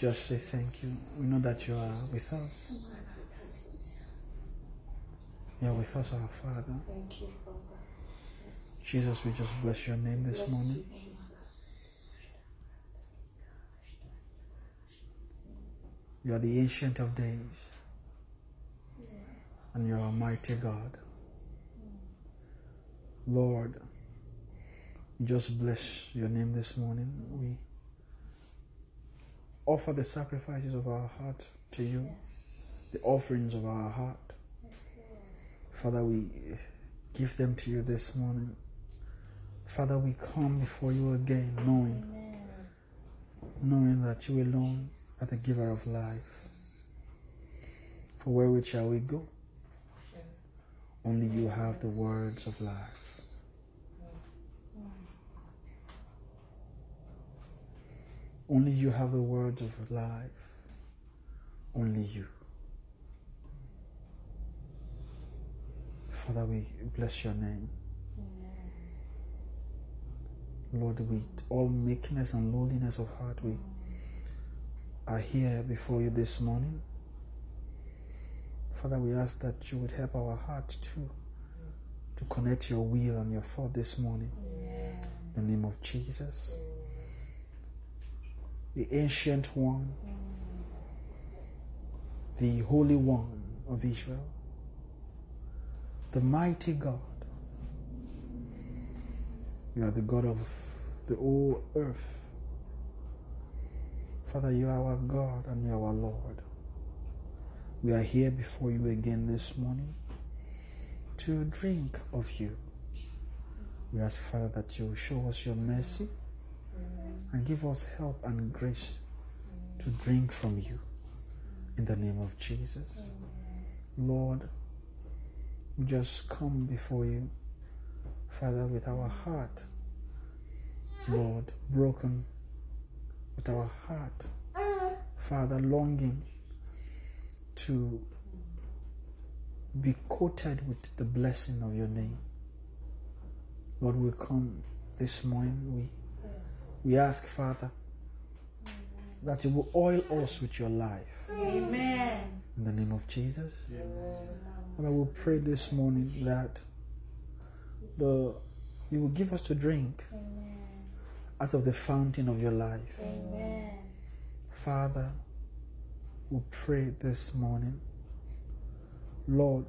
just say thank you. We know that you are with us. You are with us, our Father. Thank you, Father. Jesus, we just bless your name this morning. You are the ancient of days. And you are a mighty God. Lord, just bless your name this morning. We offer the sacrifices of our heart to you, the offerings of our heart. Father, we give them to you this morning. Father, we come before you again, knowing, knowing that you alone are the giver of life. For wherewith shall we go? Only you have the words of life. Only you have the words of life. Only you. Father, we bless your name. Lord, with all meekness and lowliness of heart, we are here before you this morning. Father, we ask that you would help our heart too to connect your will and your thought this morning. In the name of Jesus, the ancient one, the Holy One of Israel, the mighty God. You are the God of the whole earth. Father, you are our God and you are our Lord. We are here before you again this morning to drink of you. We ask, Father, that you show us your mercy and give us help and grace to drink from you. In the name of Jesus. Lord, we just come before you, Father, with our heart, Lord, broken, with our heart, Father, longing to be coated with the blessing of your name. Lord, we come this morning, we, we ask, Father, that you will oil us with your life. Amen. In the name of Jesus. Amen. And I will pray this morning that the you will give us to drink out of the fountain of your life. Amen. Father, we pray this morning, Lord,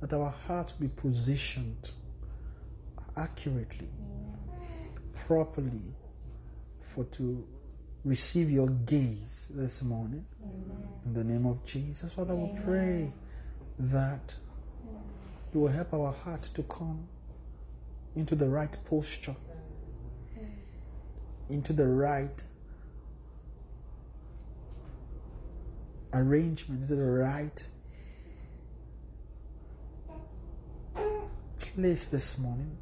that our hearts be positioned accurately, properly, for to receive your gaze this morning. In the name of Jesus, Father, we pray that you will help our heart to come into the right posture, into the right arrangement, into the right place this morning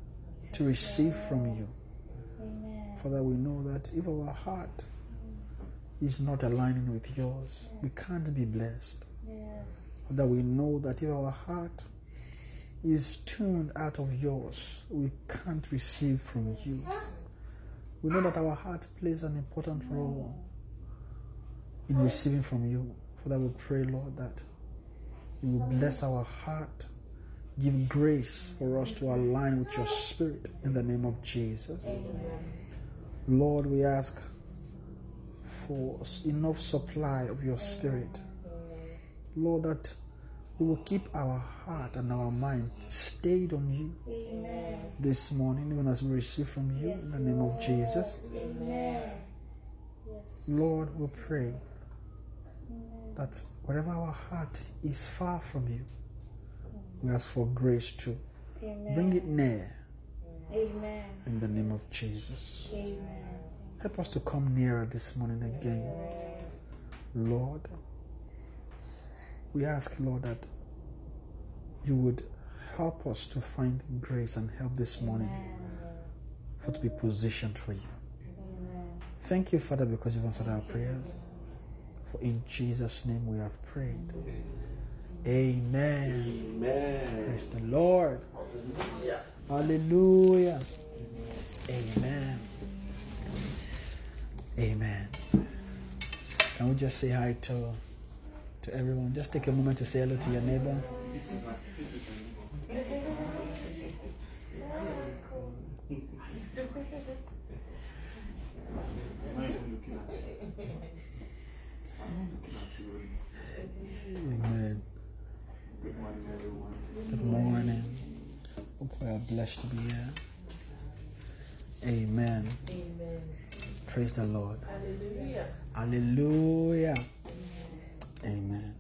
to receive from you. Amen. Father, we know that if our heart is not aligning with yours, we can't be blessed. Yes. That we know that if our heart is tuned out of yours, we can't receive from you. We know that our heart plays an important role in receiving from you. Father, we pray, Lord, that you will bless our heart, give grace for us to align with your spirit in the name of Jesus. Lord, we ask for enough supply of your spirit. Lord, that we will keep our heart and our mind stayed on you Amen. this morning, even as we receive from you in the name of Jesus. Amen. Lord, we pray that wherever our heart is far from you, we ask for grace to Amen. bring it near Amen. in the name of Jesus. Amen. Help us to come nearer this morning again. Lord, we ask, Lord, that you would help us to find grace and help this morning for to be positioned for you. Thank you, Father, because you've answered our prayers. For in Jesus' name we have prayed. Amen. Amen. Praise the Lord. Hallelujah. Amen. Amen. Can we just say hi to to everyone? Just take a moment to say hello to your neighbor. Amen. Good morning, everyone. Good morning. Hope we are blessed to be here. Amen. Amen. Praise the Lord. Hallelujah. Hallelujah. Amen.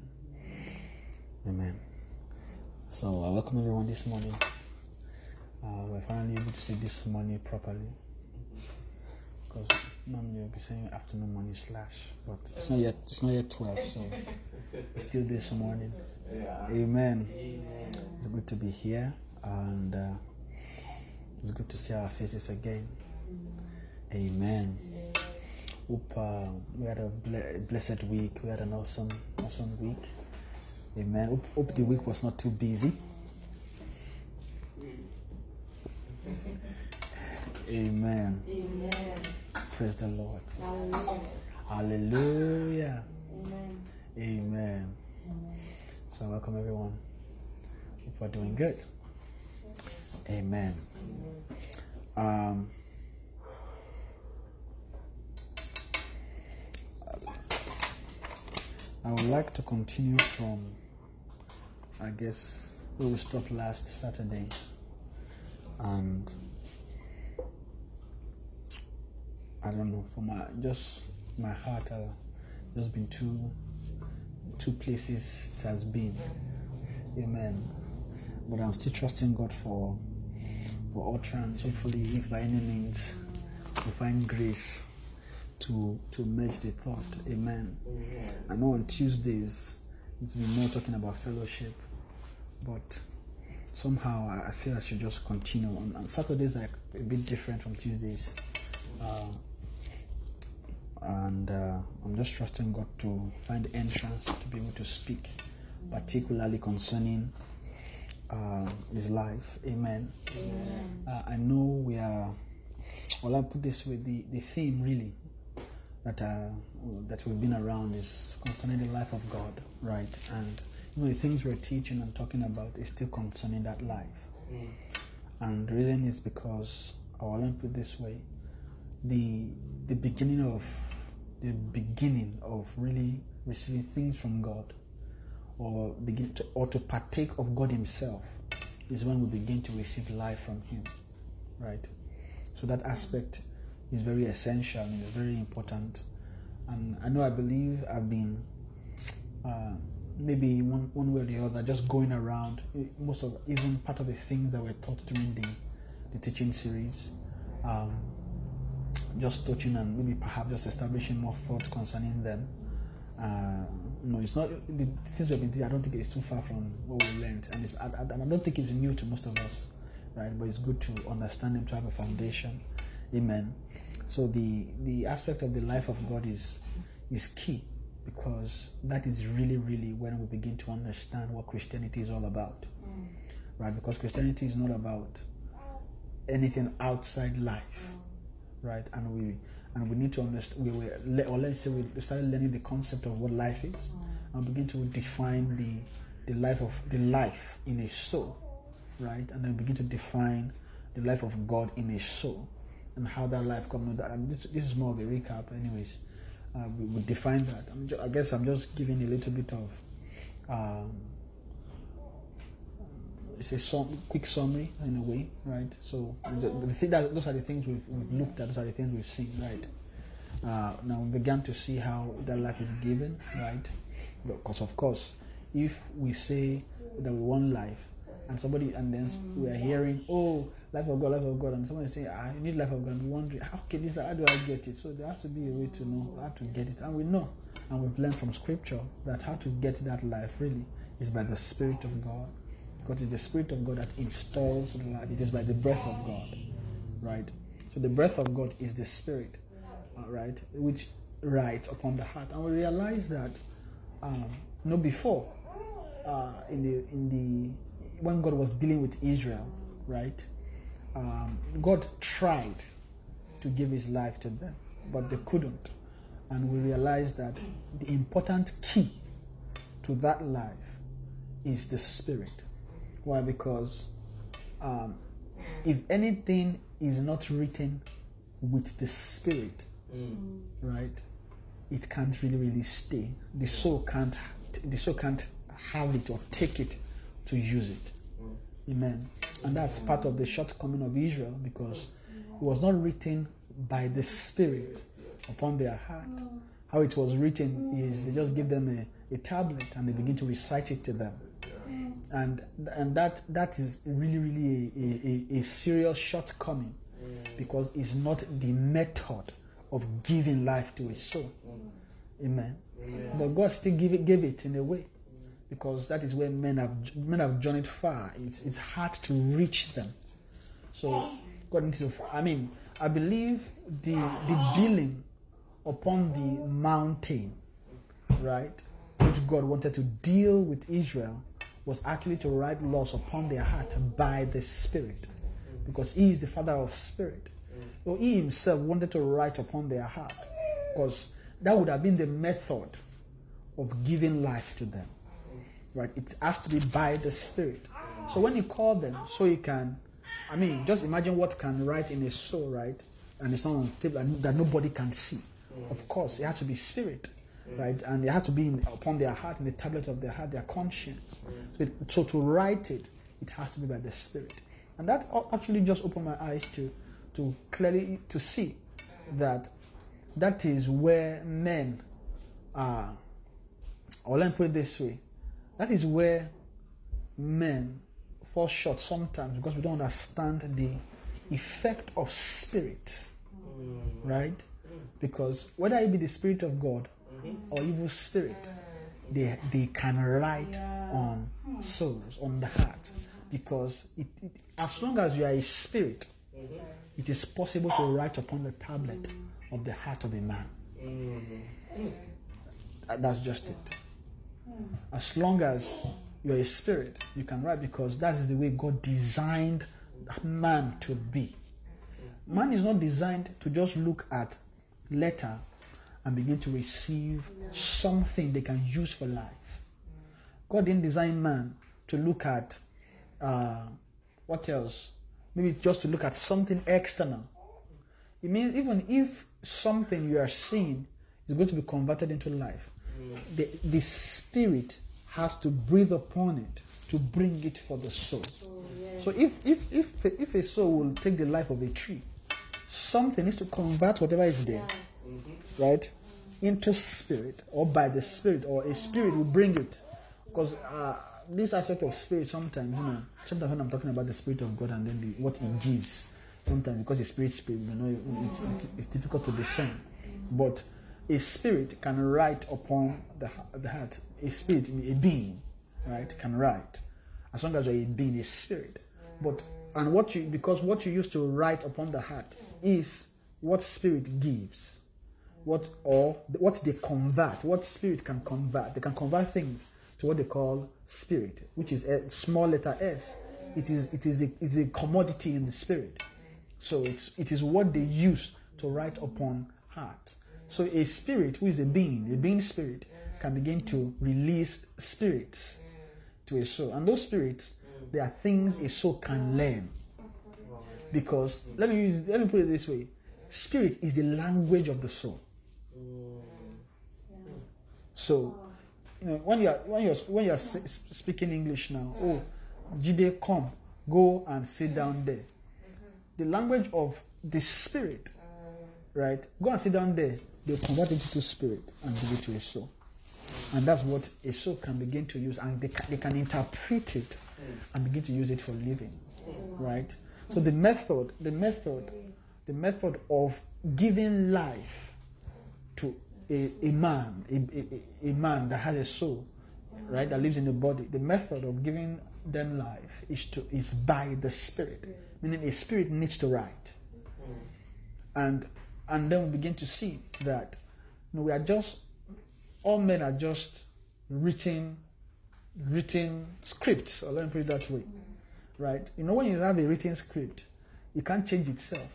Amen. So I welcome everyone this morning. Uh, we're finally able to see this morning properly. Because normally we'll be saying afternoon money slash, but it's not yet it's not yet twelve, so it's still this morning. Yeah. Amen. Amen. It's good to be here and uh, it's good to see our faces again. Amen. Hope uh, we had a ble- blessed week. We had an awesome, awesome week. Amen. Hope, hope the week was not too busy. Amen. Amen. Praise the Lord. Hallelujah. Hallelujah. Amen. Amen. So welcome everyone. Hope we're doing good. Amen. Um, I would like to continue from, I guess, where we stopped last Saturday, and I don't know, for my just my heart, uh, just been two two places it has been. Amen. But I'm still trusting God for for utterance. Hopefully, if by any means we find grace to to merge the thought. Amen. I know on Tuesdays it's been more talking about fellowship, but somehow I feel I should just continue. On, on Saturdays are a bit different from Tuesdays. Uh, and uh, I'm just trusting God to find entrance to be able to speak, particularly concerning uh, His life. Amen. Amen. Uh, I know we are. Well, I put this with the the theme really that uh, that we've been around is concerning the life of God, right? And you know the things we're teaching and talking about is still concerning that life. And the reason is because, let me put it this way, the the beginning of the beginning of really receiving things from God, or begin to or to partake of God Himself, is when we begin to receive life from Him, right? So that aspect is very essential and is very important. And I know I believe I've been uh, maybe one, one way or the other just going around eh, most of even part of the things that were taught during the, the teaching series. Um, just touching and maybe perhaps just establishing more thought concerning them. Uh, no, it's not the things we've been teaching. I don't think it's too far from what we learned, and it's I, I, I don't think it's new to most of us, right? But it's good to understand them to have a foundation. Amen. So the the aspect of the life of God is is key because that is really really when we begin to understand what Christianity is all about, mm. right? Because Christianity is not about anything outside life mm. right? And we and we need to understand. We were, le- or let's say we started learning the concept of what life is, and begin to define the the life of the life in a soul, right? And then begin to define the life of God in a soul, and how that life comes. And this this is more of a recap, anyways. Uh, we would define that. I'm ju- I guess I'm just giving a little bit of. Um, it's a quick summary in a way, right? So the, the thing that those are the things we've, we've looked at, those are the things we've seen, right? Uh, now we began to see how that life is given, right? Because of course, if we say that we want life, and somebody and then we are hearing, oh, life of God, life of God, and is saying, ah, you need life of God, we're wondering, how can this, how do I get it? So there has to be a way to know how to get it. And we know, and we've learned from scripture that how to get that life really is by the Spirit of God. Because it's the Spirit of God that installs life. It is by the breath of God, right? So the breath of God is the Spirit, uh, right, which writes upon the heart. And we realize that, um, no, before, uh, in the in the when God was dealing with Israel, right? Um, God tried to give His life to them, but they couldn't, and we realize that the important key to that life is the Spirit. Why? Because um, if anything is not written with the Spirit, mm. right, it can't really, really stay. The soul can't, the soul can't have it or take it to use it. Mm. Amen. And that's part of the shortcoming of Israel because it was not written by the Spirit upon their heart. Mm. How it was written is they just give them a, a tablet and they begin to recite it to them. And and that that is really really a, a, a, serious shortcoming mm. because it's not the method of giving life to a soul. Mm. Amen. But God still give it, gave it in a way because that is where men have men have journeyed far. It's, it's hard to reach them. So God needs to. I mean, I believe the the dealing upon the mountain, right, which God wanted to deal with Israel, was actually to write laws upon their heart by the Spirit, because He is the Father of Spirit. So He Himself wanted to write upon their heart, because that would have been the method of giving life to them right? It has to be by the Spirit. So when you call them, so you can, I mean, just imagine what can write in a soul, right? And it's not on table and that nobody can see. Of course, it has to be spirit, Mm. right? And it has to be in, upon their heart, in the tablet of their heart, their conscience. Mm. So, it, so to write it, it has to be by the Spirit. And that actually just opened my eyes to, to clearly to see that that is where men are. Or let me put it this way that is where men fall short sometimes because we don't understand the effect of spirit, mm. right? Because whether it be the spirit of God Mm-hmm. or evil spirit, mm. they they can write on hmm. souls, on the heart, because it, it, as long as you are a spirit, mm-hmm. it is possible to write upon the tablet mm. of the heart of a man. Uh, That's just it. Hmm. As long as you're a spirit, you can write because that is the way God designed man to be. Man is not designed to just look at letter and begin to receive something they can use for life. God didn't design man to look at uh, what else? Maybe just to look at something external. It means even if something you are seeing is going to be converted into life, the, the spirit has to breathe upon it to bring it for the soul. So if if if if a soul will take the life of a tree, something needs to convert whatever is there, right, into spirit or by the spirit or a spirit will bring it. Because uh, this aspect of spirit sometimes, you know, sometimes when I'm talking about the spirit of God and then the, what it gives, sometimes because the spirit spirit, you know, it's, it's, difficult to discern. But a spirit can write upon the, the heart. A spirit, a being, right, can write. As long as you're a being, a spirit. But and what you because what you used to write upon the heart is what spirit gives. What or what they convert, what spirit can convert. They can convert things to what they call spirit, which is a small letter S. It is it is a, it's a commodity in the spirit. So it's it is what they use to write upon heart. So a spirit who is a being, a being spirit, can begin to release spirits to a soul. And those spirits, they are things a soul can learn. Because let me use let me put it this way. Spirit is the language of the soul. So you know, when you're when you're when you're speaking English now, mm. oh, Jide, come, go and sit down there. Mm-hmm. The language of the spirit, mm. right? Go and sit down there. They convert it into spirit and give it to a soul, and that's what a soul can begin to use, and they can, they can interpret it mm. and begin to use it for living, right? So the method, the method, the method of giving life to a, a man, a, a, a man that has a soul, right, that lives in the body, the method of giving them life is to is by the spirit. Meaning a spirit needs to write. And and then we begin to see that you know, we are just all men are just written written scripts, or let me put it that way. Right? You know when you have a written script, it can't change itself.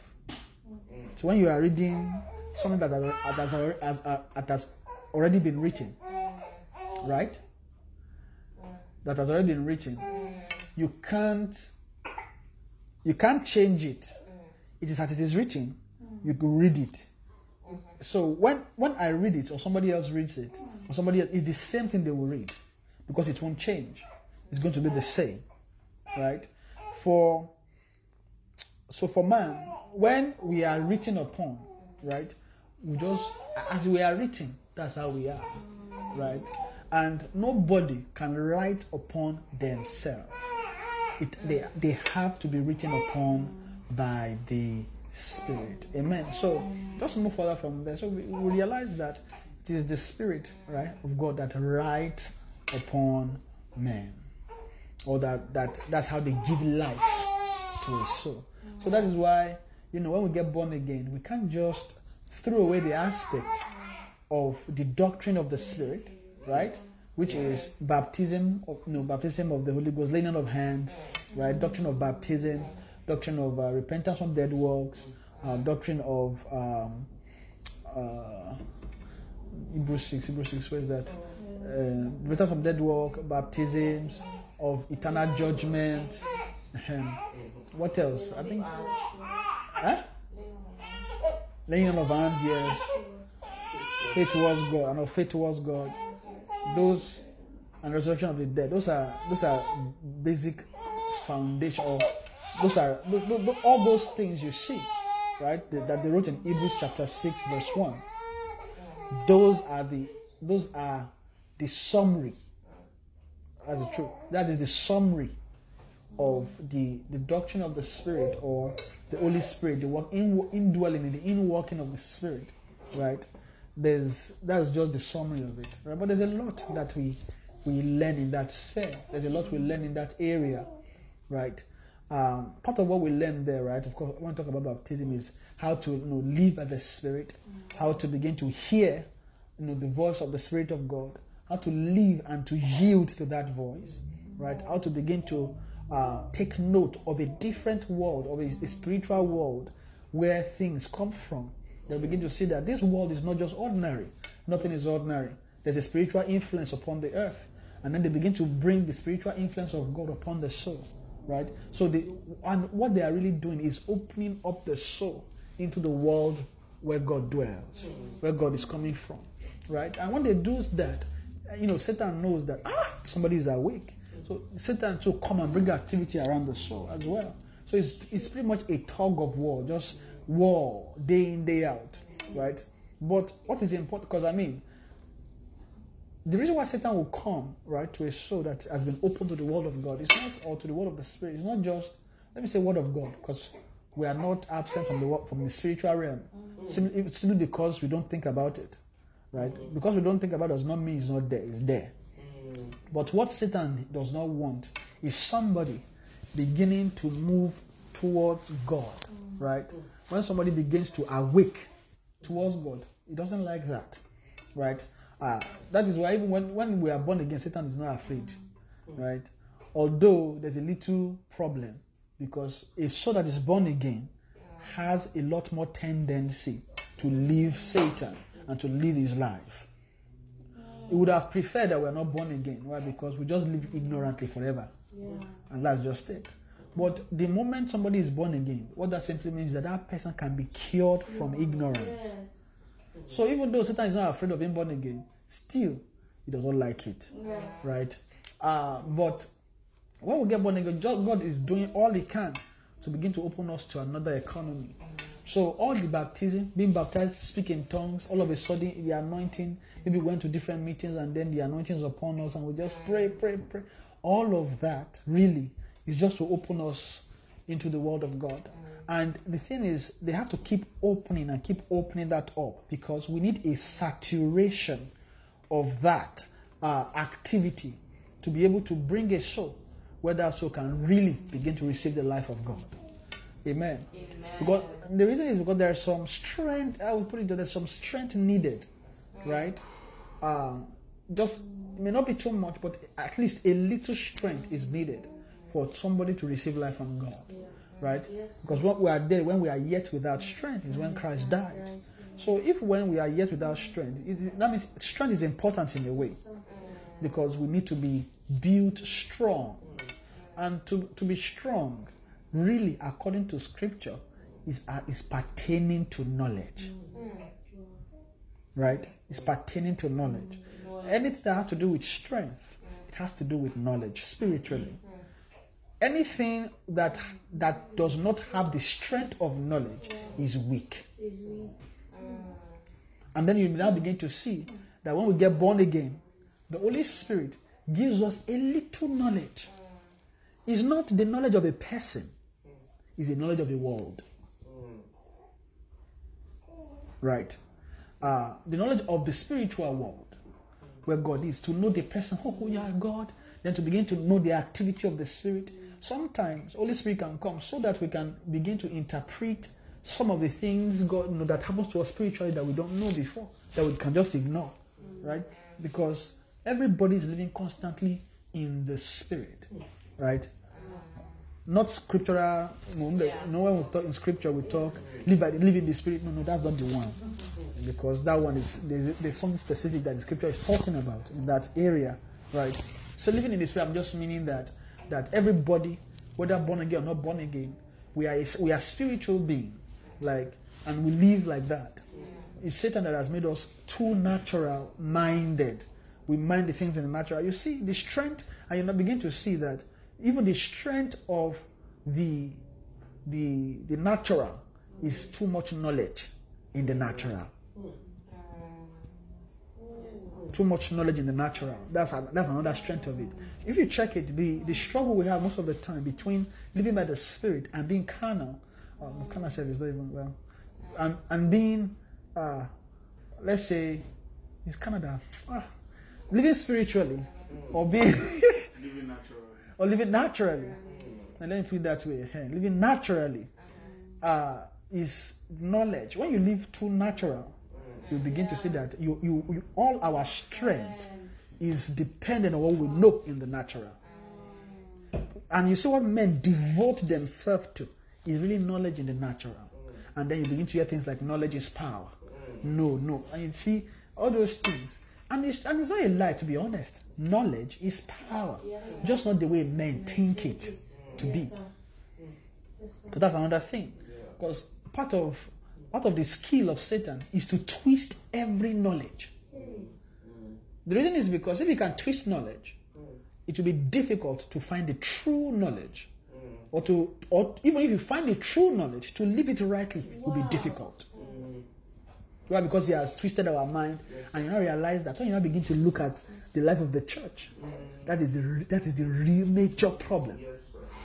So when you are reading something that has, that has, uh, that has already been written, right? That has already been written, you can't you can't change it. It is as it is written. You can read it. So when when I read it or somebody else reads it or somebody else, it's the same thing they will read because it won't change. It's going to be the same, right? For so for man, when we are written upon, right, we just as we are written, that's how we are, right? And nobody can write upon themselves. It, they, they have to be written upon by the Spirit. Amen. So just move further from there. So we, we realize that it is the Spirit, right, of God that writes upon men. Or that, that that's how they give life to a soul. So that is why, you know, when we get born again, we can't just throw away the aspect of the doctrine of the Spirit, right? Which is baptism of know, baptism of the Holy Ghost, laying on of hands, right? Doctrine of baptism, doctrine of uh, repentance from dead works, uh, doctrine of um, uh, Hebrews six, Hebrews six, where is that? Uh, repentance from dead work, baptisms of eternal judgment. What else? I think. Huh? Laying of hands, yes. Faith towards God. I know faith towards God. Those and resurrection of the dead. Those are those are basic foundation. Those are all those things you see, right? That that they wrote in Hebrews chapter six, verse one. Those are the those are the summary. That's the truth. That is the summary of the, the doctrine of the Spirit or the Holy Spirit, the work in, indwelling in the inworking of the Spirit, right? There's that's just the summary of it, right? But there's a lot that we we learn in that sphere. There's a lot we learn in that area, right? Um, part of what we learn there, right? Of course, I want to talk about baptism is how to you know live by the Spirit, how to begin to hear, you know, the voice of the Spirit of God, how to live and to yield to that voice, right? How to begin to uh, take note of a different world, of a, a spiritual world where things come from. They'll begin to see that this world is not just ordinary. Nothing is ordinary. There's a spiritual influence upon the earth. And then they begin to bring the spiritual influence of God upon the soul. Right? So they and what they are really doing is opening up the soul into the world where God dwells, where God is coming from. Right? And when they do that, you know, Satan knows that ah, somebody is awake. So Satan to come and bring activity around the soul as well. So it's it's pretty much a tug of war, just war day in day out, right? But what is important? Because I mean, the reason why Satan will come right to a soul that has been open to the word of God is not or to the word of the spirit. It's not just let me say word of God because we are not absent from the from the spiritual realm simply, simply because we don't think about it, right? Because we don't think about it does not mean it's not there. It's there. But what Satan does not want is somebody beginning to move towards God, right? When somebody begins to awake towards God, he doesn't like that, right? Uh, that is why even when, when we are born again, Satan is not afraid, right? Although there's a little problem because a soul that is born again has a lot more tendency to leave Satan and to live his life. He would have preferred that we're not born again. Why? Because we just live ignorantly forever. And that's just it. But the moment somebody is born again, what that simply means is that that person can be cured from ignorance. Yes. So even though Satan is not afraid of being born again, still he does not like it. Yeah. Right? Uh, but when we get born again, God is doing all he can to begin to open us to another economy. So all the baptism, being baptized, speaking tongues, all of a sudden the anointing, maybe we went to different meetings and then the anointings upon us and we just pray, mm. pray, pray. All of that really is just to open us into the Word of God. Mm. And the thing is, they have to keep opening and keep opening that up because we need a saturation of that uh, activity to be able to bring a soul where that soul can really begin to receive the life of God. Amen. Amen. Because the reason is because there's some strength. I would put it. There's some strength needed, mm. right? Um, just may not be too much, but at least a little strength is needed for somebody to receive life from God, right? Because what we are there when we are yet without strength is when Christ died. So if when we are yet without strength, it, that means strength is important in a way because we need to be built strong. And to, to be strong, really, according to scripture, is, uh, is pertaining to knowledge. Right? It's pertaining to knowledge. Mm-hmm. Anything that has to do with strength, it has to do with knowledge spiritually. Mm-hmm. Anything that that does not have the strength of knowledge mm-hmm. is weak. Mm. And then you now begin to see that when we get born again, the Holy Spirit gives us a little knowledge. Mm. It's not the knowledge of a person, mm. it's the knowledge of the world. Right? Uh, the knowledge of the spiritual world, where God is, to know the person, oh, oh, are God, then to begin to know the activity of the Spirit. Sometimes Holy Spirit can come so that we can begin to interpret some of the things God you know, that happens to us spiritually that we don't know before, that we can just ignore, right? Because everybody is living constantly in the Spirit, right? Not scriptural. No, you know, when we talk in scripture, we talk live by the, live in the Spirit. No, no, that's not the one, because that one is there's, there's something specific that the scripture is talking about in that area, right? So living in this Spirit, I'm just meaning that that everybody, whether born again or not born again, we are we are spiritual being, like, and we live like that. It's Satan that has made us too natural minded. We mind the things in the natural. You see the strength, and you now begin to see that even the strength of the the the natural is too much knowledge in the natural. Too much knowledge in the natural. That's a, that's another strength of it. If you check it, the, the struggle we have most of the time between living by the spirit and being carnal, uh, carnal is not even well, and and being, uh, let's say, it's Canada, ah, living spiritually or being Living naturally. or living naturally. And let me put it that way. eh, Living naturally uh, is knowledge. When you live too natural, you begin to see that you, you, you all our strength is dependent on what we know in the natural. And you see what men devote themselves to is really knowledge in the natural. And then you begin to hear things like knowledge is power. No, no. And you see all those things. And it's, and it's not a lie, to be honest. Knowledge is power. Just not the way men think it to be. But that's another thing. Because part of part of the skill of Satan is to twist every knowledge. The reason is because if you can twist knowledge, it will be difficult to find the true knowledge. Or to or even if you find the true knowledge, to live it rightly will be difficult. Why? Because he has twisted our mind, and you now realize that when you now begin to look at the life of the church, that is the that is the real major problem.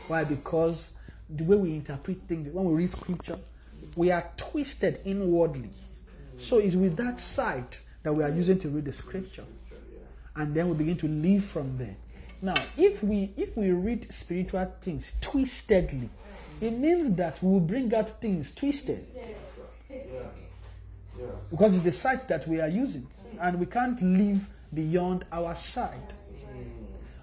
Why? Because the way we interpret things, when we read scripture, we are twisted inwardly. So it's with that sight that we are using to read the scripture, and then we begin to live from there. Now, if we if we read spiritual things twistedly, it means that we will bring out things twisted because it's the sight that we are using, and we can't live beyond our sight.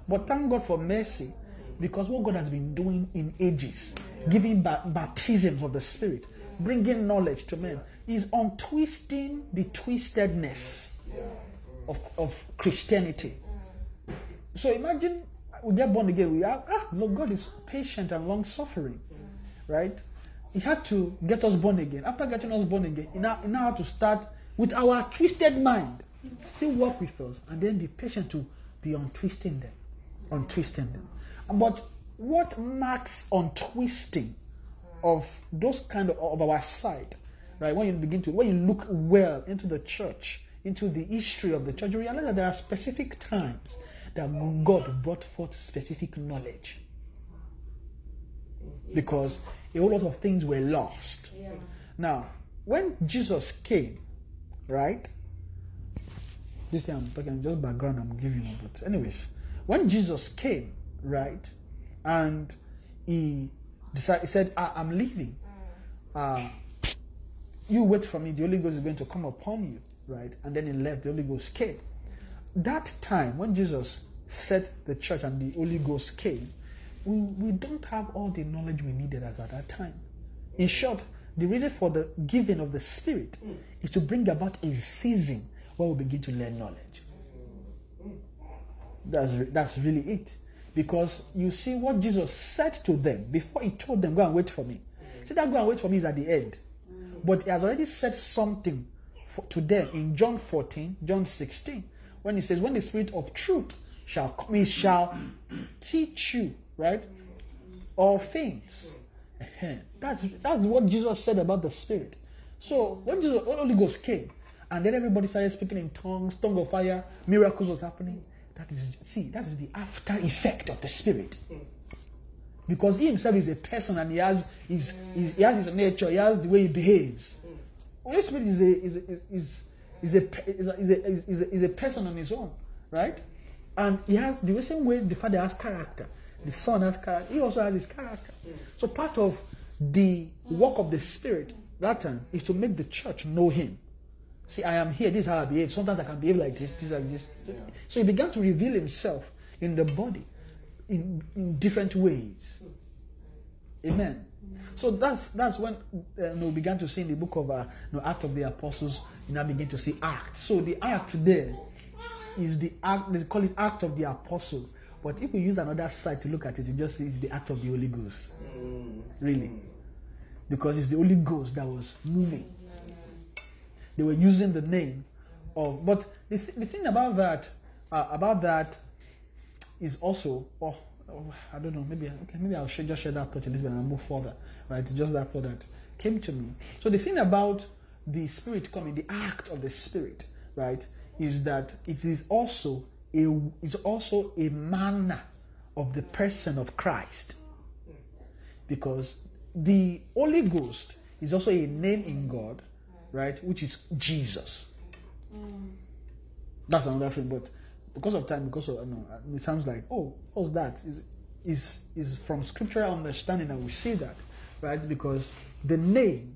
But thank God for mercy, because what God has been doing in ages, giving ba- baptisms of the Spirit, bringing knowledge to men, is untwisting the twistedness of, of Christianity. So imagine we get born again, we are, ah, no, God is patient and long suffering, right? He had to get us born again. After getting us born again, he now, he now had to start with our twisted mind, still work with us, and then be patient to be untwisting them, untwisting them. But what marks untwisting of those kind of, of our side, right? When you begin to, when you look well into the church, into the history of the church, you realize that there are specific times that God brought forth specific knowledge. because a whole lot of things were lost. Yeah. Now, when Jesus came, right? This thing I'm talking just background I'm giving you, but anyways, when Jesus came, right, and he decided, he said, I, "I'm leaving. Uh, you wait for me. The Holy Ghost is going to come upon you, right?" And then he left. The Holy Ghost came. That time when Jesus set the church and the Holy Ghost came, we, we don't have all the knowledge we needed as at that time. In short, the reason for the giving of the Spirit mm. is to bring about a season where we begin to learn knowledge. Mm. That's, re- that's really it. Because you see what Jesus said to them before he told them, Go and wait for me. See, that go and wait for me is at the end. But he has already said something for, to them in John 14, John 16, when he says, When the Spirit of truth shall come, he shall teach you, right? All things. That's that's what Jesus said about the Spirit. So when Jesus Holy Ghost came, and then everybody started speaking in tongues, tongue of fire, miracles was happening. That is see, that is the after effect of the Spirit. Because he himself is a person and he has his, his he has his nature, he has the way he behaves. Holy Spirit is a is is, is, a, is is is a person on his own, right? And he has the same way the Father has character, the Son has character. He also has his character. So part of the work of the Spirit that time is to make the church know Him. See, I am here. This is how I behave. Sometimes I can behave like this. This like this. So he began to reveal himself in the body in, in different ways. Amen. So that's that's when uh, you know, we began to see in the book of uh, you know, Act of the Apostles. You now begin to see act. So the act there is the act. They call it Act of the Apostle. But if we use another side to look at it, you just see it's the act of the Holy Ghost. Really, because it's the Holy Ghost that was moving they were using the name of but the, th- the thing about that uh, about that is also oh, oh, i don't know maybe okay, maybe i'll share, just share that thought a little bit and I'll move further right? Just that thought that came to me. So the thing about the spirit coming the act of the spirit right is that it is also a is also a manner of the person of christ. Because the Holy Ghost is also a name in God, right? Which is Jesus. Mm. That's another thing, but because of time, because of you know, uh, it sounds like oh, what's that? Is is is from scriptural understanding that we see that, right? Because the name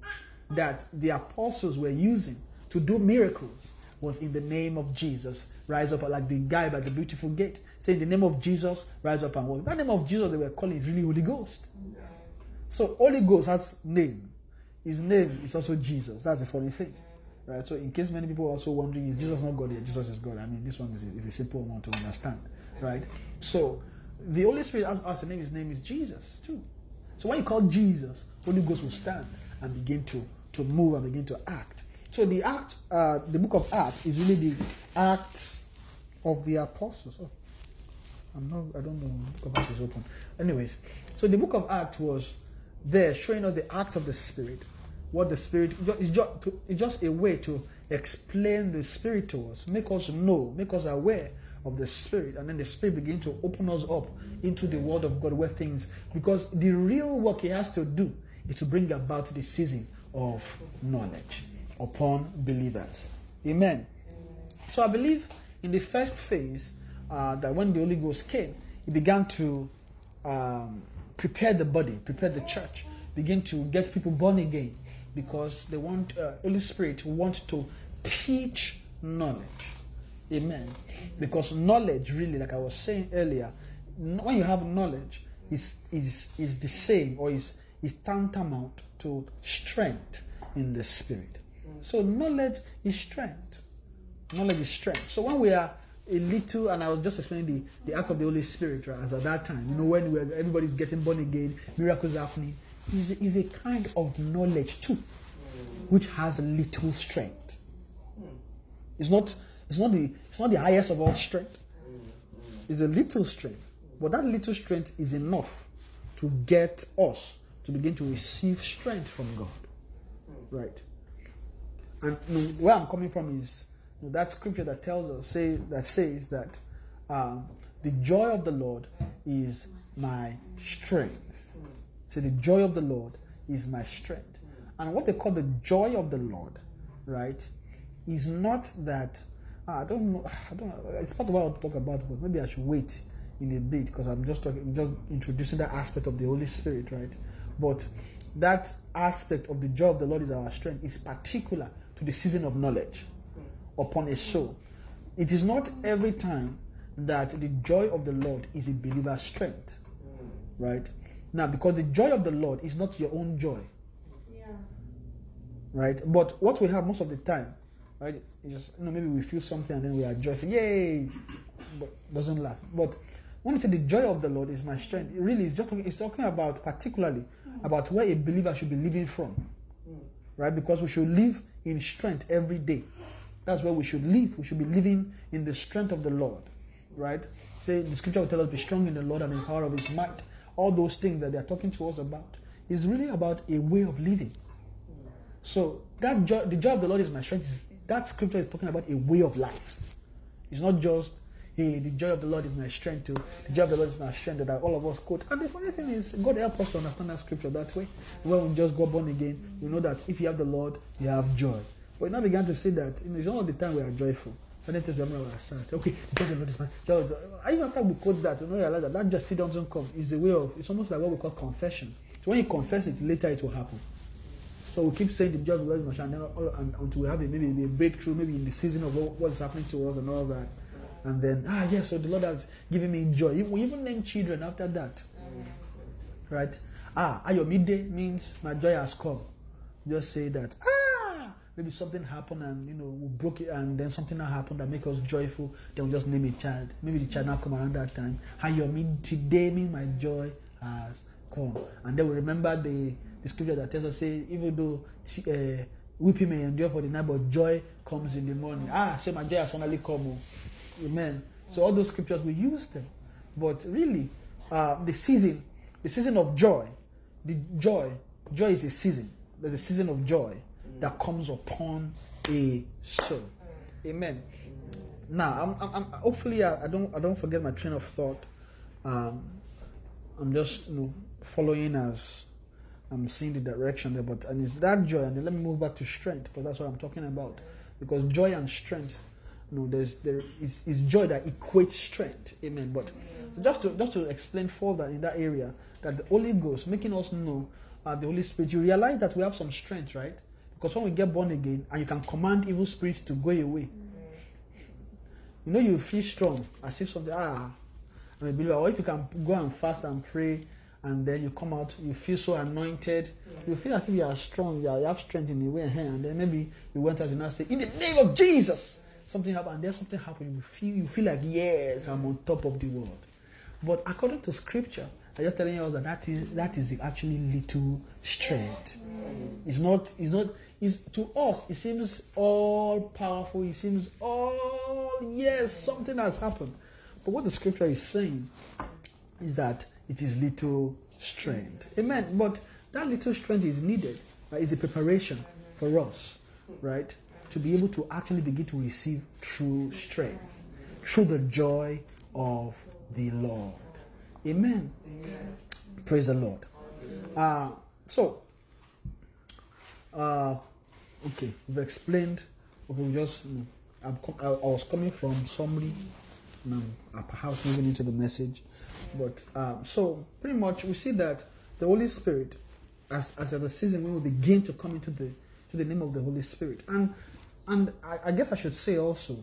that the apostles were using to do miracles was in the name of Jesus. Rise up like the guy by the beautiful gate, saying the name of Jesus, rise up and walk. That name of Jesus they were calling is really Holy Ghost. So Holy Ghost has name. His name is also Jesus. That's the funny thing. Right? So in case many people are also wondering, is Jesus not God? Yeah, Jesus is God. I mean, this one is a, is a simple one to understand. Right? So the Holy Spirit has, has a name, his name is Jesus too. So when you call Jesus, Holy Ghost will stand and begin to, to move and begin to act. So the act, uh, the book of Acts is really the acts of the apostles. Oh, I'm not, I don't know, the book of Acts is open. Anyways, so the book of Acts was there showing us the act of the Spirit. What the Spirit is just, it's just a way to explain the Spirit to us, make us know, make us aware of the Spirit, and then the Spirit begin to open us up into the Word of God where things, because the real work He has to do is to bring about the season of knowledge upon believers. Amen. So I believe in the first phase uh, that when the Holy Ghost came, He began to um, prepare the body, prepare the church, begin to get people born again because they want uh, Holy Spirit want to teach knowledge. Amen. Because knowledge, really, like I was saying earlier, when you have knowledge, is is is the same or is is tantamount to strength in the spirit. So knowledge is strength. Knowledge is strength. So when we are a little, and I was just explaining the, the act of the Holy Spirit, right, as at that time, you know, when we're, everybody's getting born again, miracles happening, is, is a kind of knowledge too, which has little strength. It's not, it's not the, it's not the highest of all strength. It's a little strength, but that little strength is enough to get us to begin to receive strength from God, right? And you know, where I'm coming from is you know, that scripture that tells us say that says that um, the joy of the Lord is my strength. So the joy of the Lord is my strength. And what they call the joy of the Lord, right, is not that ah, I don't know. I don't know. It's part of what I'll talk about, but maybe I should wait in a bit because I'm just talking, just introducing that aspect of the Holy Spirit, right? But that aspect of the joy of the Lord is our strength is particular to the season of knowledge upon a soul. It is not every time that the joy of the Lord is a believer's strength, right? Now, because the joy of the Lord is not your own joy, Yeah. right? But what we have most of the time, right, is just, you know, maybe we feel something and then we are joyful, yay, but doesn't last. But when we say the joy of the Lord is my strength, it really is just talking, it's talking about particularly mm. about where a believer should be living from, mm. right? Because we should live in strength every day. That's where we should live. We should be living in the strength of the Lord, right? Say the scripture will tell us, "Be strong in the Lord and in the power of His might." All those things that they are talking to us about is really about a way of living. So that joy, the joy of the Lord is my strength. Is, that scripture is talking about a way of life. It's not just hey, the joy of the Lord is my strength. Too. The joy of the Lord is my strength that all of us quote. And the funny thing is, God help us to understand that scripture that way. When we just got born again, we know that if you have the Lord, you have joy. But now began to see that you know, it's not all the time we are joyful. Times we are sad. Say, okay, joy of the Lord is my joy. of the- I even after we quote that, we don't realize that that just still doesn't come. It's the way of. It's almost like what we call confession. So when you confess it, later it will happen. So we keep saying the the my strength, and, then and until we have a, maybe a breakthrough, maybe in the season of what, what's happening to us and all that. And then, ah, yes, so the Lord has given me joy. We even name children after that. Right? Ah, Ayomide means my joy has come. Just say that, maybe something happened and, you know, we broke it and then something now happened that make us joyful. Then we just name a child. Maybe the child now come around that time. Ah, Ayomide means my joy has come. And then we remember the, the scripture that tells us, say, even though uh, weeping may endure for the night, but joy comes in the morning. Ah, say my joy has finally come. oh. Amen. So all those scriptures we use them, but really, uh, the season, the season of joy, the joy, joy is a season. There's a season of joy that comes upon a soul. Amen. Now, I'm, I'm, hopefully I, don't I don't forget my train of thought. Um, I'm just you know following as I'm seeing the direction there, but and it's that joy. And let me move back to strength because that's what I'm talking about. Because joy and strength, you know, there's there is, is joy that equates strength. Amen. But just to just to explain further in that area, that the Holy Ghost making us know uh, the Holy Spirit, you realize that we have some strength, right? Because when we get born again, and you can command evil spirits to go away. You know, you feel strong as if something ah I'm a believer. Or if you can go and fast and pray, and then you come out, you feel so anointed. You feel as if you are strong, you, are, you have strength in the way, eh, and then maybe you went out and now say, "In the name of Jesus," something happened, and then something happened. You feel you feel like yes, I'm on top of the world. But according to Scripture, I'm just telling you that that is that is actually little strength. It's not. It's not. It's, to us, it seems all powerful. It seems all yes, something has happened. But what the Scripture is saying is that it is little strength. Amen. But that little strength is needed. It's a preparation for us, right, to be able to actually begin to receive true strength through the joy of the Lord. Amen. Praise the Lord. Uh, so, uh, okay, we've explained. Okay, we just. I'm I, was coming from summary, I'm perhaps moving into the message. But um, so pretty much we see that the Holy Spirit, as as at the season when we begin to come into the to the name of the Holy Spirit, and and I, I guess I should say also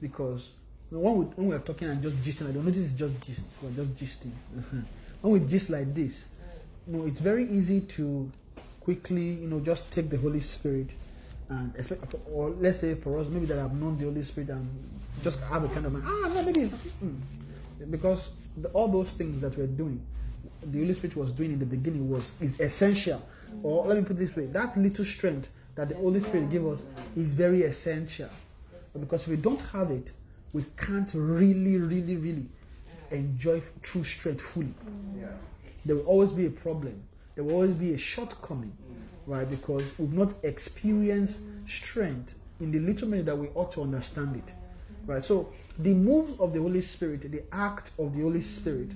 because when we when we are talking and just gisting, I don't know this is just gist, we're just gisting. when we gist like this, you know, it's very easy to quickly, you know, just take the Holy Spirit and expect, for- or let's say for us, maybe that I've known the Holy Spirit and just have a kind of ah no maybe mm. because the, all those things that we're doing, the Holy Spirit was doing in the beginning was is essential. Or let me put it this way: that little strength that the Holy Spirit give us is very essential. Because if we don't have it, we can't really, really, really enjoy true strength fully. There will always be a problem. There will always be a shortcoming, right? Because we've not experienced strength in the little minute that we ought to understand it, right? So the moves of the Holy Spirit, the act of the Holy Spirit,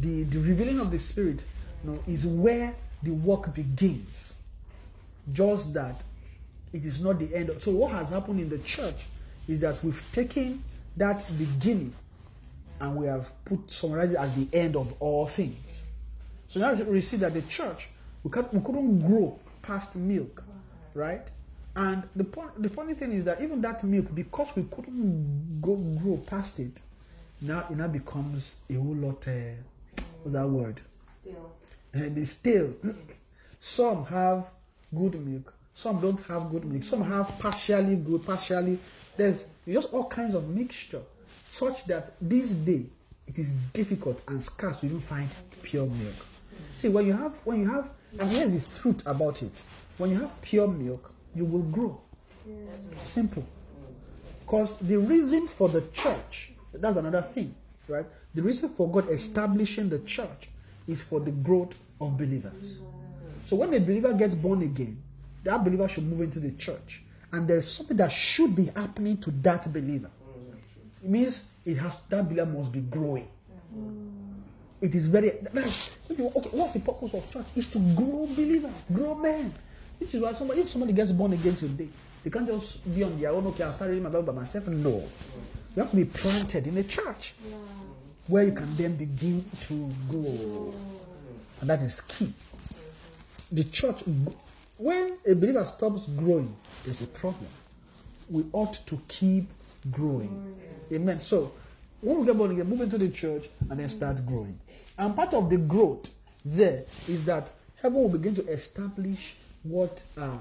the, the revealing of the Spirit no, is where the work begins. Just that it is not the end. So what has happened in the church is that we've taken that beginning and we have put summarized it as the end of all things. So now we see that the church we, can't, we couldn't grow past milk, right? And the point, the funny thing is that even that milk, because we couldn't go grow past it, now it now becomes a whole lot. Uh, what's that word? Still. and it's still some have good milk some don't have good milk some have partially good partially there's just all kinds of mixture such that this day it is difficult and scarce to even find pure milk see when you have when you have and here's the truth about it when you have pure milk you will grow simple because the reason for the church, that's another thing, right? The reason for God establishing the church is for the growth of believers. So when a believer gets born again, that believer should move into the church. And there's something that should be happening to that believer. It means it has that believer must be growing. It is very that's, okay. What's the purpose of church? Is to grow believers, grow men. Which is why somebody if somebody gets born again today, they can't just be on their own. Okay, I'll start reading my Bible by myself. No, you have to be planted in a church where you can then begin to grow, and that is key. The church, when a believer stops growing, there's a problem. We ought to keep growing. Amen. So when we get born again, move into the church and then start growing. And part of the growth there is that heaven will begin to establish what uh,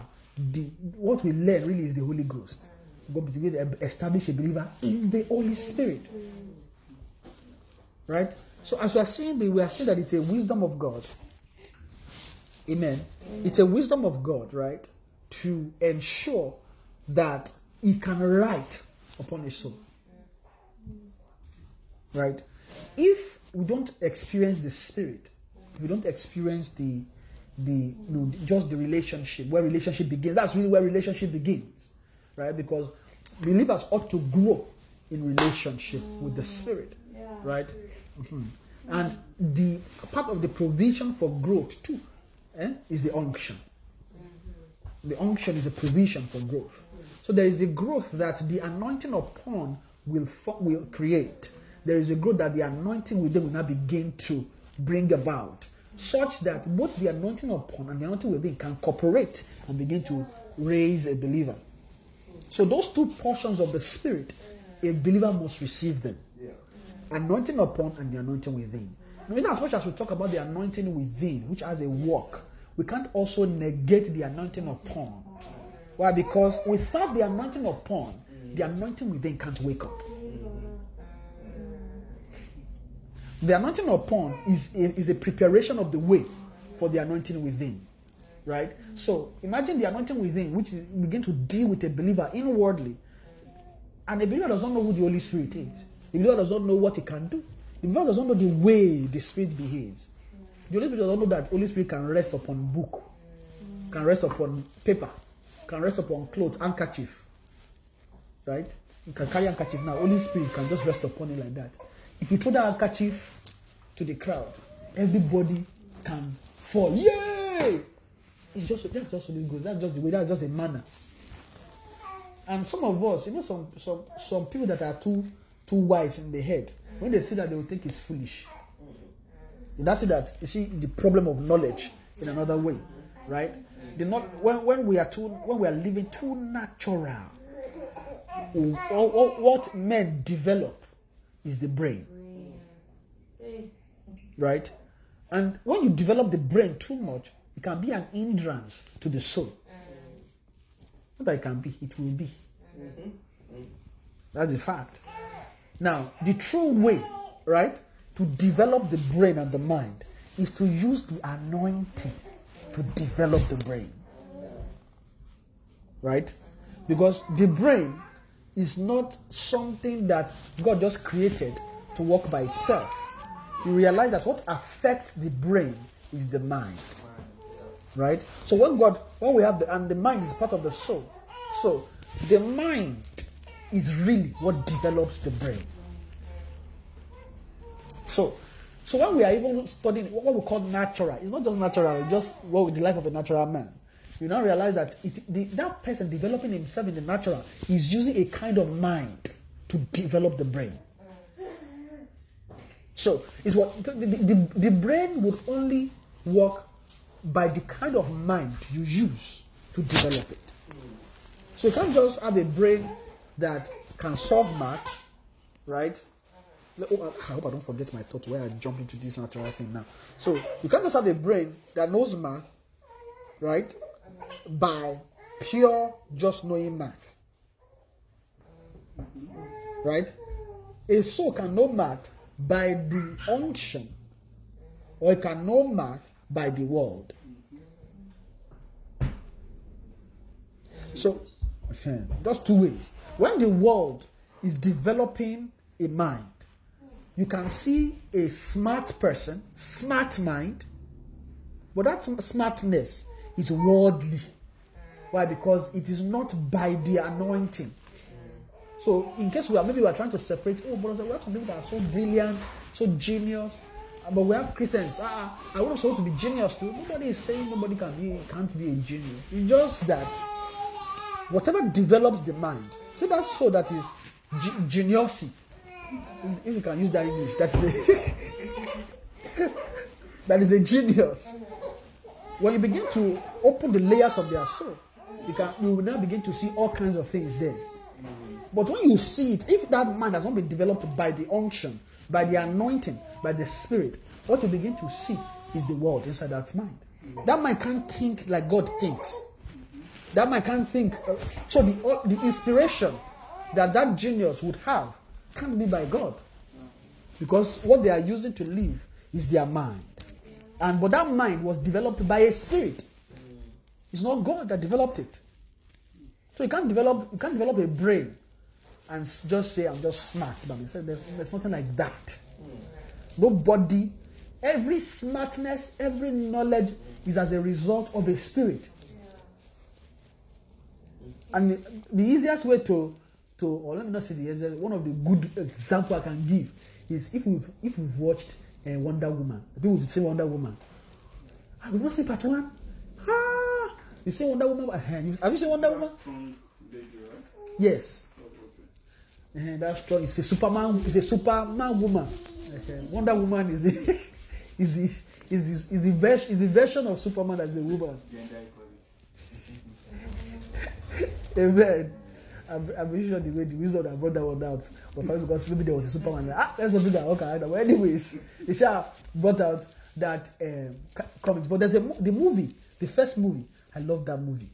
the what we learn really is the Holy Ghost. God begin to establish a believer in the Holy Spirit. Right? So as we are seeing the, we are seeing that it's a wisdom of God. Amen. It's a wisdom of God, right? To ensure that He can write upon His soul. Right? If we don't experience the Spirit, we don't experience the the you know, just the relationship, where relationship begins, that's really where relationship begins. Right? Because believers ought to grow in relationship with the Spirit. Right? Mhm. And the part of the provision for growth too eh, is the unction. The unction is a provision for growth. So there is a growth that the anointing upon will will create. There is a growth that the anointing within will now begin to bring about, such that both the anointing upon and the anointing within can cooperate and begin to raise a believer. So those two portions of the spirit, a believer must receive them anointing upon and the anointing within. Now, in as much as we talk about the anointing within, which has a work, we can't also negate the anointing upon. Why? Because without the anointing upon, the anointing within can't wake up. The anointing upon is a, is a preparation of the way for the anointing within. Right? So imagine the anointing within, which begin to deal with a believer inwardly. And a believer does not know who the Holy Spirit is. The believer does not know what he can do. The believer does not know the way the Spirit behaves. The Holy Spirit does not know that Holy Spirit can rest upon book, can rest upon paper, can rest upon clothes, handkerchief. Right? You can carry handkerchief now. Holy Spirit can just rest upon it like that. If you throw that handkerchief to the crowd, everybody can fall. Yay! It's just that's just really good. That's just the way. That's just a manner. And some of us, you know, some some some people that are too too wise in the head, when they see that, they will think it's foolish. And that's it. That you see the problem of knowledge in another way, right? The not when when we are too when we are living too natural, what men develop is the brain, right? And when you develop the brain too much, it can be an hindrance to the soul. Not that it can be, it will be. That's a fact. Now, the true way, right, to develop the brain and the mind is to use the anointing to develop the brain. Right? Because the brain is not something that God just created to work by itself. You realize that what affects the brain is the mind. Right? So when God, when we have the, and the mind is part of the soul. So the mind is really what develops the brain. So So when we are even studying what we call natural, it's not just natural, it's just what the life of a natural man. You now realize that it, the, that person developing himself in the natural is using a kind of mind to develop the brain. So it's what the, the, the brain would only work by the kind of mind you use to develop it. So you can't just have a brain that can solve math, right? Oh, I hope I don't forget my thought where I jump into this natural thing now. So you can't just have a brain that knows math, right? By pure just knowing math. Right? A soul can know math by the unction, or it can know math by the world. So, just two ways. When the world is developing a mind, you can see a smart person, smart mind, but that smartness is worldly. Why? Because it is not by the anointing. So, in case we are maybe we are trying to separate, oh, but we have some people that are so brilliant, so genius, but we have Christians. Ah, I want supposed to be genius too. Nobody is saying nobody can be can't be a genius. It's just that whatever develops the mind. See that so that is ge- geniusity. If you can use that English, that is a that is a genius. When you begin to open the layers of their soul, you can you will now begin to see all kinds of things there. But when you see it, if that mind has not been developed by the unction, by the anointing, by the spirit, what you begin to see is the world inside that mind. That mind can't think like God thinks. That mind can't think. Uh, so the, uh, the inspiration that that genius would have can't be by God. Because what they are using to live is their mind. And but that mind was developed by a spirit. It's not God that developed it. So you can't develop you can't develop a brain and just say I'm just smart. But he said there's, there's nothing like that. Nobody, every smartness, every knowledge is as a result of a spirit. And the, the easiest way to to or let me not say the easiest, one of the good example I can give is if we've if we've watched uh, Wonder Woman. People would say Wonder Woman. Ah, we've not seen part one. Ah, you say Wonder Woman. Uh, have you seen Wonder Woman? From DC, right? Yes. Oh. Uh, that's true. It's a Superman. It's a Superman woman. Uh, Wonder Woman is the is the is the is the, vers- is the version of Superman as a woman. Gender equality. Amen. I'm, I'm sure the way the wisdom that brought that one out was probably because maybe there was a Superman. Ah, not do that. Okay, but anyways, they shall brought out that um, comics. But there's a the movie, the first movie. I love that movie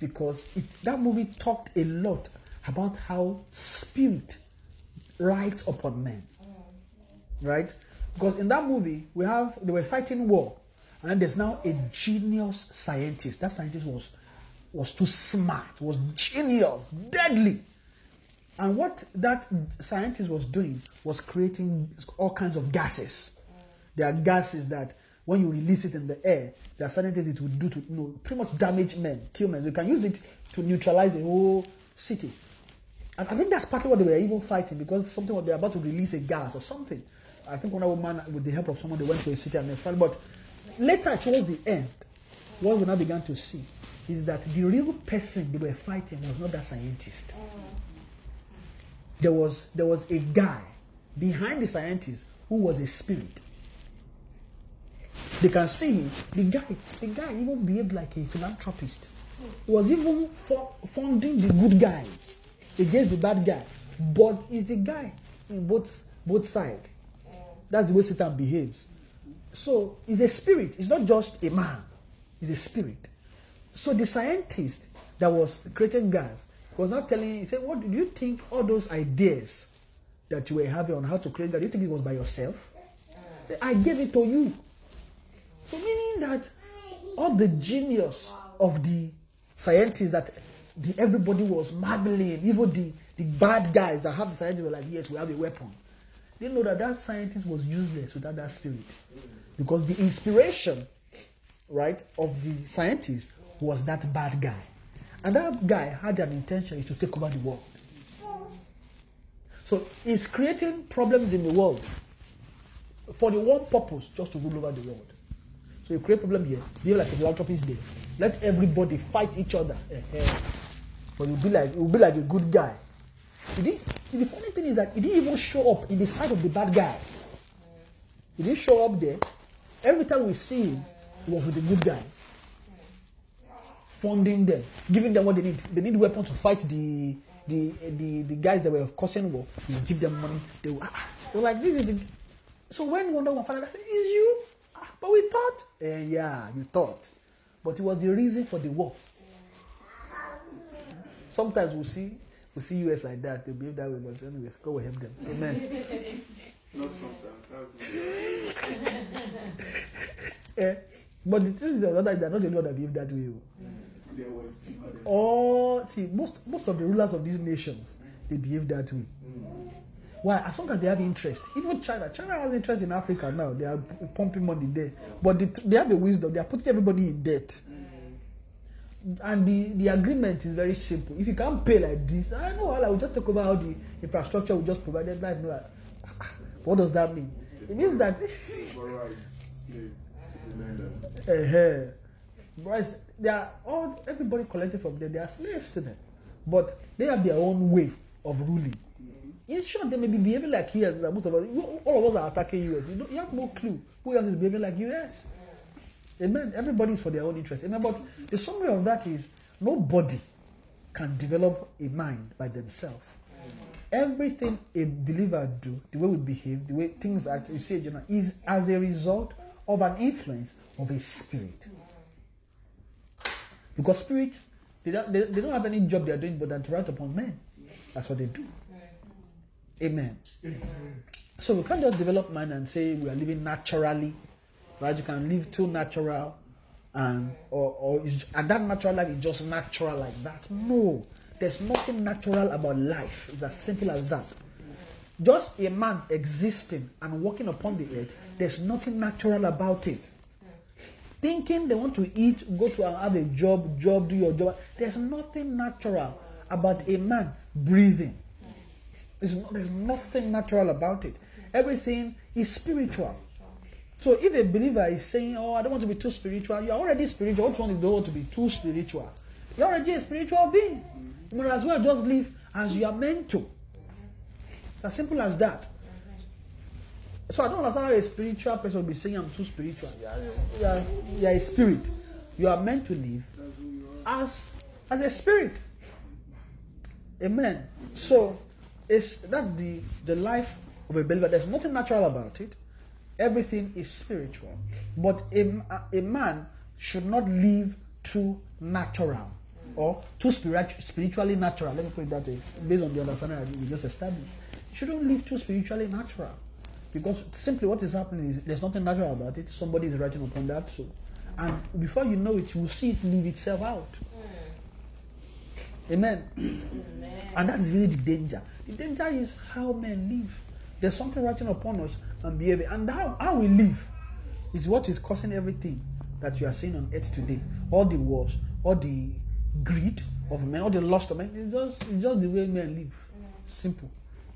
because it that movie talked a lot about how spirit rides upon men. Right? Because in that movie, we have they were fighting war, and there's now a genius scientist. That scientist was was too smart, was genius, deadly. And what that scientist was doing was creating all kinds of gases. There are gases that when you release it in the air, there are certain things it will do to you know, pretty much damage men, kill men. You can use it to neutralize a whole city. And I think that's partly what they were even fighting because something what they're about to release a gas or something. I think one woman, with the help of someone, they went to a city and they fought. But later, towards the end, what we now began to see is that the real person they were fighting was not that scientist. There was there was a guy behind the scientist who was a spirit. They can see him. The guy, the guy even behaved like a philanthropist. He was even fu- funding the good guys against the bad guy. But he's the guy in both both sides. That's the way Satan behaves. So he's a spirit. He's not just a man. He's a spirit. So the scientist that was creating gas was not telling. He said, "What do you think? All those ideas that you were having on how to create gas, do you think it was by yourself?" He said, "I gave it to you." So meaning that all the genius of the scientists that the, everybody was marveling, even the, the bad guys that have the scientists were like, yes, we have a weapon. They know that that scientist was useless without that spirit. Because the inspiration, right, of the scientist was that bad guy. And that guy had an intention is to take over the world. So he's creating problems in the world. for the one purpose, just to rule over the world. So you create problem here, behave like a philanthropist there. Let everybody fight each other. But you'll be like you'll be like a good guy. He the funny thing is that he didn't even show up in the side of the bad guys. He didn't show up there. Every time we see him, he was with the good guys. Funding them, giving them what they need. They need weapons to fight the the the, the guys that were causing war. He give them money. They were, ah, were like, this is the. So when Wonder Woman I said, is you? But we thought. Eh, yeah, you thought. But it was the reason for the war. Sometimes we see we see US like that, they behave that way, but anyways, God will help them. Amen. Not sometimes. Eh, But the truth is that they're not the one that behave that way. oh. There was two see most most of the rulers of these nations they behave that way. Why? As long as they have interest, even China, China has interest in Africa now. They are pumping money there, but they, they have a wisdom. They are putting everybody in debt, and the the agreement is very simple. If you can't pay like this, I know I will just talk about how the infrastructure will just provided life. What does that mean? It means that. Uh Bryce, they are all everybody collected from them. They are slaves to them, but they have their own way of ruling. In short, they may be behaving like US. Like most of us, you- all of us are attacking US. You, you have no clue who else is behaving like US. Amen. Everybody is for their own interest. Amen. But the summary of that is nobody can develop a mind by themselves. Everything a believer do, the way we behave, the way things act, you see, Jonah, is as a result of an influence of a spirit. Because spirit, they don't, they, they don't have any job they are doing but than to write upon men. That's what they do. Amen. So we can't just develop mind and say we are living naturally, right? You can live too natural, and or or is, and that natural life is just natural like that. No, there's nothing natural about life. It's as simple as that. Just a man existing and walking upon the earth, there's nothing natural about it. Thinking they want to eat, go to and have a job, job, do your job. There's nothing natural about a man breathing. There's, there's nothing natural about it. Everything is spiritual. So if a believer is saying, "Oh, I don't want to be too spiritual," you're already spiritual. What don't want to be too spiritual? You're already a spiritual being. You might as well just live as you are meant to. It's as simple as that. So I don't understand how a spiritual person will be saying, "I'm too spiritual." You are, you are, you are a spirit. You are meant to live as as a spirit. Amen. So it's that's the the life of a believer. There's nothing natural about it. Everything is spiritual. But a, a man should not live too natural or too spirit, spiritually natural. Let me put it that way, based on the understanding we just established. You shouldn't live too spiritually natural. Because simply what is happening is there's nothing natural about it. Somebody is writing upon that. So, and before you know it, you will see it leave itself out. Mm. Amen. And that's really the danger. The danger is how men live. There's something writing upon us and behavior. And how, how we live is what is causing everything that you are seeing on earth today. All the wars, all the greed of men, all the lust of men. It's just, it's just the way men live. Simple.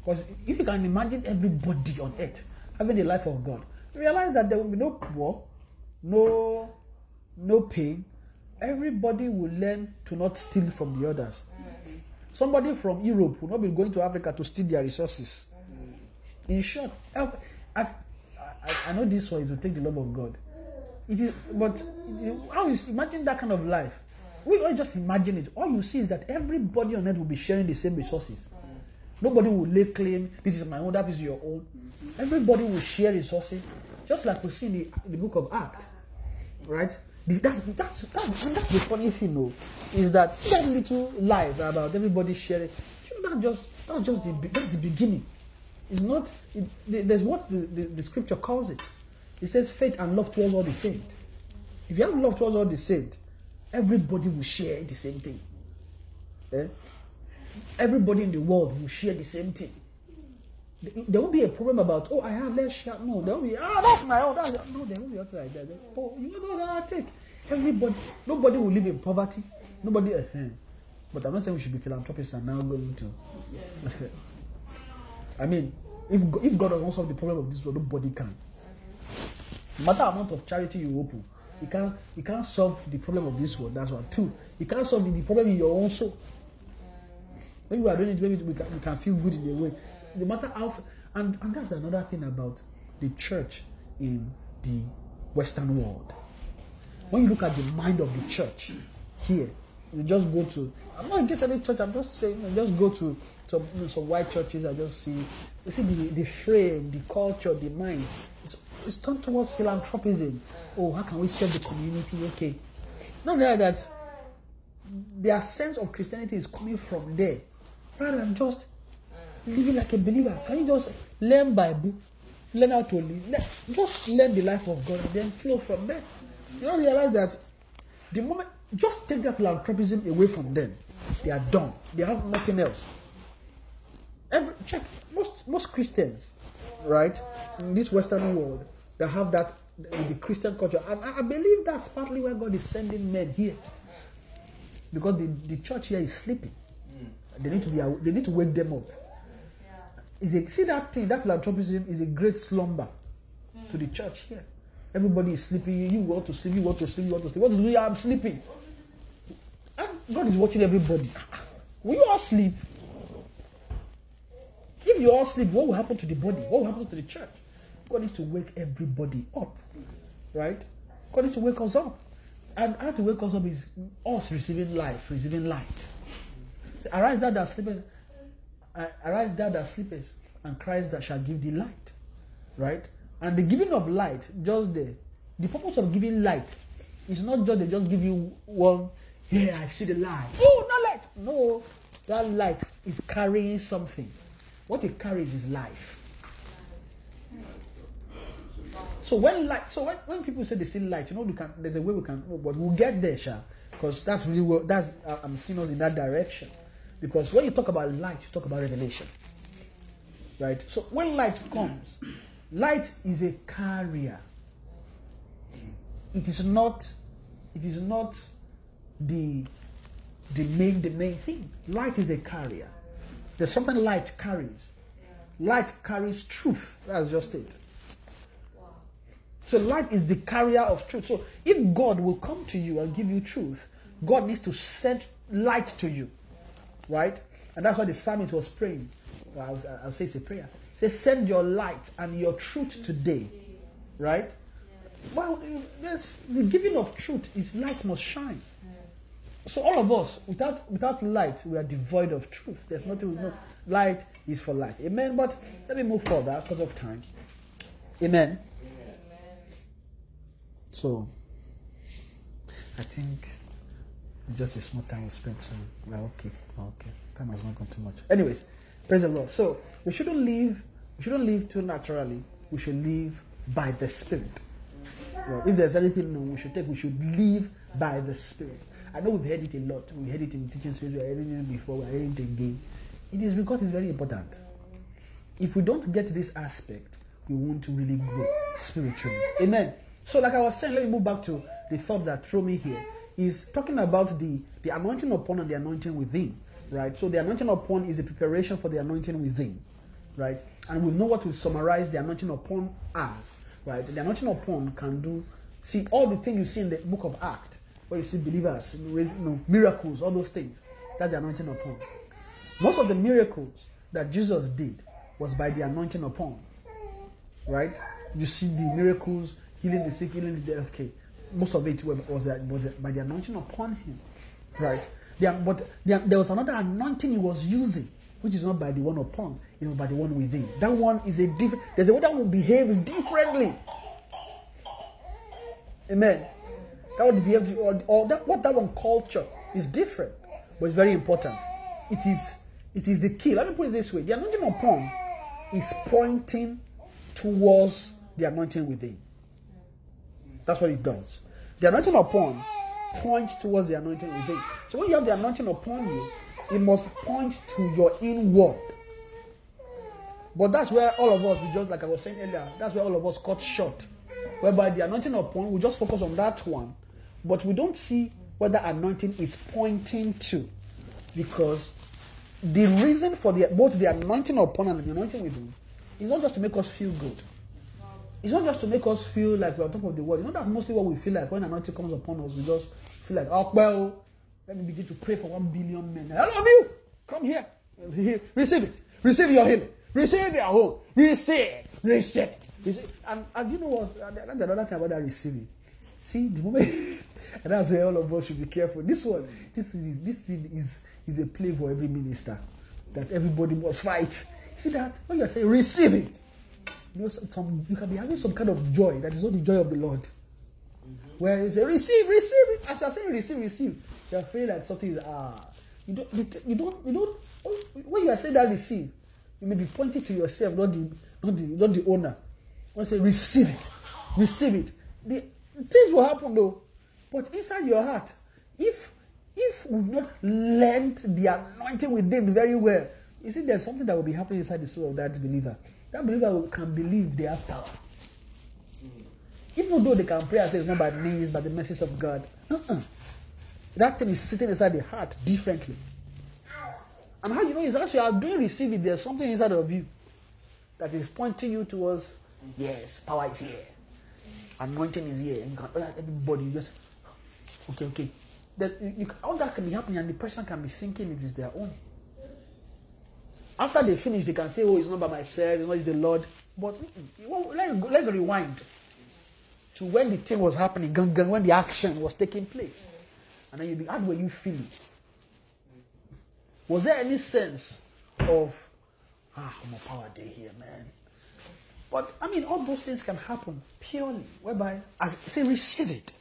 Because if you can imagine everybody on earth having the life of God, realize that there will be no war, no no pain. Everybody will learn to not steal from the others. Somebody from Europe will not be going to Africa to steal their resources. In short, I, I, I- know this one is to take the love of God. It is, but how you imagine that kind of life? We all just imagine it. All you see is that everybody on earth will be sharing the same resources. Nobody will lay claim, this is my own, that is your own. Everybody will share resources, just like we see in the, the book of Acts. Right? That's, that's, that's, and that's the funny thing, though, is that see that little life about everybody sharing. you know, That just, that's just the, that's the beginning. It's not, it, there's what the, the, the scripture calls it. It says faith and love towards all the saints. If you have love towards all the saints, everybody will share the same thing. Eh? Everybody in the world will share the same thing. There- won't be a problem about, oh, I have less share. No, there won't be, ah, that's my own. That's, no, there won't be nothing like that. Oh, you know what I take? Everybody, nobody will live in poverty. Nobody, uh, but I'm not saying we should be philanthropists and now going to. I mean, if, if God doesn't solve the problem of this world, nobody can. No matter amount of charity you open, you can't you can't solve the problem of this world. That's one. Two, you can't solve the problem in your own soul. When you are doing it, maybe we can, we can feel good in a way. No matter how, and, and that's another thing about the church in the Western world. When you look at the mind of the church here, you just go to. I'm not against any church. I'm just saying, just go to some some white churches. I just see, you see the, the frame, the culture, the mind. It's, it's turned towards philanthropism. Oh, how can we serve the community? Okay, not like that their sense of Christianity is coming from there rather than just living like a believer. Can you just learn Bible, learn how to live, just learn the life of God and then flow from there? You don't realize that the moment just take that philanthropism away from them, they are done. They have nothing else. Every, check most most Christians, right, in this Western world, they have that the Christian culture, and I I believe that's partly why God is sending men here because the, the church here is sleeping. They need to be they need to wake them up. Is a see that thing that philanthropism is a great slumber to the church here. Everybody is sleeping. You want to sleep. You want to sleep. You want to sleep. What do? Yeah, I'm sleeping. And God is watching everybody. Will you all sleep? If you all sleep, what will happen to the body? What will happen to the church? God needs to wake everybody up, right? God needs to wake us up. And how to wake us up is us receiving life, receiving light. Say, Arise, that sleepest, uh, arise, thou that sleepest, and Christ that shall give thee light, right? And the giving of light, just the the purpose of giving light is not just they just give you one. Yeah, I see the light. Oh, not light. No, that light is carrying something. What it carries is life. So when light, so when, when people say they see light, you know, we can. There's a way we can, but we'll get there, Sha, because that's really what that's. I'm seeing us in that direction, because when you talk about light, you talk about revelation, right? So when light comes, light is a carrier. It is not. It is not the the main the main thing. Light is a carrier. There's something light carries. Light carries truth. That's just it. So light is the carrier of truth. So if God will come to you and give you truth, God needs to send light to you, right? And that's why the psalmist was praying. Well, I'll, I'll say it's a prayer. Say, "Send your light and your truth today," right? Well, yes, the giving of truth is light must shine. So all of us, without without light, we are devoid of truth. There's nothing. No, light is for life. Amen. But let me move further because of time. Amen. So, I think just a small time we spent. So, well, okay, okay. Time has not gone too much. Anyways, praise the Lord. So, we shouldn't live. We shouldn't live too naturally. We should live by the Spirit. Well, if there's anything we should take, we should live by the Spirit. I know we've heard it a lot. We heard it in teaching series. We hearing it before. We hearing it again. It is because it's very important. If we don't get this aspect, we won't really grow spiritually. Amen. So, like I was saying, let me move back to the thought that threw me here. Is talking about the the anointing upon and the anointing within, right? So the anointing upon is the preparation for the anointing within, right? And we know what we summarize the anointing upon as, right? The anointing upon can do see all the things you see in the book of Acts, where you see believers, you know, miracles, all those things. That's the anointing upon. Most of the miracles that Jesus did was by the anointing upon. Right? You see the miracles, healing the sick, healing the dead. Okay. Most of it was, was, uh, was uh, by the anointing upon him. Right? There, um, but there, um, there was another anointing he was using, which is not by the one upon, it was by the one within. That one is a different, there's a way that one behaves differently. Amen. That would behave, or, or that, what that one culture is different, but it's very important. It is, it is the key. Let me put it this way: the anointing upon is pointing towards the anointing within. That's what it does. The anointing upon points towards the anointing within. So when you have the anointing upon you, it must point to your inward. But that's where all of us, we just like I was saying earlier, that's where all of us cut short. Whereby the anointing upon, we just focus on that one, but we don't see what that anointing is pointing to. Because the reason for the both the anointing upon and the anointing within is not just to make us feel good. It's not just to make us feel like we're on top of the world. You know, that's mostly what we feel like when anointing comes upon us. We just feel like, oh, well, let me begin to pray for one billion men. I love you. Come here. Receive it. Receive your healing. Receive your home. Receive. Receive it. Receive. And, and you know what? That's another thing about that receiving. See, the moment, and that's where all of us should be careful. This one, this is this thing is is a play for every minister that everybody must fight. See that? When you're saying receive it, you know, some, you can be having some kind of joy that is not the joy of the Lord. Where you say receive, receive. As you're saying receive, receive, you're feeling like something is ah. You don't, you don't, you don't, you. When you are saying that receive, you may be pointing to yourself, not the, not the, not the owner. When you say receive it, receive it. The things will happen though, but inside your heart, if if we've not learned the anointing within very well, you see, there's something that will be happening inside the soul of that believer. That believer can believe they have power. Even though they can pray and say it's not by means, but the message of God. Uh-uh. That thing is sitting inside the heart differently. And how you know is as you are doing receive it, there's something inside of you that is pointing you towards, yes, power is here. Anointing is here. And you can, oh, everybody just, okay, okay. That, you, you, all that can be happening, and the person can be thinking it is their own. After they finish, they can say, oh, it's not by myself, it's not it's the Lord. But well, let's, let's rewind to when the thing was happening, when the action was taking place. And then you'd be, how were you feeling? Was there any sense of, ah, more power day here, man? But I mean, all those things can happen purely, whereby, as say, receive it.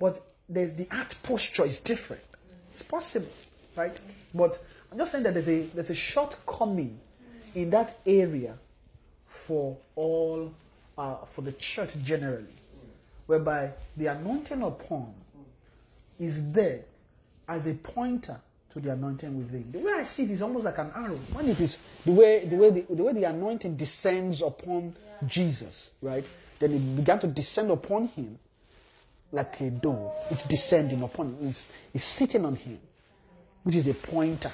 But there's the heart posture is different. It's possible, right? But I'm just saying that there's a there's a shortcoming in that area for all uh, for the church generally, whereby the anointing upon is there as a pointer to the anointing within. The way I see it is almost like an arrow. When it is the way the way the, the way the anointing descends upon yeah. Jesus, right? Then it began to descend upon him like a dove. It's descending upon him. It's, it's sitting on him, which is a pointer,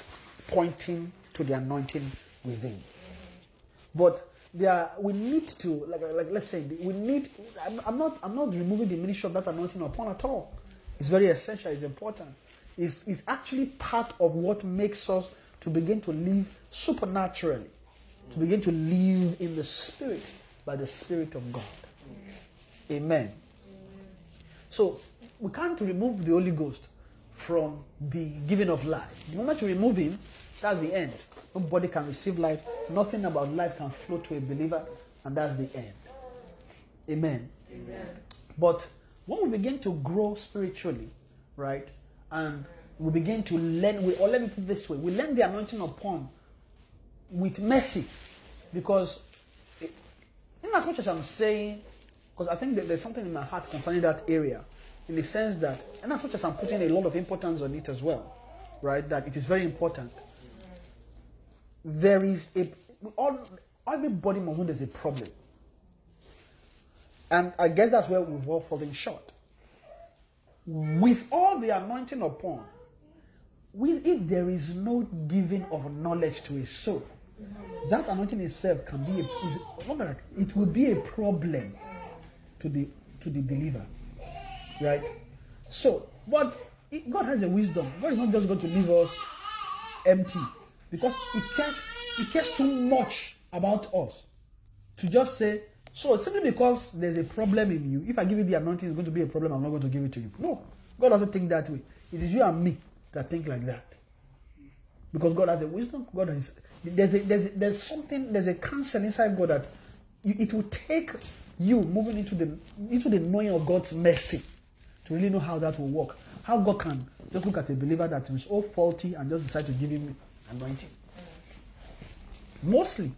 pointing to the anointing within. But there, we need to, like, like let's say, we need. I'm, I'm not, I'm not removing the ministry of that anointing upon at all. It's very essential. It's important It's, is actually part of what makes us to begin to live supernaturally, to begin to live in the Spirit by the Spirit of God. Amen. So we can't remove the Holy Ghost from the giving of life. The moment you remove him, that's the end. Nobody can receive life. Nothing about life can flow to a believer, and that's the end. Amen. Amen. But when we begin to grow spiritually, right, and we begin to learn, we, or let me put it this way, we learn the anointing upon with mercy. Because eh, in as much as I'm saying, because I think that there's something in my heart concerning that area, in the sense that, and as much as I'm putting a lot of importance on it as well, right, that it is very important. There is a, all, everybody must know there's a problem. And I guess that's where we've all fallen short with all the anointing upon, with if there is no giving of knowledge to a soul, that anointing itself can be a, is, it will be a problem to the to the believer, right? So, but God has a wisdom. God is not just going to leave us empty because He cares. He cares too much about us to just say so simply because there's a problem in you, if I give you the anointing, it's going to be a problem. I'm not going to give it to you. No, God doesn't think that way. It is you and me that think like that. Because God has a wisdom. God has there's a, there's a, there's something there's a counsel inside God that you, it will take you moving into the into the knowing of God's mercy to really know how that will work. How God can just look at a believer that is all faulty and just decide to give him anointing. Mostly,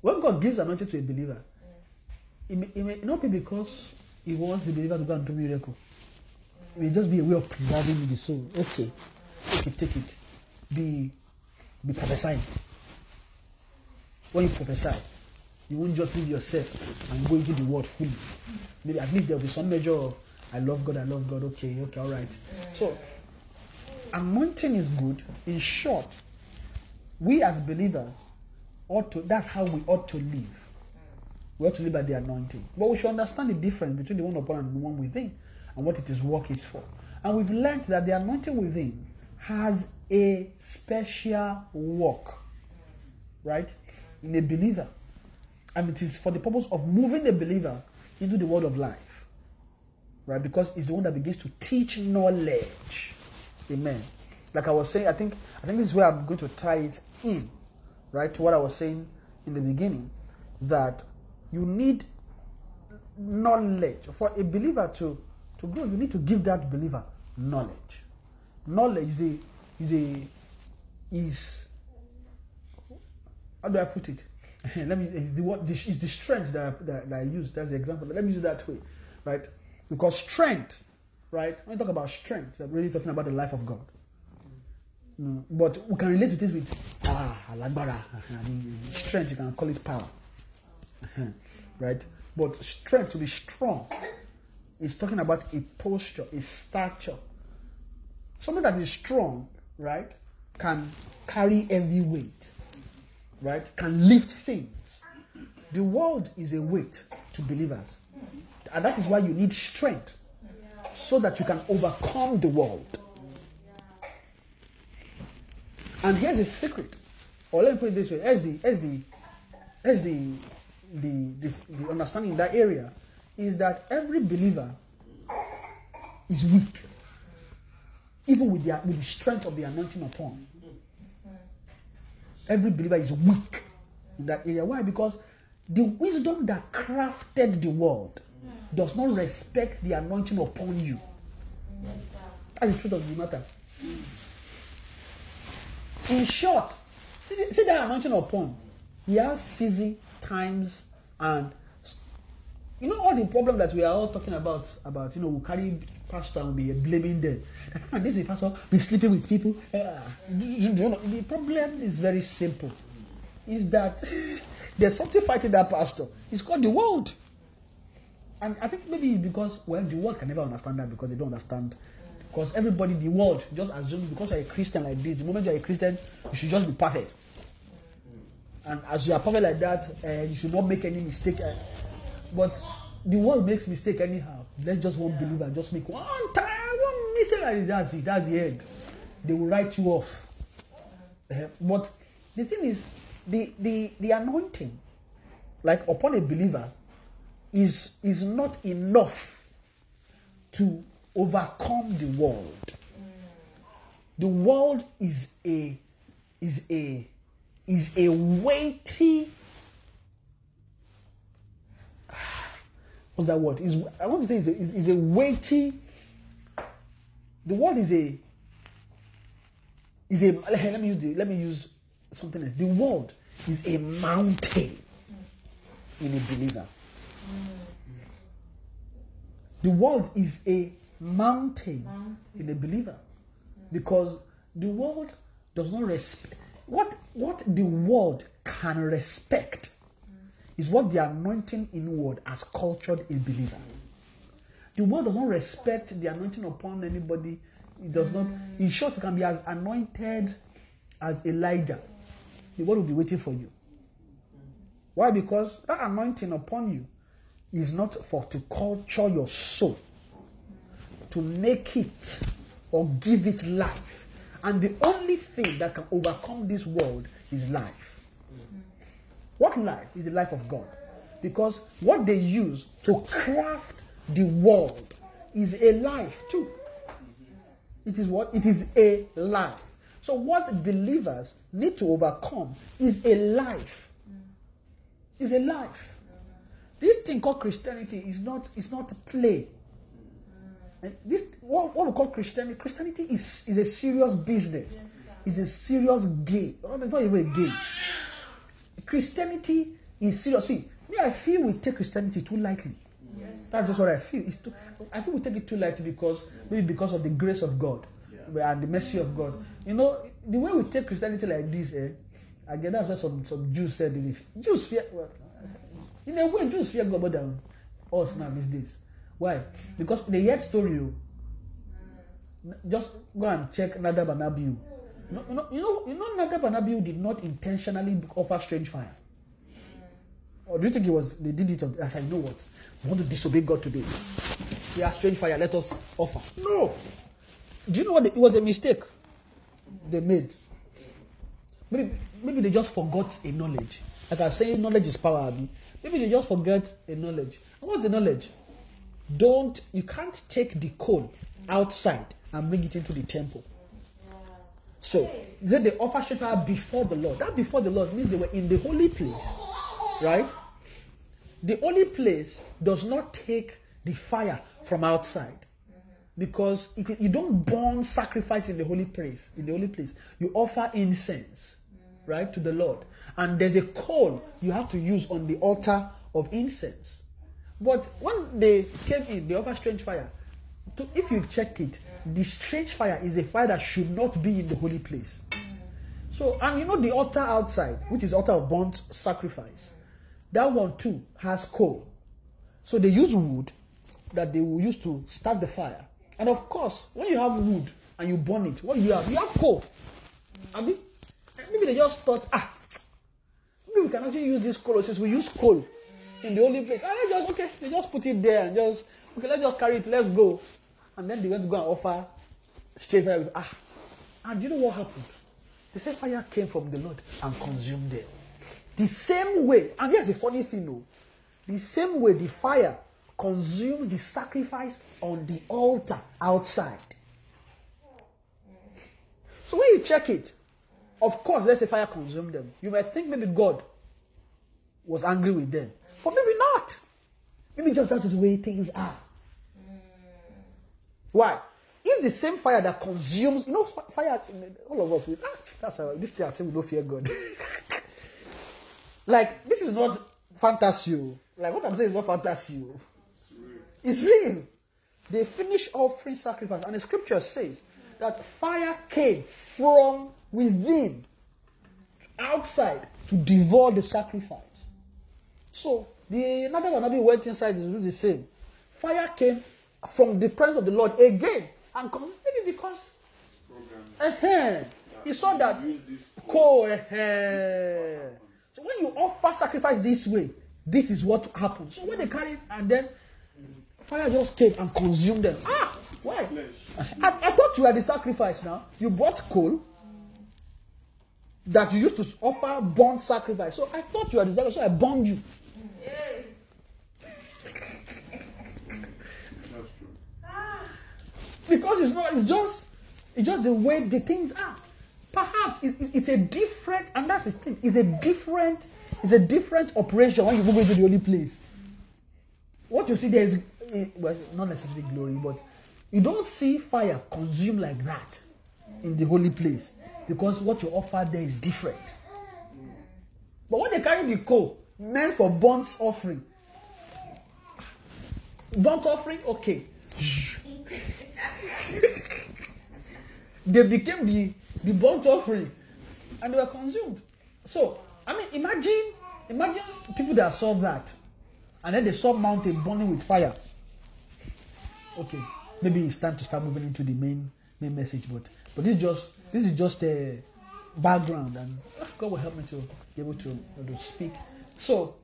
when God gives anointing to a believer, it may, it may not be because he wants the believer to go and do miracle. It may just be a way of preserving the soul. Okay, okay, take it. Be be prophesying. When you prophesy, you won't just leave yourself and go into the word fully. Maybe at least there'll be some measure of I love God, I love God, okay, okay, all right. So anointing is good. In short, we as believers ought to that's how we ought to live We ought to live by the anointing. But we should understand the difference between the one upon and the one within and what it is work is for. And we've learned that the anointing within has a special work, right? In a believer. And it is for the purpose of moving the believer into the world of life. Right? Because it's the one that begins to teach knowledge. Amen. Like I was saying, I think I think this is where I'm going to tie it in, right? To what I was saying in the beginning. That you need knowledge. For a believer to, to grow, you need to give that believer knowledge. Knowledge is a is a is how do I put it? let me is the what is the strength that I, that, that I use. That's the example. Let me use it that way, right? Because strength, right? When you talk about strength, you're really talking about the life of God. No, but we can relate to this with ah strength. You can call it power, right? But strength to be strong is talking about a posture, a stature, something that is strong, right? Can carry heavy weight right, can lift things. The world is a weight to believers. And that is why you need strength so that you can overcome the world. And here's a secret. Or let me put it this way as the as the as the the, the, the understanding in that area is that every believer is weak. Even with the, with the strength of the anointing upon every believer is weak in that area. Why? Because the wisdom that crafted the world does not respect the anointing upon you. That's the truth of the matter. In short, see, see that anointing upon. He has season, times, and you know all the problem that we are all talking about. About you know we carry pastor and be blaming them. And this is pastor be sleeping with people. Eh, ah, you- you know, the problem is very simple. Is that there's something fighting that pastor. It's called the world. And I think maybe it's because well the world can never understand that because they don't understand. Because everybody, the world, just assumes because you're a Christian like this, the moment you're a Christian, you should just be perfect. And as you are perfect like that, uh, you should not make any mistake. Uh, but the world makes mistake anyhow. Let's just one believer just make one time, one mistake like. That's it. That's the end. They will write you off. Uh, but the thing is, the the the anointing, like upon a believer, is is not enough to overcome the world. The world is a is a is a weighty what's that word? Is I want to say is a, is, is a weighty. The world is a is a let me use the, let me use something else. The world is a mountain in a believer. The world is a mountain in a believer because the world does not respect what what the world can respect is what the anointing inward has cultured a believer. The world does not respect the anointing upon anybody. It does not. In short, can be as anointed as Elijah. The world will be waiting for you. Why? Because that anointing upon you is not for to culture your soul, to make it or give it life. And the only thing that can overcome this world is life. What life is the life of God? Because what they use to craft the world is a life too. It is what? It is a life. So, what believers need to overcome is a life. Is a life. This thing called Christianity is not is not play. And this what, what we call Christianity, Christianity is, is a serious business. It's a serious game. It's not even a game. Christianity is serious. See, me, I feel we take Christianity too lightly. Yes. That's just what I feel. It's too, I feel we take it too lightly because maybe because of the grace of God and the mercy of God. You know, the way we take Christianity like this, eh? Again, that's what some, some Jews said. Jews fear, well, in a way, Jews fear God more than us now these days. Why? Because they yet story, You. just go and check Nadab and Abihu. You know, you know, Nadab and Abihu did not intentionally offer strange fire. Or do you think it was they did it? I said, you know what? We want to disobey God today. We are strange fire. Let us offer. No. Do you know what? It was a mistake they made. Maybe, maybe they just forgot a knowledge. Like I say, knowledge is power. Maybe they just forget a knowledge. And what's the knowledge? Don't you can't take the coal outside and bring it into the temple. So then they offer fire before the Lord. That before the Lord means they were in the holy place, right? The holy place does not take the fire from outside because you don't burn sacrifice in the holy place. In the holy place, you offer incense, right, to the Lord, and there's a coal you have to use on the altar of incense. But when they came in, they offered strange fire. To, if you check it, the strange fire is a fire that should not be in the holy place. So, and you know the altar outside, which is altar of burnt sacrifice, that one too has coal. So they use wood that they will use to start the fire. And of course, when you have wood and you burn it, what you have? You have coal. I maybe they just thought, ah, we can actually use this coal since we use coal in the holy place. And they just okay, they just put it there and just okay, let's just carry it, let's go. And then they went to go and offer straight fire. Ah, and you know what happened? They said fire came from the Lord and consumed them. The same way, and here's the funny thing though, the same way the fire consumed the sacrifice on the altar outside. So when you check it, of course, let's say fire consumed them. You might think maybe God was angry with them, but maybe not. Maybe just that is the way things are. Why? If the same fire that consumes, you know, fire, all of us, we, ah, that's why this thing I say we don't fear God. like, this is not fantasy. oh. Like, what I'm saying is not fantasy. oh. It's real. They finished offering sacrifice, and the scripture says that fire came from within, outside, to devour the sacrifice. So the another one Nabi went inside to do the same. Fire came from the presence of the Lord again, and come, maybe because Program. uh he saw that coal. uh So when you offer sacrifice this way, this is what happens. So when they carry it and then fire just came and consumed them. Ah, why? I, I thought you were the sacrifice now. You brought coal that you used to offer burnt sacrifice. So I thought you were the sacrifice, so I burned you. Because it's not, it's just, it's just the way the things are. Perhaps it's, it's a different, and that's the thing, it's a different, it's a different operation when you go into the holy place. What you see there is, eh, well, not necessarily glory, but you don't see fire consumed like that in the holy place because what you offer there is different. But when they carry the coal meant for burnt offering, burnt offering, okay. they became the, the burnt offering and they were consumed. So, I mean, imagine, imagine people that saw that and then they saw mountain burning with fire. Okay, maybe it's time to start moving into the main main message, but but this is just this is just a background, and God will help me to be able to, to speak. So,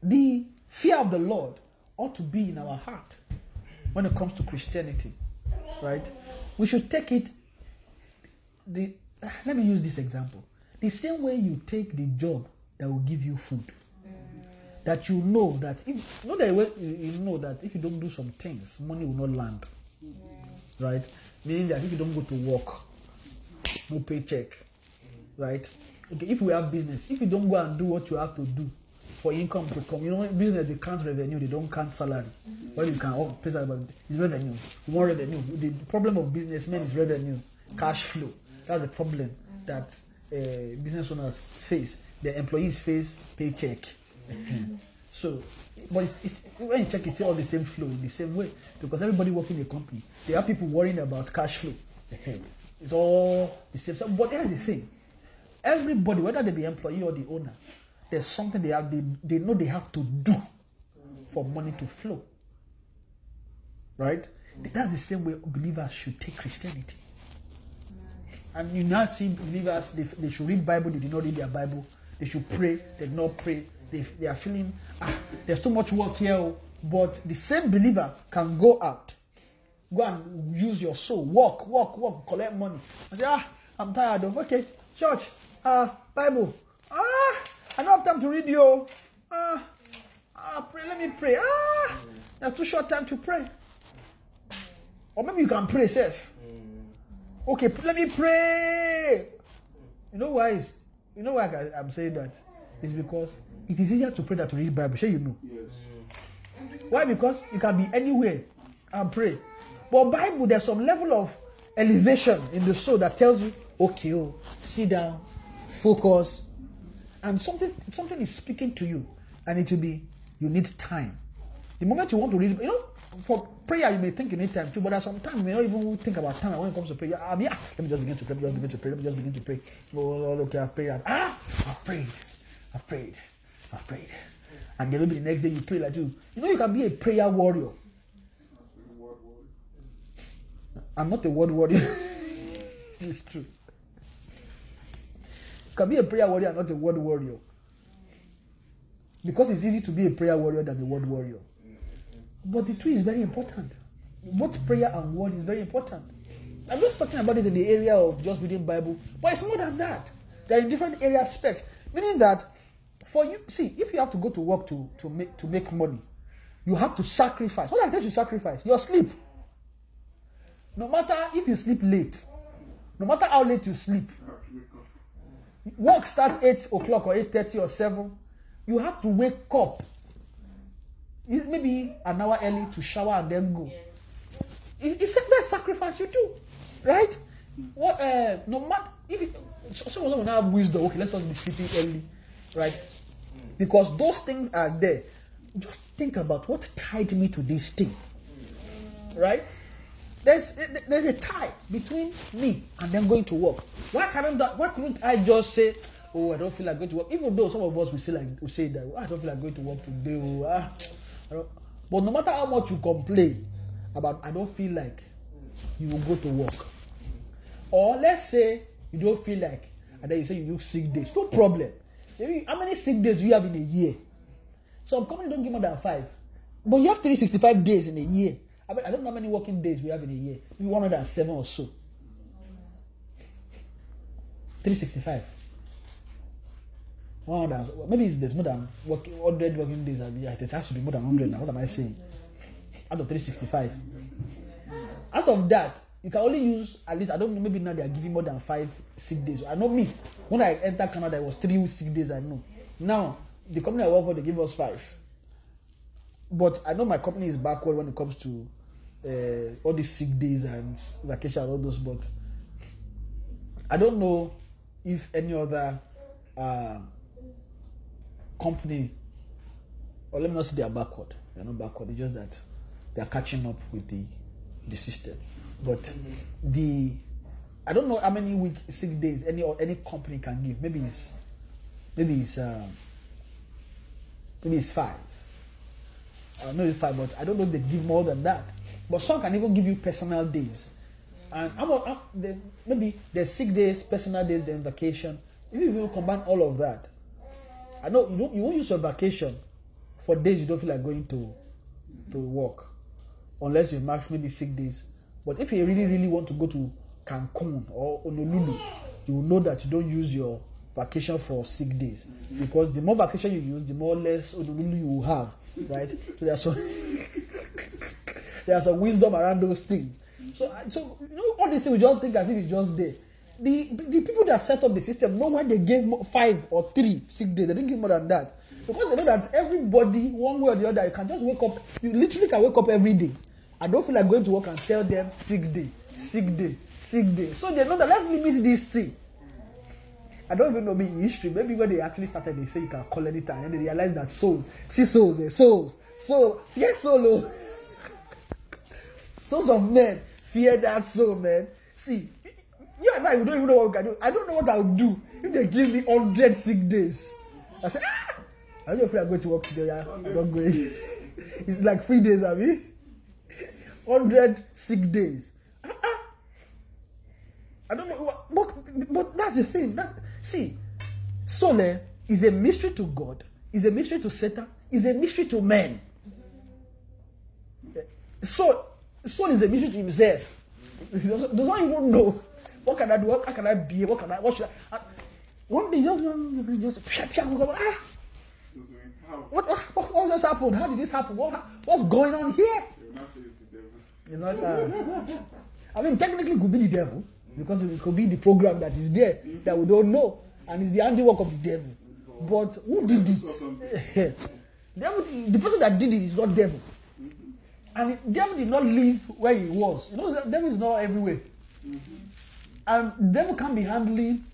the fear of the Lord ought to be in our heart when it comes to Christianity, right? We should take it. The let me use this example. The same way you take the job that will give you food, that you know that if know that you know that if you don't do some things, money will not land, right? Meaning that if you don't go to work, no paycheck, right? Okay, if we have business, if you don't go and do what you have to do for income to come, you know, business they count revenue, they don't count salary. Mm-hmm. What you can oh, place about is revenue. You want revenue. The problem of businessmen is revenue, cash flow. That's the problem mm-hmm. that uh, business owners face. The employees face paycheck. Mm-hmm. So, but it's, it's, when you check, it's still all the same flow, the same way. Because everybody working in a company, there are people worrying about cash flow. It's all the same. So, but here's the thing everybody, whether they be employee or the owner, there's something they have, they, they know they have to do for money to flow. Right? That's the same way believers should take Christianity. And you now see believers, they, they should read Bible, they did not read their Bible. They should pray, they did not pray. they, they are feeling ah, there's too much work here, oh." but the same believer can go out, go and use your soul, walk, walk, walk, collect money, and say, ah, I'm tired of okay, church, uh, Bible, ah, I don't have time to read you, ah, ah, pray, let me pray, ah, that's too short time to pray, or maybe you can pray, safe. Okay, let me pray. You know why? Is, you know why I, I'm saying that? It's because it is easier to pray than to read Bible. Sure, you know. Yes. Why? Because you can be anywhere and pray. But Bible, there's some level of elevation in the soul that tells you, okay, oh, sit down, focus, and something something is speaking to you, and it will be you need time. The moment you want to read, you know, for prayer you may think you need time too, but at some time you may not even think about time when it comes to prayer. I mean, ah, let me just begin to pray. Let me just begin to pray. Let me just begin to pray. Oh, Lord, okay, I've prayed. Ah, I've prayed. I've prayed. I've prayed. And then maybe the next day you pray like you. You know, you can be a prayer warrior. I'm not a word warrior. it's true. Can be a prayer warrior not a word warrior. Because it's easy to be a prayer warrior than a word warrior. But the two is very important. Both prayer and word is very important. I'm just talking about this in the area of just reading Bible, but it's more than that. They're in different area aspects. Meaning that for you, see, if you have to go to work to, to make to make money, you have to sacrifice. What are things you sacrifice? Your sleep. No matter if you sleep late, no matter how late you sleep, work starts 8 o'clock or 8.30 or 7, you have to wake up. It's maybe an hour early to shower and then go. It- It's that sacrifice you do, right? What? Uh, no matter if it, so- some of them will not have wisdom. Okay, let's just be sleeping early, right? Because those things are there. Just think about what tied me to this thing, right? There's there's a tie between me and them going to work. Why can't? Why couldn't I just say, "Oh, I don't feel like going to work"? Even though some of us will say like we say that, "Oh, "I don't feel like going to work today." Oh, ah, But no matter how much you complain about, I don't feel like you will go to work. Or let's say you don't feel like, and then you say you use sick days. No problem. How many sick days do you have in a year? Some companies don't give more than five, but you have 365 days in a year. I, mean, I don't know how many working days we have in a year. Maybe 107 or so. 365. 100, maybe it's, there's more than working, 100 working days. It has to be more than 100 now. What am I saying? Out of 365. Out of that, you can only use at least I don't know. Maybe now they are giving more than five sick days. I know me. When I entered Canada, it was three sick days. I know. Now the company I work for, they give us five. But I know my company is backward when it comes to uh, all these sick days and vacation and all those. But I don't know if any other uh, company, or let me not say they are backward. They are not backward. It's just that they are catching up with the the system. But the I don't know how many week sick days any or any company can give. Maybe it's maybe it's um, maybe it's five. I know it's five, but I don't know if they give more than that. But some can even give you personal days. And the, maybe there's sick days, personal days, then vacation. If you even combine all of that, I know you you won't use your vacation for days you don't feel like going to to work unless you max maybe six days. But if you really really want to go to Cancun or Honolulu, you will know that you don't use your vacation for six days because the more vacation you use, the more less Honolulu you will have, right? So some there's some wisdom around those things. So so you know all these things we just think as if it's just there. The, the people that set up the system know why they gave five or three sick days. They didn't give more than that because they know that everybody, one way or the other, you can just wake up. You literally can wake up every day. I don't feel like going to work and tell them sick day, sick day, sick day. So they know that let's limit this thing. I don't even know me in history. Maybe when they actually started, they say you can call anytime, and they realize that souls, see souls, eh, souls, soul, fear solo, souls of men fear that soul, man. See, you and I, we don't even know what we can do. I don't know what I would do if they give me hundred sick days. I say, ah, I don't feel like going to work today. Yeah, I'm not going. it's like three days, I mean, hundred sick days. Ah, ah. I don't know, but, but that's the thing. That see, soul eh, is a mystery to God. is a mystery to Satan, is a mystery to men. Soul, soul is a mystery to himself. Doesn't, even know what can I do, how can I be, what can I, what should I. I- one day, just, just, pia, pia, ah, what, what, what, just happened? How did this happen? What, what's going on here? It's not. Uh, I mean, technically, it could be the devil because it could be the program that is there that we don't know, and it's the handiwork of the devil. But who did it? the person that did it is not devil, and the devil did not live where he was. You know, the devil is not everywhere, mm-hmm. and the devil can't be handling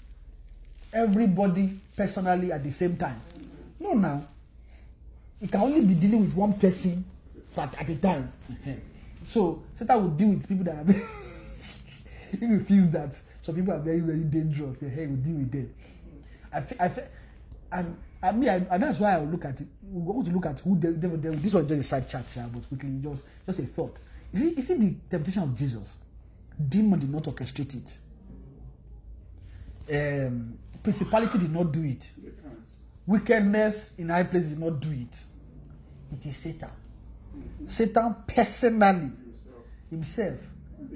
everybody personally at the same time. No, now it can only be dealing with one person at, at a time. Mm-hmm. So Satan will deal with people that are he feels that some people are very, very dangerous, then hey, will deal with them. I fe- I fe- and I mean, I, and that's why I look at it. We want to look at who the devil, devil. This was just a side chat here, but quickly, just just a thought. You see, you see the temptation of Jesus. Demon did not orchestrate it. Um, principality did not do it. Wickedness in high places did not do it. It is Satan. Satan personally himself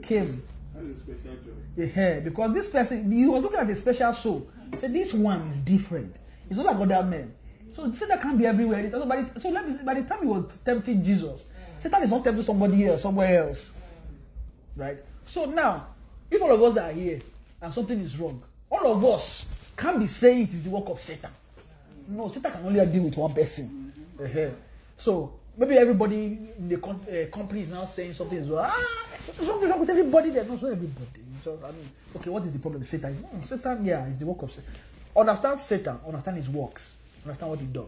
came yeah, because this person you was looking at a special soul. He said this one is different. It's not like other men. So Satan can't be everywhere. Also by the, so let me, by the time he was tempting Jesus, Satan is not tempting somebody else, somewhere else. Right? So now, if all of us are here and something is wrong, all of us can't be saying it is the work of Satan. No, Satan can only deal with one person. Uh-huh. So maybe everybody in the com- uh, company is now saying something is wrong. Ah, something wrong with everybody. There, no, not everybody. So I mean, okay, what is the problem? Satan. Hmm, Satan, yeah, it's the work of Satan. Understand Satan. Understand his works. Understand what he does.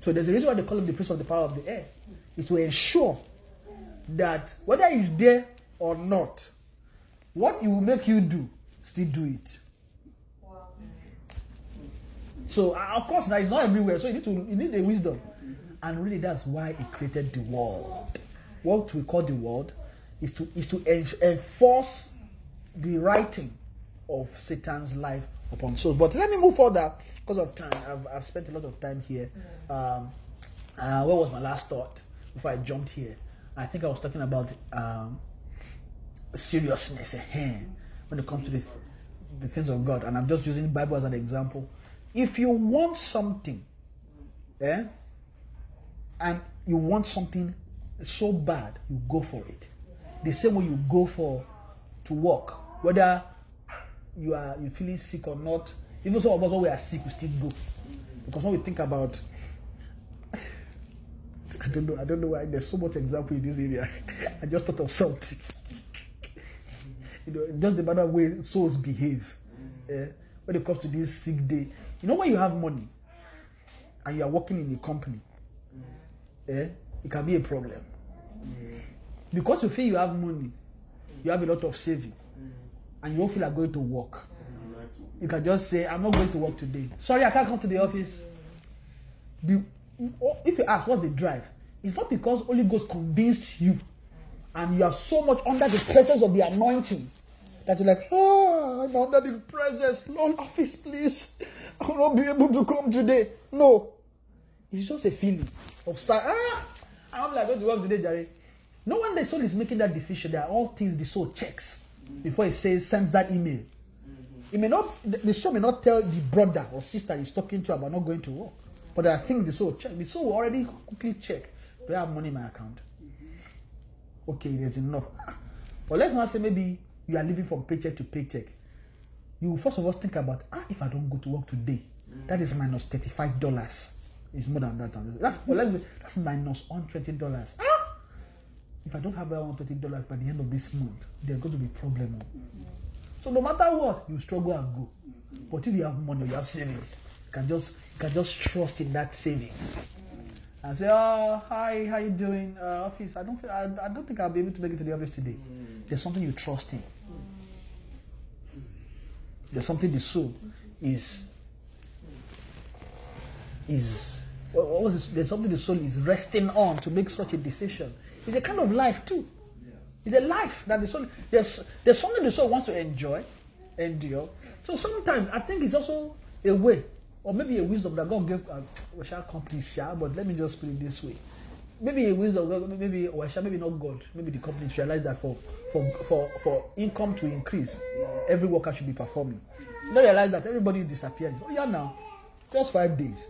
So there's a reason why they call him the prince of the power of the air. Is to ensure that whether he's there or not, what he will make you do, still do it. So uh, of course, that is not everywhere. So you need to you need the wisdom, and really that's why he created the world. What we call the world is to is to enforce the writing of Satan's life upon souls. But let me move further because of time. I've, I've spent a lot of time here. Um, uh, what was my last thought before I jumped here? I think I was talking about um, seriousness eh, when it comes to the, the things of God. And I'm just using the Bible as an example. If you want something, eh, and you want something so bad, you go for it. The same way you go for to work, whether you are you feeling sick or not. Even some of us when we are sick, we still go because when we think about I don't know. I don't know why there's so much example in this area. I just thought of something. you know, just the matter way souls behave. eh, when it comes to this sick day. You know when you have money and you are working in a company, eh, it can be a problem. Because you feel you have money, you have a lot of saving, and you don't feel like going to work. You can just say, I'm not going to work today. Sorry, I can't come to the office. The, if you ask what's the drive, it's not because Holy Ghost convinced you and you are so much under the presence of the anointing that you're like, oh, I'm under the presence. Lord, office, please. I will not be able to come today. No. It's just a feeling of. Ah, I'm like going to work today, Jerry. No when the soul is making that decision, there are all things the soul checks before he says sends that email. It may not the soul may not tell the brother or sister he's talking to about not going to work. But are things the soul check. The soul will already quickly check. Do I have money in my account? Okay, there's enough. But let's not say maybe you are living from paycheck to paycheck. You first of all think about ah, if I don't go to work today, that is minus thirty-five dollars. It's more than that. That's that's minus one twenty dollars. Ah! If I don't have that one twenty dollars by the end of this month, there's going to be problem. So no matter what, you struggle and go. But if you have money, you have savings, you can just you can just trust in that savings and say, "Oh, hi, how you doing, uh, office? I don't feel, I, I don't think I'll be able to make it to the office today." There's something you trust in. There's something the soul is is what was this? There's something the soul is resting on to make such a decision. It's a kind of life too. It's a life that the soul there's there's something the soul wants to enjoy, endure. So sometimes I think it's also a way or maybe a wisdom that God gave uh, we shall companies shall, but let me just put it this way. Maybe a wisdom, maybe or shall maybe not God, maybe the companies realize that for for for for income to increase, every worker should be performing. They realize that everybody is disappearing. Oh yeah, now just five days.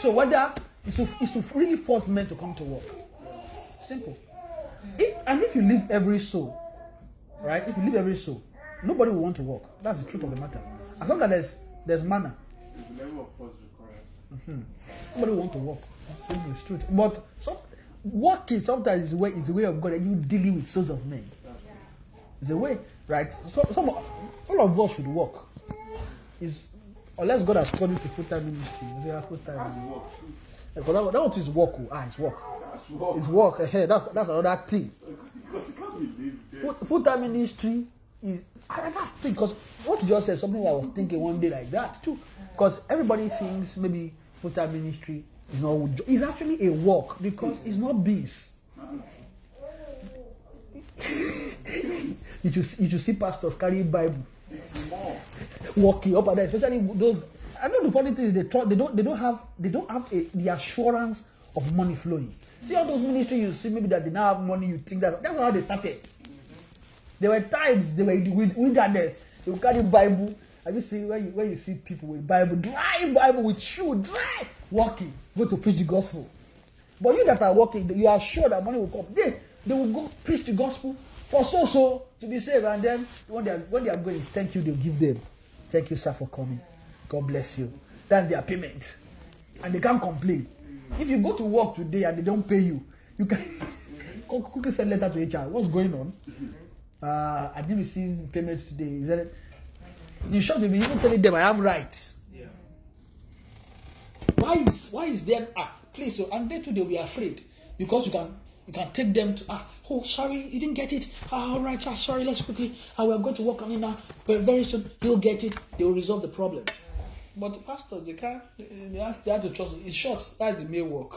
So whether is to is to really force men to come to work. Simple. If, and if you leave every soul, right? If you leave every soul, nobody will want to work. That's the truth of the matter. As long as there's there's manna, The mm-hmm. required. nobody will want to work. Truth. But some sometimes is way is way of God and you dealing with souls of men. It's a way, right? So, some all of us should work. Is unless God has called you to full time ministry, full time. Because that, that one is work. oh. Ah, it's work. That's work. It's work. eh, That's that's another thing. Because you can't be lazy. Full, full-time ministry is I that's thing because what you just said something I was thinking one day like that too because everybody thinks maybe full-time ministry is not it's actually a work because it's not bees you should you should see pastors carrying bible It's more. walking up and down especially those I know the funny thing is they they don't they don't have they don't have a, the assurance of money flowing. See all those ministries you see maybe that they now have money you think that that's how they started. There were times they were in the wilderness. They would carry bible. Have you seen when you when you see people with bible dry bible with shoe dry walking go to preach the gospel. But you that are walking, you are sure that money will come. They they will go preach the gospel for so so to be saved and then when they are when they are going thank you they'll give them. Thank you sir for coming god bless you. That's their payment. And they can't complain. If you go to work today and they don't pay you you can quickly send letter to hr what's going on? Uh, I didn't receive payment today. Is that? In short, maybe even telling them I have rights. Yeah. Why is why is there ah please so and they too they will be afraid. Because you can you can take them to ah oh sorry you didn't get it. Ah all right ah sorry let's quickly ah we are going to work on it now. But very soon you'll get it. They will resolve the problem but the pastors they can't they, have they have to trust it's short that's the main work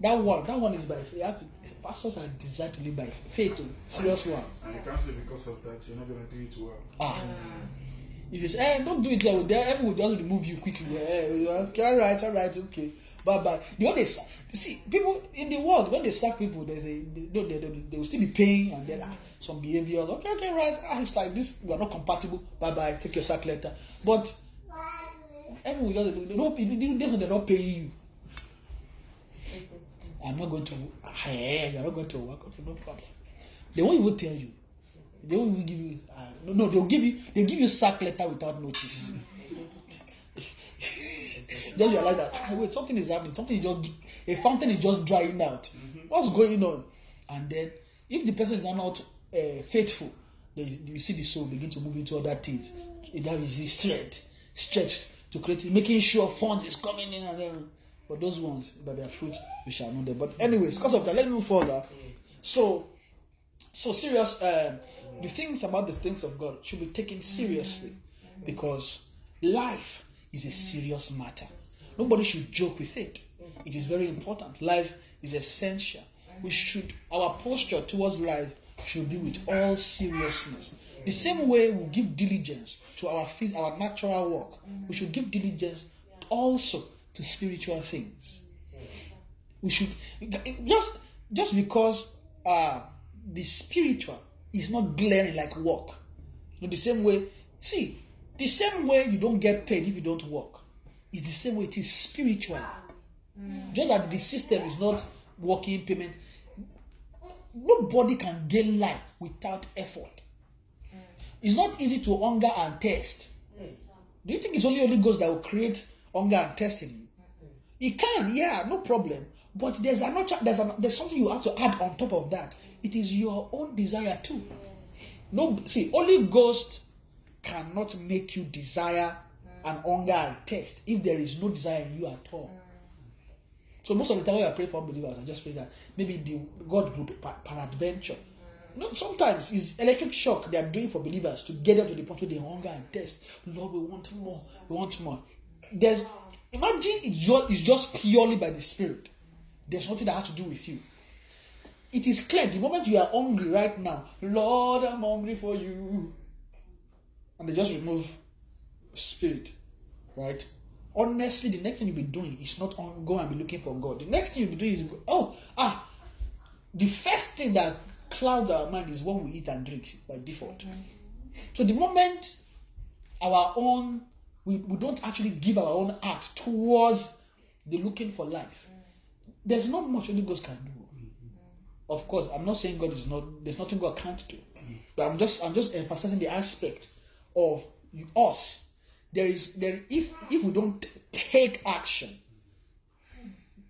that one that one is by faith to- pastors are designed to live by faith oh, serious one And you can't say because of that you're not going to do it well. Ah. If you say, eh, don't do it here, with them, everyone will just remove you quickly. Eh, okay, all right, all right, okay. Bye bye. The only see, people in the world, when they sack people, they, no, they, they, they will still be paying and then ah, some behaviors. Okay, okay, right. Ah, it's like this, we are not compatible. Bye bye, take your sack letter. But everyone just, they don't, they they're not paying you. I'm not going to, ah, eh, you're not going to work. Okay, no problem. They won't even tell you. They won't even give you. Uh, no, no, they'll give you. They'll give you sack letter without notice. then you realize that ah, wait, something is happening. Something is just a fountain is just drying out. What's going on? And then, if the person is not uh, faithful, then you see the soul begin to move into other things. That is the strength, stretch to create, making sure funds is coming in and then. But those ones, by their fruit, we shall know them. But anyways, because of that, let's move further. So, so serious um, the things about the things of god should be taken seriously because life is a serious matter nobody should joke with it. It is very important. Life is essential. We should our posture towards life should be with all seriousness. The same way we give diligence to our our natural work we should give diligence also to spiritual things. We should just just because uh the spiritual is not glaring like work. No the same way see the same way you don't get paid if you don't work is the same way it is spiritually just that the system is not working payment nobody can gain life without effort it's not easy to hunger and thirst do you think it's only Holy Ghost that will create hunger and thirst in you it can, yeah, no problem. But there's another, there's an, there's something you have to add on top of that. It is your own desire too. No, see, Holy Ghost cannot make you desire and hunger and thirst if there is no desire in you at all. So most of the time when I pray for believers, I just pray that maybe the God would par- peradventure. No, sometimes it's electric shock they are doing for believers to get them to the point where they hunger and thirst. Lord, we want more. We want more. There's imagine it's just, it's just purely by the spirit. There's nothing that has to do with you. It is clear the moment you are hungry right now, Lord, I'm hungry for you. And they just remove spirit. right? Honestly, the next thing you'll be doing is not on go and be looking for God. The next thing you'll be doing is go, oh ah, the first thing that clouds our mind is what we eat and drink by default. So the moment our own we, we don't actually give our own heart towards the looking for life, mm. there's not much Holy Ghost can do. Mm-hmm. Of course, I'm not saying God is not there's nothing God can't do. Mm. But I'm just I'm just emphasizing the aspect of us. There is there if if we don't take action,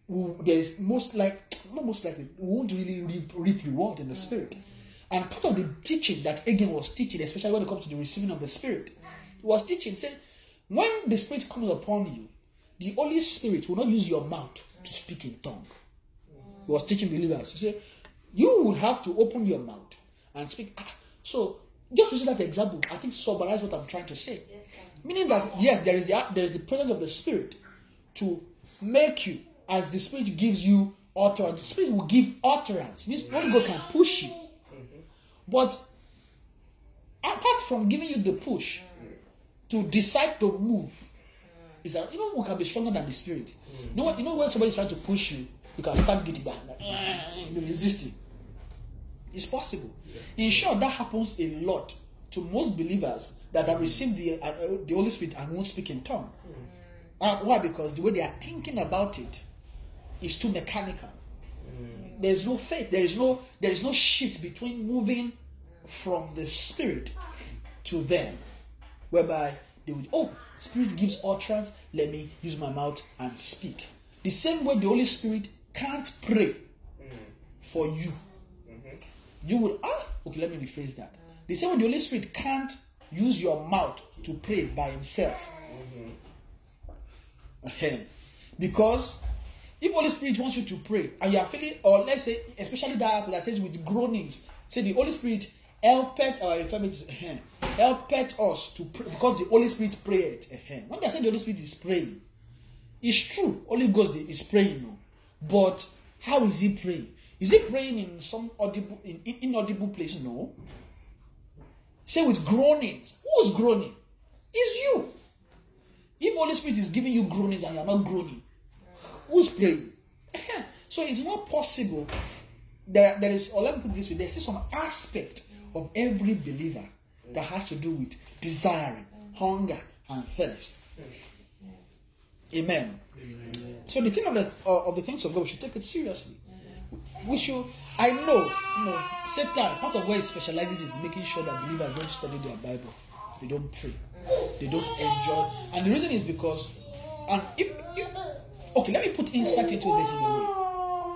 we, there's most like not most likely we won't really reap, reap reward in the spirit. And part of the teaching that again was teaching, especially when it comes to the receiving of the spirit, was teaching saying when the spirit comes upon you, the Holy Spirit will not use your mouth to speak in tongue. He was teaching believers. He said, you will have to open your mouth and speak. Ah, So just to see that example, I think summarize what I'm trying to say. Meaning that yes, there is the there is the presence of the Spirit to make you, as the Spirit gives you utterance. The Spirit will give utterance. Means Holy God can push you. But apart from giving you the push to decide to move, is that know we can be stronger than the Spirit. You know? You know when somebody's trying to push you, you can start getting back, resisting. It's possible. In short, that happens a lot to most believers that have received the, uh, uh, the Holy Spirit and won't speak in tongue. Uh, why? Because the way they are thinking about it is too mechanical. There's no faith. There is no there is no shift between moving from the Spirit to them, whereby they would oh Spirit gives utterance. Let me use my mouth and speak. The same way the Holy Spirit can't pray for you you would ah okay let me rephrase that the same way the holy spirit can't use your mouth to pray by himself. Ahem. because if holy spirit wants you to pray and you are feeling or let's say especially that that says with groanings say the holy spirit helpeth our infirmities helpeth us to pray because the holy spirit prayed when they say the holy spirit is praying it's true holy ghost is praying no. But how is he praying? Is he praying in some audible in, in inaudible place no say with groanings. Who's groaning? It's you. If holy spirit is giving you groanings and you're not groaning who's praying? So it's not possible. There, there is or let me put this way there's some aspect of every believer that has to do with desiring hunger and thirst. Amen. So the thing of the uh, of the things of God, we should take it seriously. We should. I know, you know, Satan. Part of where he specializes is making sure that believers don't study their Bible, they don't pray, they don't enjoy, and the reason is because, and if, if okay, let me put insight into this in a way.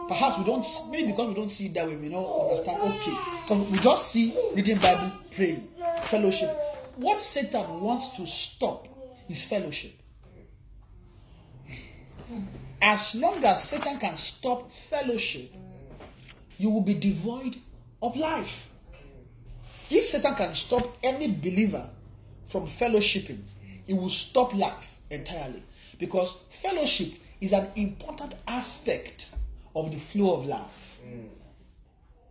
Perhaps we don't, maybe because we don't see it that way, we don't understand. Okay, because we just see reading Bible, praying, fellowship. What Satan wants to stop is fellowship. As long as Satan can stop fellowship, you will be devoid of life. If Satan can stop any believer from fellowshipping, it will stop life entirely. Because fellowship is an important aspect of the flow of life.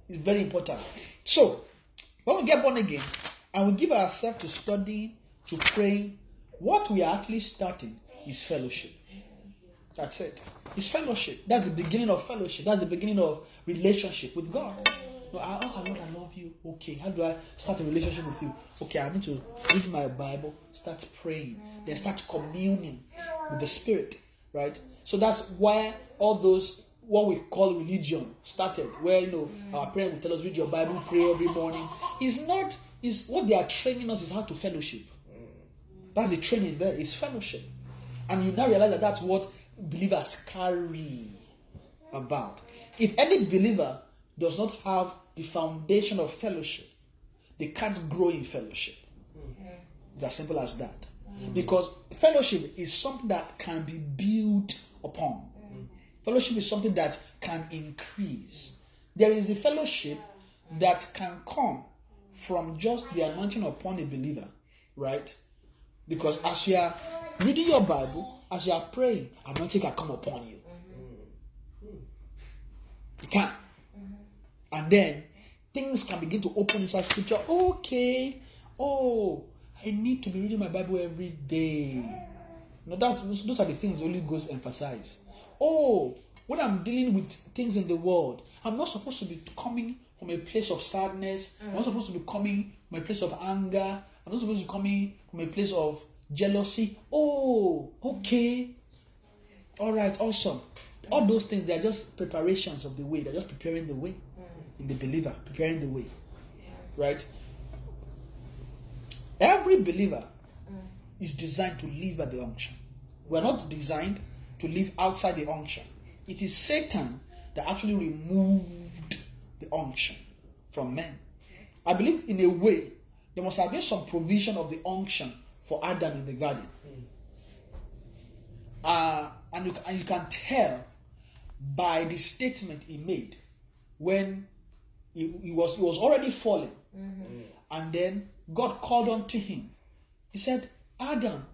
It's very important. So, when we get born again and we give ourselves to studying, to praying, what we are actually starting is fellowship. That's it. It's fellowship. That's the beginning of fellowship. That's the beginning of relationship with God. No, I, oh Lord, I love you. Okay, how do I start a relationship with you? Okay, I need to read my Bible, start praying, then start communing with the Spirit, right? So that's where all those what we call religion started, where you know our parents will tell us read your Bible, pray every morning. Is not is what they are training us is how to fellowship. That's the training there. Is fellowship, and you now realize that that's what believers carry about. If any believer does not have the foundation of fellowship, they can't grow in fellowship. It's as simple as that. Mm. Because fellowship is something that can be built upon. Fellowship is something that can increase. There is the fellowship that can come from just the anointing upon a believer, right? Because as you are reading your Bible, as you are praying, anointing can come upon you. It can. And then things can begin to open inside scripture. Okay. Oh, I need to be reading my Bible every day. No, that's those are the things the Holy Ghost emphasize. Oh, when I'm dealing with things in the world, I'm not supposed to be coming from a place of sadness. I'm not supposed to be coming from a place of anger. I'm not supposed to be coming from a place of jealousy. Oh, okay. All right, awesome. All those things, they're just preparations of the way. They're just preparing the way mm. in the believer, preparing the way. Right? Every believer mm. is designed to live by the unction. We're not designed to live outside the unction. It is Satan that actually removed the unction from men. I believe, in a way, there must have been some provision of the unction for Adam in the garden. Uh, and, you, and you can tell by the statement he made when he, he was he was already fallen, and then God called unto him. He said, Adam,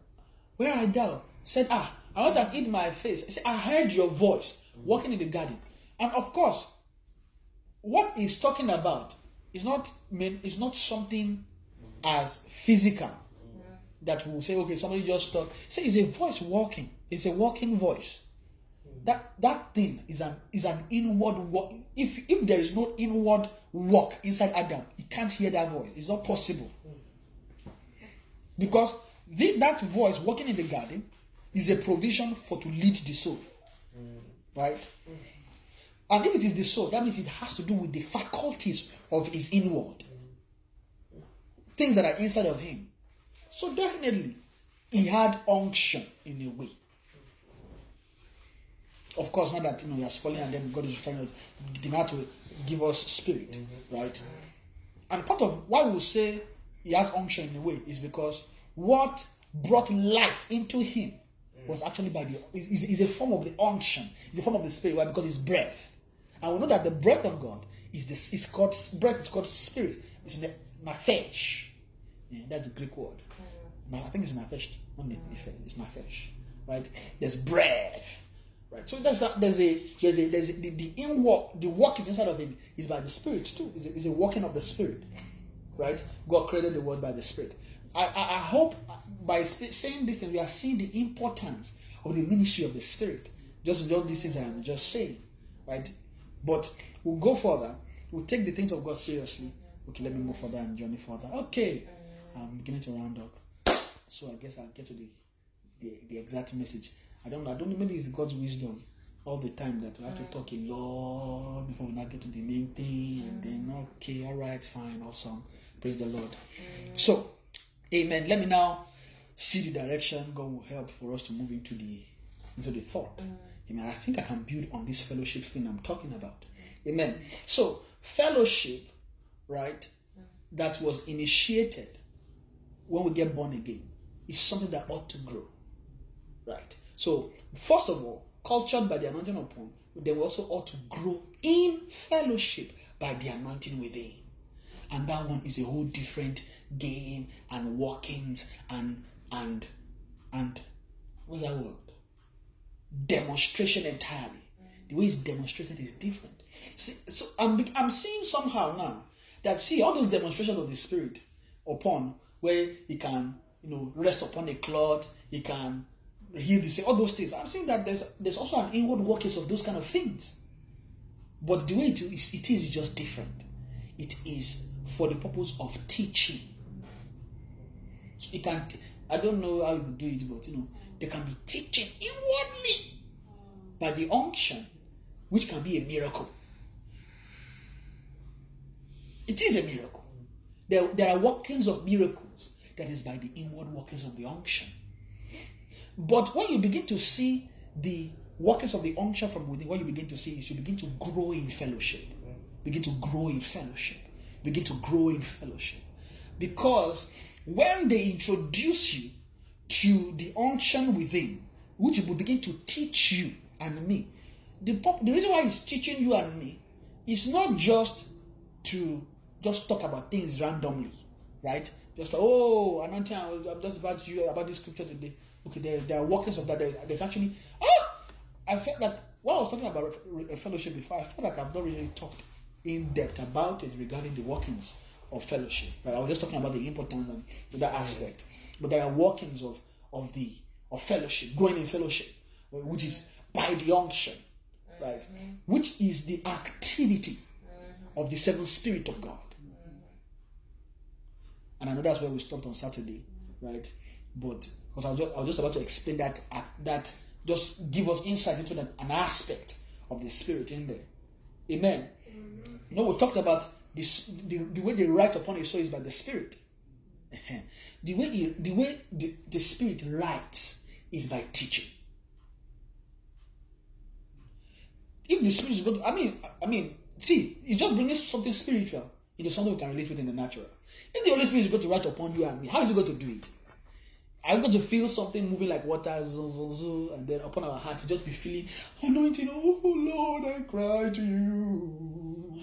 where art thou? He said, Ah, I want to eat my face. He said, I heard your voice walking in the garden. And of course, what he's talking about is not is not something as physical that will say, okay, somebody just talk. Say it's a voice walking. It's a walking voice. That that thing is an is an inward walk. If if there is no inward walk inside Adam, he can't hear that voice. It's not possible. Because the, that voice walking in the garden is a provision for to lead the soul. Right? And if it is the soul, that means it has to do with the faculties of his inward. Things that are inside of him. So definitely, he had unction in a way. Of course, not that you know he has fallen and then God is trying us demand to give us spirit, mm-hmm. right? And part of why we say he has unction in a way is because what brought life into him mm. was actually by the is, is a form of the unction, is a form of the spirit, why? Because it's breath. And we know that the breath of God is this is called breath, is called spirit. It's ne- nafesh. Yeah, that's a Greek word. Mm-hmm. No, I think it's nafesh, not nefesh, mm-hmm. it's nafesh. Right? There's breath. Right. So there's a, there's a there's a there's a, the, the inward the work is inside of him is by the spirit too. It's a, it's a working of the spirit. Right? God created the world by the spirit. I, I, I hope by sp- saying this thing we are seeing the importance of the ministry of the spirit. Just just these things I am just saying. Right? But we'll go further. We'll take the things of God seriously. Okay, let me move further and journey further. Okay. I'm beginning to round up. So I guess I'll get to the the, the exact message. I don't know. I don't know. Maybe it's God's wisdom all the time that we have to talk a lot before we now get to the main thing. And then, mm. okay, all right, fine, awesome. Praise the Lord. So, amen. Let me now see the direction God will help for us to move into the into the thought. Mm. Amen. I think I can build on this fellowship thing I'm talking about. Amen. So, fellowship, right, mm. that was initiated when we get born again is something that ought to grow. Right. So, first of all, cultured by the anointing upon, then we also ought to grow in fellowship by the anointing within. And that one is a whole different game and workings and and and what's that word? Demonstration entirely. The way it's demonstrated is different. See, so I'm I'm seeing somehow now that see all those demonstrations of the spirit upon where he can you know rest upon a cloth, he can heal the sick, all those things. I'm saying that there's there's also an inward workings of those kind of things. But the way it is, it is just different. It is for the purpose of teaching. So you can, I don't know how you do it, but you know, they can be teaching inwardly by the unction, which can be a miracle. It is a miracle. There, there are workings of miracles that is by the inward workings of the unction. But when you begin to see the workings of the unction from within, what you begin to see is you begin to grow in fellowship. Begin to grow in fellowship. Begin to grow in fellowship. Because when they introduce you to the unction within, which will begin to teach you and me, the, the reason why it's teaching you and me is not just to just talk about things randomly, right? Just like, oh, anointing, I'm just about you about this scripture today. Okay, there, there are workings of that. There's, there's actually, ah, I felt like when I was talking about a fellowship before, I felt like I've not really talked in depth about it regarding the workings of fellowship. Right? I was just talking about the importance and that aspect, but there are workings of of the of fellowship, growing in fellowship, which is by the unction, right? Which is the activity of the seventh spirit of God. And I know that's where we stopped on Saturday, right? But because I was just, I was just about to explain that that just give us insight into that, an aspect of the spirit in there. Amen. You know, we talked about this the, the way they write upon a soul is by the spirit. The way he, the way the, the spirit writes is by teaching. If the spirit is good, I mean, I mean, see, it's just bringing something spiritual into something we can relate with in the natural. If the Holy Spirit is going to write upon you and me, how is he going to do it? Are we going to feel something moving like water, zo, zo, zo, and then upon our heart to just be feeling anointing? Oh Lord, I cry to you.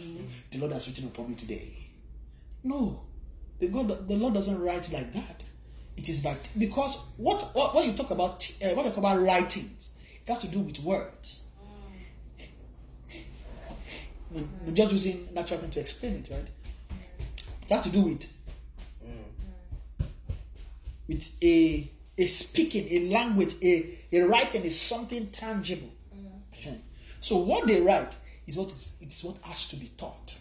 The Lord has written upon me today. No, the God, the Lord doesn't write like that. It is by because what what when you talk about uh, what you talk about writings, it has to do with words. We're just using natural thing to explain it, right? It has to do with with a a speaking, a language, a, a writing is something tangible. Uh-huh. So what they write is what is it is what has to be taught.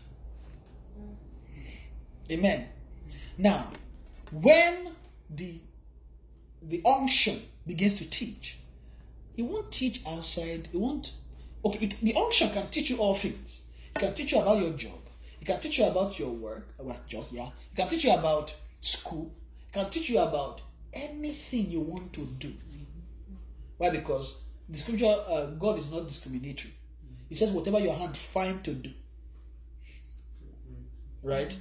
Amen. Now, when the the unction begins to teach, he won't teach outside. He won't. Okay, it, the unction can teach you all things. It can teach you about your job. It can teach you about your work, about job. Yeah. It can teach you about school. It can teach you about anything you want to do. Why? Because the scripture, uh, God is not discriminatory. He says, whatever your hand find to do. Right?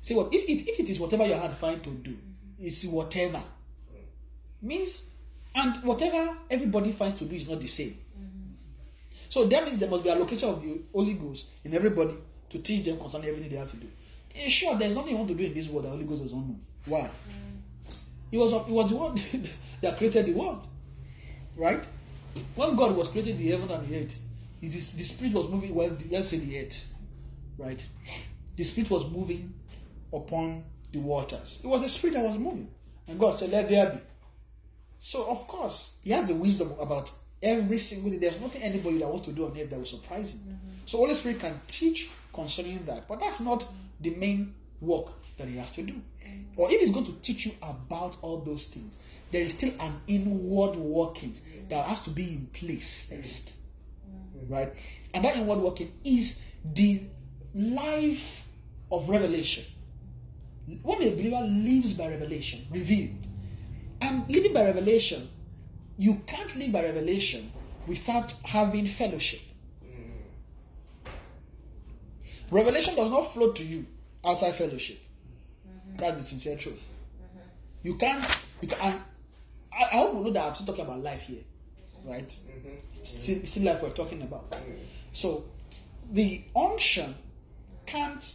See what if, if, if it is whatever your hand find to do, it's whatever. Means and whatever everybody finds to do is not the same. So that means there must be allocation of the Holy Ghost in everybody to teach them concerning everything they have to do. In short, there's nothing you want to do in this world that the Holy Ghost does not know. Why? Mm. He was, he was the one that created the world. Right? When God was creating the heaven and the earth, it is, the spirit was moving, well, let's say the earth. Right? The spirit was moving upon the waters. It was the spirit that was moving. And God said, Let there be. So, of course, He has the wisdom about every single thing. There's nothing anybody that wants to do on earth that will surprise Him. Mm-hmm. So, the Holy Spirit can teach concerning that. But that's not the main work that He has to do. Mm. Or if He's going to teach you about all those things, there is still an inward workings that has to be in place first. Mm. Right? And that inward working is the life of revelation. When a believer lives by revelation, revealed, and living by revelation, you can't live by revelation without having fellowship. Revelation does not flow to you outside fellowship. That's the sincere truth. You can't. You can. I, I hope you know that I'm still talking about life here, right? Still, still life we're talking about. So, the unction can't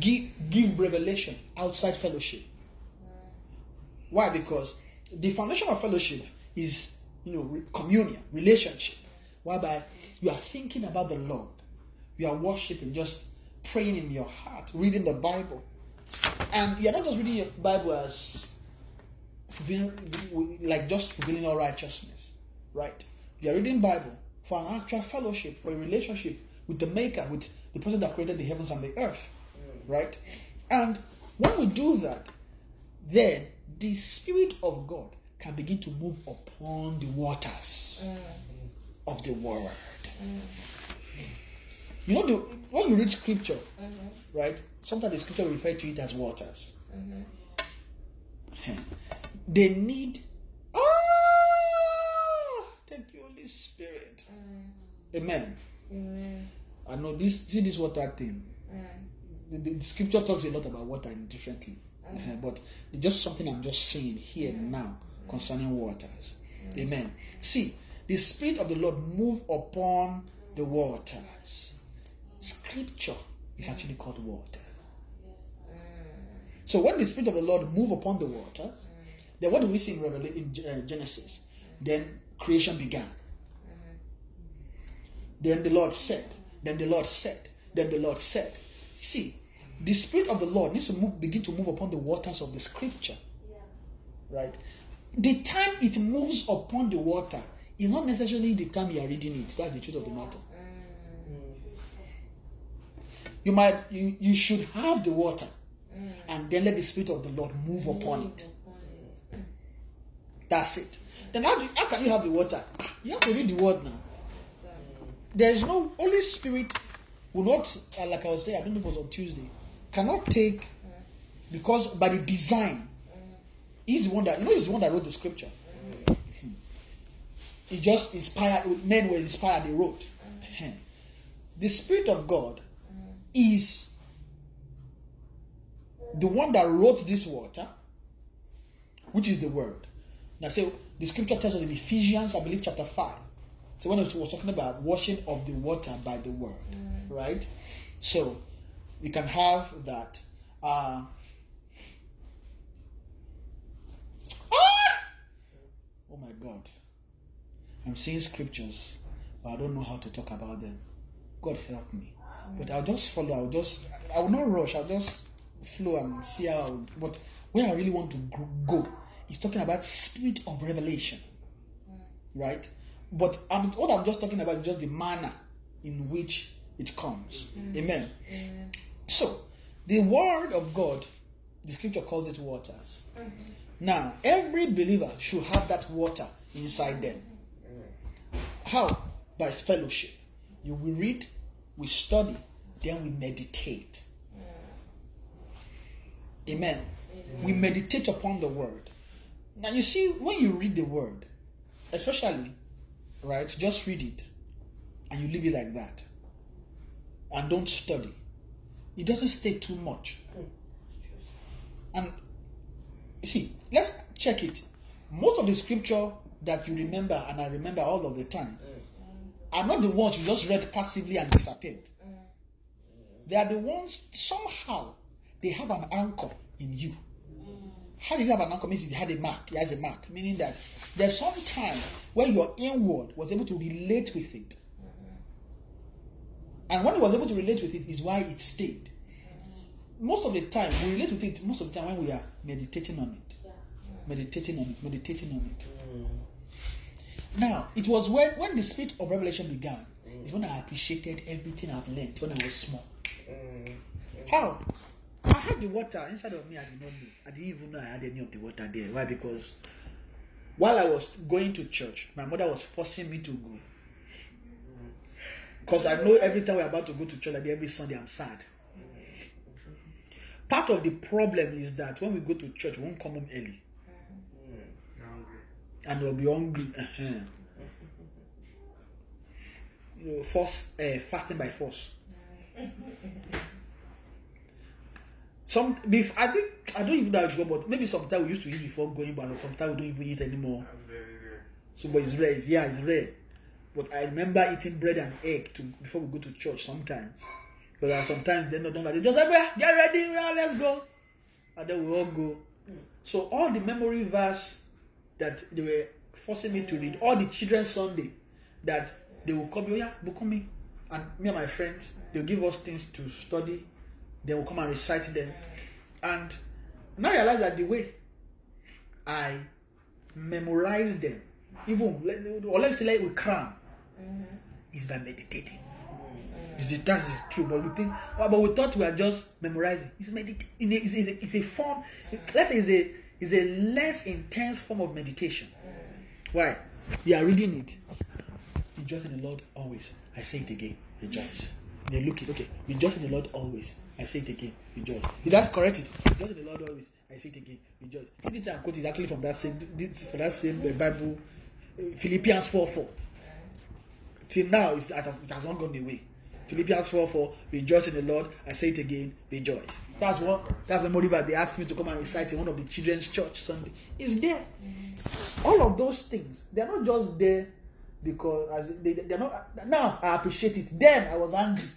give give revelation outside fellowship. Why? Because the foundation of fellowship is you know communion, relationship, whereby you are thinking about the Lord, you are worshiping, just praying in your heart, reading the Bible, and you're not just reading your Bible as like just fulfilling all righteousness, right? You are reading Bible for an actual fellowship, for a relationship with the Maker, with the person that created the heavens and the earth, right? And when we do that, then the Spirit of God can begin to move upon the waters mm. Of the world. You know, the, when you read scripture, mm-hmm. right? Sometimes the scripture refer to it as waters. Mm-hmm. They need. Ah! Thank you, Holy Spirit. Mm. Amen. I know this. See this water thing. The, the, the scripture talks a lot about water differently, mm. Uh, uh-huh, but it's just something I'm just saying here now concerning waters. Amen. See, the Spirit of the Lord move upon the waters. Scripture is actually called water. So when the Spirit of the Lord move upon the waters, then what do we see in, Revela- in uh, Genesis? Then creation began. Then the Lord said, then the Lord said, then the Lord said. See, the Spirit of the Lord needs to move, begin to move upon the waters of the Scripture. right? The time it moves upon the water is not necessarily the time you are reading it. That's the truth of the matter. You might you, you should have the water and then let the spirit of the Lord move upon it. That's it. Then how, do, how can you have the water? Ah, You have to read the word now. There is no Holy Spirit will not uh, like I was saying. I don't know if it was on Tuesday. Cannot take because by the design, he's the one that you know he's the one that wrote the scripture. He just inspired men were inspired. They wrote. The Spirit of God is the one that wrote this water, which is the word. Now, so the scripture tells us in Ephesians, I believe, chapter 5. So when it was talking about washing of the water by the word, right? So you can have that. Uh, ah! Oh my God. I'm seeing scriptures, but I don't know how to talk about them. God help me. But I'll just follow. I'll just, I will not rush. I'll just flow and see how. But where I really want to go is talking about spirit of revelation, mm. right? But I'm, what I'm just talking about is just the manner in which it comes. Mm. Amen. So, the word of God, the scripture calls it waters. Mm-hmm. Now, every believer should have that water inside them. How? By fellowship. You will read, we study, then we meditate. Amen. We meditate upon the word. Now you see, when you read the word, especially, right, just read it and you leave it like that. And don't study. It doesn't stay too much. Hmm. And you see, let's check it. Most of the scripture that you remember, and I remember all of the time, are not the ones you just read passively and disappeared. They are the ones somehow they have an anchor in you. How did you have an anchor? Means it had a mark. It has a mark, meaning that there's some time where your inward was able to relate with it. And when it was able to relate with it, is why it stayed. Most of the time, we relate with it most of the time when we are meditating on it. Meditating on it, meditating on it. Mm. Now, it was when, when the spirit of revelation began, is when I appreciated everything I've learned when I was small. How? I had the water inside of me, I did not know. I didn't even know I had any of the water there. Why? Because while I was going to church, my mother was forcing me to go. Because I know every time we're about to go to church, like every Sunday, I'm sad. Part of the problem is that when we go to church, we won't come home early. And we'll be hungry. Uh-huh. You know, force, uh, fasting by force. Some, I think I don't even know how to go, but maybe sometimes we used to eat before going, but sometimes we don't even eat anymore. So, but it's rare. It's, yeah, it's rare. But I remember eating bread and egg to before we go to church sometimes. Because sometimes they don't know. They just "Well, get ready, well, let's go," and then we all go. So all the memory verse that they were forcing me to read, all the children's Sunday, that they will come, oh yeah, Bukumi, and me and my friends, they'll give us things to study. They will come and recite them, and now I realize that the way I memorize them, even let- or let's say like with cram, mm-hmm. is by meditating. Is the, that's the truth, but we think, but we thought we are just memorizing. It's medit- it's, it's, a, it's a form. let's say it's a it's a less intense form of meditation. Why? You are reading it. Rejoice in the Lord always. I say it again. Rejoice. They look it. Okay. Rejoice in the Lord always. I say it again. Rejoice. Did that correct it? Rejoice in the Lord always. I say it again. Rejoice. This I'm quoting is actually from that same this for that same uh, Bible, uh, Philippians four four. Till now, it, it has not gone away. Philippians 4 4, rejoice in the Lord. I say it again, rejoice. That's what that's the that they asked me to come and recite in one of the children's church Sunday. It's there. All of those things, they're not just there because they, they're not now I appreciate it. Then I was angry.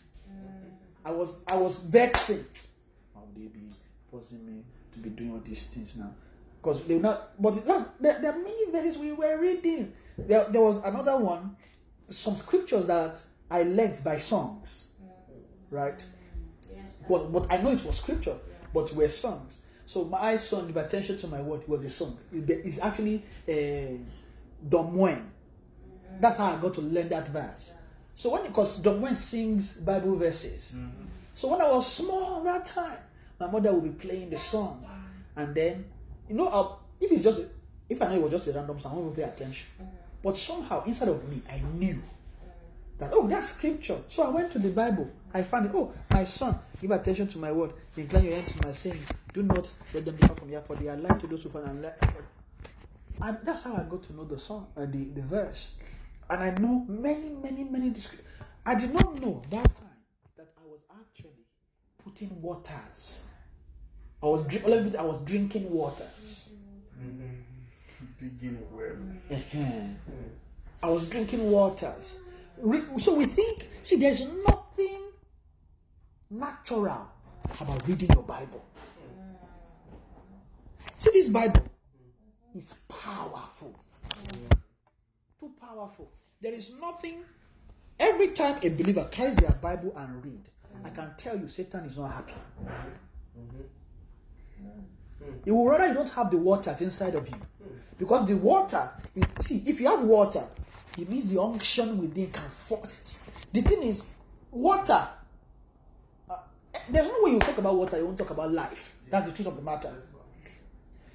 I was I was vexing. How would they be forcing me to be doing all these things now? Because they were not but no, there, there are many verses we were reading. There, there was another one, some scriptures that I learned by songs. Right? But, but I know it was scripture, but were songs. So my son, give attention to my word. Was a song. It- It's actually uh, Don Moen. That's how I got to learn that verse. So when because Don Moen sings Bible verses. So when I was small that time, my mother would be playing the song, and then you know I'll, if it's just if I know it was just a random song, I won't pay attention. But somehow inside of me, I knew that oh that's scripture. So I went to the Bible. I found it. Oh, my son, give attention to my word. Incline your hands to my saying. Do not let them depart from here, for they are life to those who find and life. And that's how I got to know the song, uh, the, the verse. And I know many, many, many. I did not know that time that I was actually putting waters. I was drink, let me put I was drinking waters. Digging well. Uh-huh. I was drinking waters. So we think, see, there's nothing natural about reading your Bible. Mm. See, this Bible is powerful. Too powerful. There is nothing. Every time a believer carries their Bible and read, I can tell you Satan is not happy. He will rather you don't have the waters inside of you. Because the water, see, if you have water, it means the unction within can fall. The thing is, water, uh, there's no way you talk about water, you won't talk about life. That's the truth of the matter.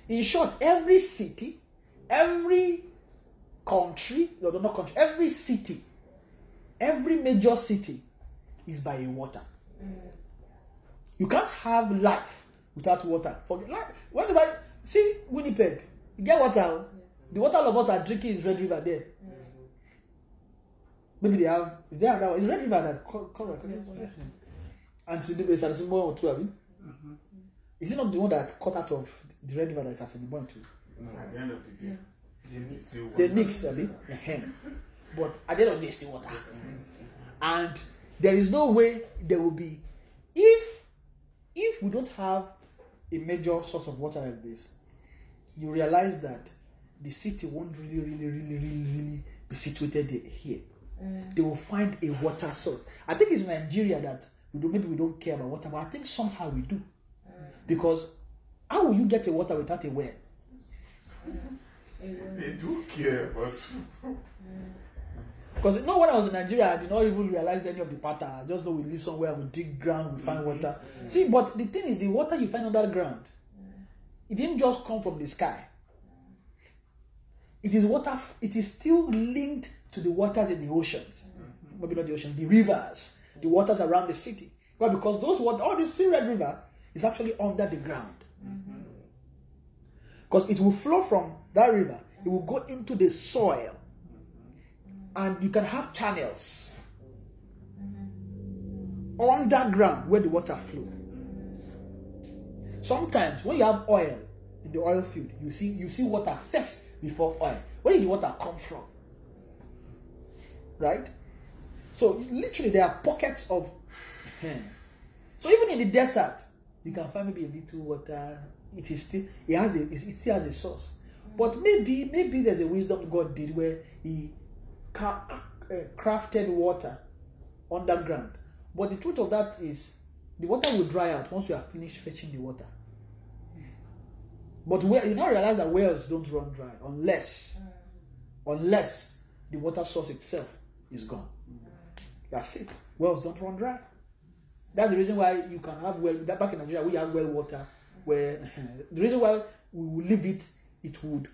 In short, every city, every country, no, no, not country, every city, every major city is by a water. You can't have life without water. Forget life. When the see Winnipeg, you get water. The water all of us are drinking is Red River there. Maybe they have. Is there another one? Is Red River that's called? called and Sidibe is Asimbo or two, abi? Mm-hmm. Is it not the one that cut out of the Red River that is Asimbo too? No, at the end of the day, they still They want- mix, abi? Ehen. But at the end of the day, still water. And there is no way there will be if if we don't have a major source of water like this, you realize that the city won't really, really, really, really, really be situated here. Mm. They will find a water source. I think it's Nigeria that we do, maybe we don't care about water, but I think somehow we do. Mm. Because how will you get a water without a well? Mm. They do care, but Because you know, when I was in Nigeria, I did not even realize any of the pattern. I just know we live somewhere, we dig ground, we find water. See, but the thing is, the water you find underground, it didn't just come from the sky. It is water. It is still linked to the waters in the oceans. Mm-hmm. Maybe not the ocean, the rivers, the waters around the city. Well, because those water, all this Sea Red River is actually under the ground. Mm-hmm. Because it will flow from that river, it will go into the soil mm-hmm. and you can have channels underground where the water flow. Sometimes when you have oil in the oil field, you see you see water first before oil. Where did the water come from? Right? So literally there are pockets of so even in the desert, you can find maybe a little water. It is still it has a it still has a source. But maybe maybe there's a wisdom God did where He uh, crafted water underground. But the truth of that is the water will dry out once you have finished fetching the water. But where you now realize that wells don't run dry unless unless the water source itself is gone. That's it. Wells don't run dry. That's the reason why you can have well that back in Nigeria we have well water where the reason why we will leave it it would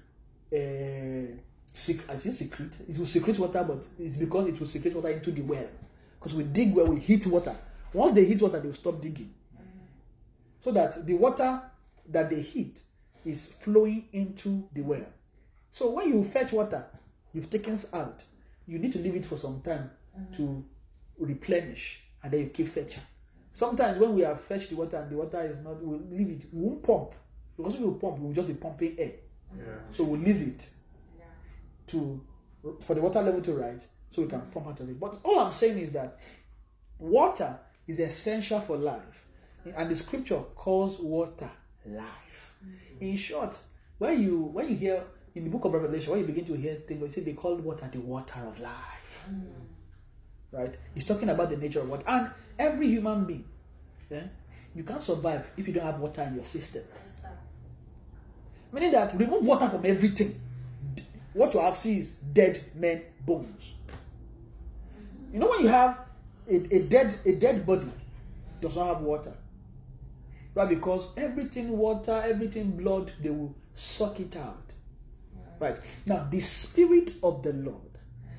uh, sec- secret it will secrete water but it's because it will secrete water into the well because we dig where we heat water once they heat water they will stop digging so that the water that they heat is flowing into the well so when you fetch water you've taken out you need to leave it for some time to replenish and then you keep fetching sometimes when we have fetched the water and the water is not we'll leave it we won't pump because if we pump we'll just be pumping air yeah. so we'll leave it to for the water level to rise so we can pump out of it. But all I'm saying is that water is essential for life. And the scripture calls water life. Mm. In short, when you when you hear in the book of Revelation, when you begin to hear things, you see they call water the water of life. Right? He's talking about the nature of water. And every human being, eh, you can't survive if you don't have water in your system. Meaning that remove water from everything. What you have see is dead men bones. You know when you have a, a dead a dead body does not have water. Right? Because everything water, everything blood, they will suck it out. Right. Now the spirit of the Lord.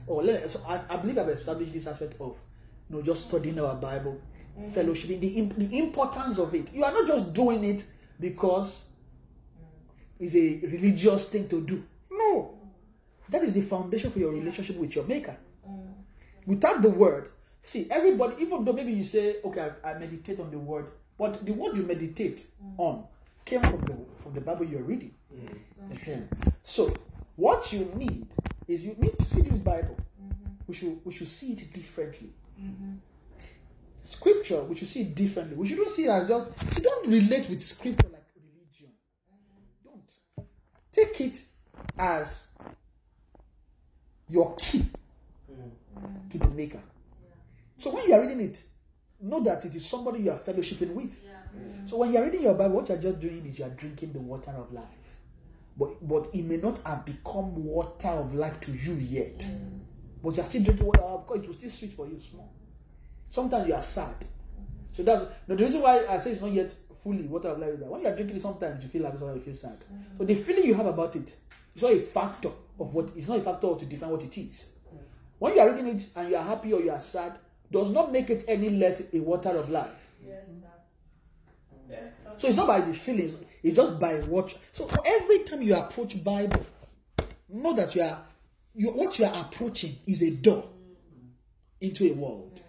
Oh, let, so I, I believe I've established this aspect of you know, just studying our Bible, mm. fellowshipping, the, the importance of it. You are not just doing it because mm. it's a religious thing to do. No. That is the foundation for your mm. relationship with your maker. Without the word, see, everybody, even though maybe you say, okay, I, I meditate on the word, but the word you meditate on came from the from the Bible you're reading. Ehen. So, what you need is you need to see this Bible. We should we should see it differently. Scripture, we should see it differently. We shouldn't see it as just see. Don't relate with scripture like religion. Don't take it as your key to the Maker. So when you are reading it, know that it is somebody you are fellowshipping with. So when you are reading your Bible, what you are just doing is you are drinking the water of life. But but it may not have become water of life to you yet. Mm. But you are still drinking water because it will still sweet for you small. Sometimes you are sad. So that's no, the reason why I say it's not yet fully water of life is that when you are drinking it, sometimes you feel happy, sometimes you feel sad. Mm. So the feeling you have about it is not a factor of what it's not a factor to define what it is. Mm. When you are reading it and you are happy or you are sad, does not make it any less a water of life. Yes. So it's not by the feelings, it's just by what. So every time you approach Bible, know that you are you, what you are approaching is a door into a world.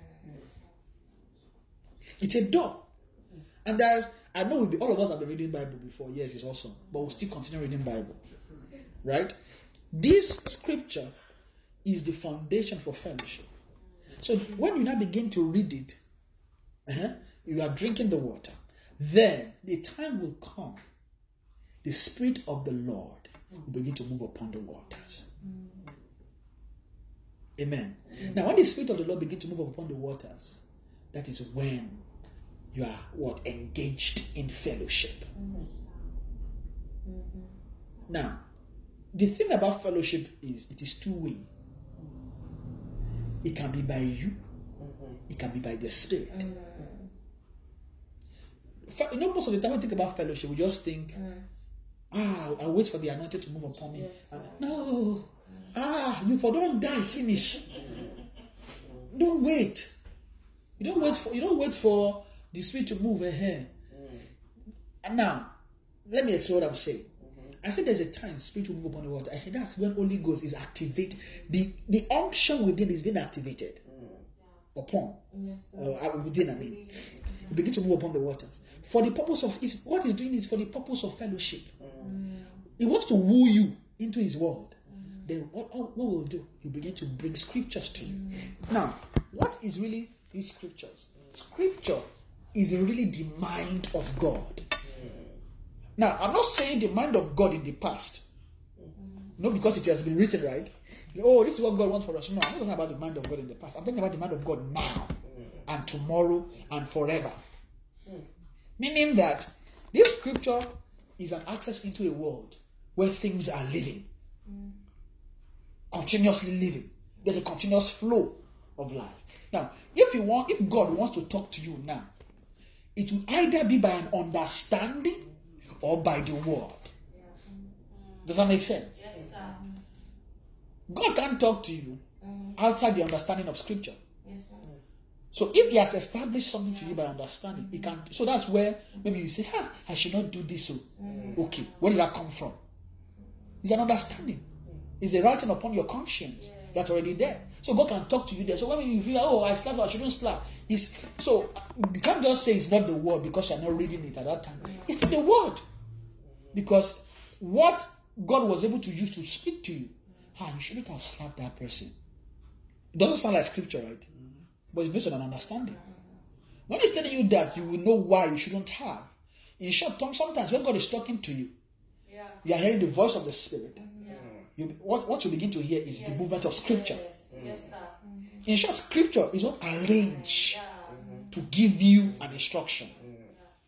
It's a door. And there's I know be, all of us have been reading Bible before. Yes, it's awesome. But we'll still continue reading Bible. Right? This scripture is the foundation for fellowship. So when you now begin to read it, uh-huh, you are drinking the water. Then the time will come, the Spirit of the Lord will begin to move upon the waters. Amen. Now, when the Spirit of the Lord begins to move upon the waters, that is when you are what engaged in fellowship. Now, the thing about fellowship is it is two way. It can be by you, it can be by the Spirit. Fe- You know, most of the time when we think about fellowship, we just think, ah, I wait for the anointing to move upon me. And- no, ah, you for don't die, finish. Don't wait. You don't wait for you don't wait for the spirit to move ahead. And now, let me explain what I'm saying. I said there's a time spirit will move upon the water. And that's when Holy Ghost is activated. The the unction within is being activated upon. Uh, within, I mean. You begin to move upon the waters. For the purpose of is what he's doing is for the purpose of fellowship. Mm. He wants to woo you into his world. Then what, what will do? He'll begin to bring scriptures to you. Mm. Now, what is really these scriptures? Scripture is really the mind of God. Mm. Now, I'm not saying the mind of God in the past. No, because it has been written, right? Oh, this is what God wants for us. No, I'm not talking about the mind of God in the past. I'm talking about the mind of God now and tomorrow and forever. Meaning that this scripture is an access into a world where things are living, continuously living. There's a continuous flow of life. Now, if you want, if God wants to talk to you now, it will either be by an understanding or by the word. Does that make sense? Yes, sir. God can't talk to you outside the understanding of scripture. So if he has established something to you by understanding, he can. Mm. So that's where maybe you say, "Ha, I should not do this." So, okay, where did that come from? It's an understanding. Mm. It's a writing upon your conscience that's already there. So God can talk to you there. So when you feel, "Oh, I slapped, I shouldn't slap," it's so you can't just say it's not the word because you're not reading it at that time. It's still the word because what God was able to use to speak to you, ah, you shouldn't have slapped that person. It doesn't sound like scripture, right? But it's based on an understanding. When he's telling you that, you will know why you shouldn't have. In short term, sometimes when God is talking to you, Yeah. you are hearing the voice of the Spirit. You, what, what you begin to hear is the movement of Scripture. Yes, yes, sir. Mm-hmm. In short, Scripture is what arranged Yeah. Mm-hmm. to give you an instruction.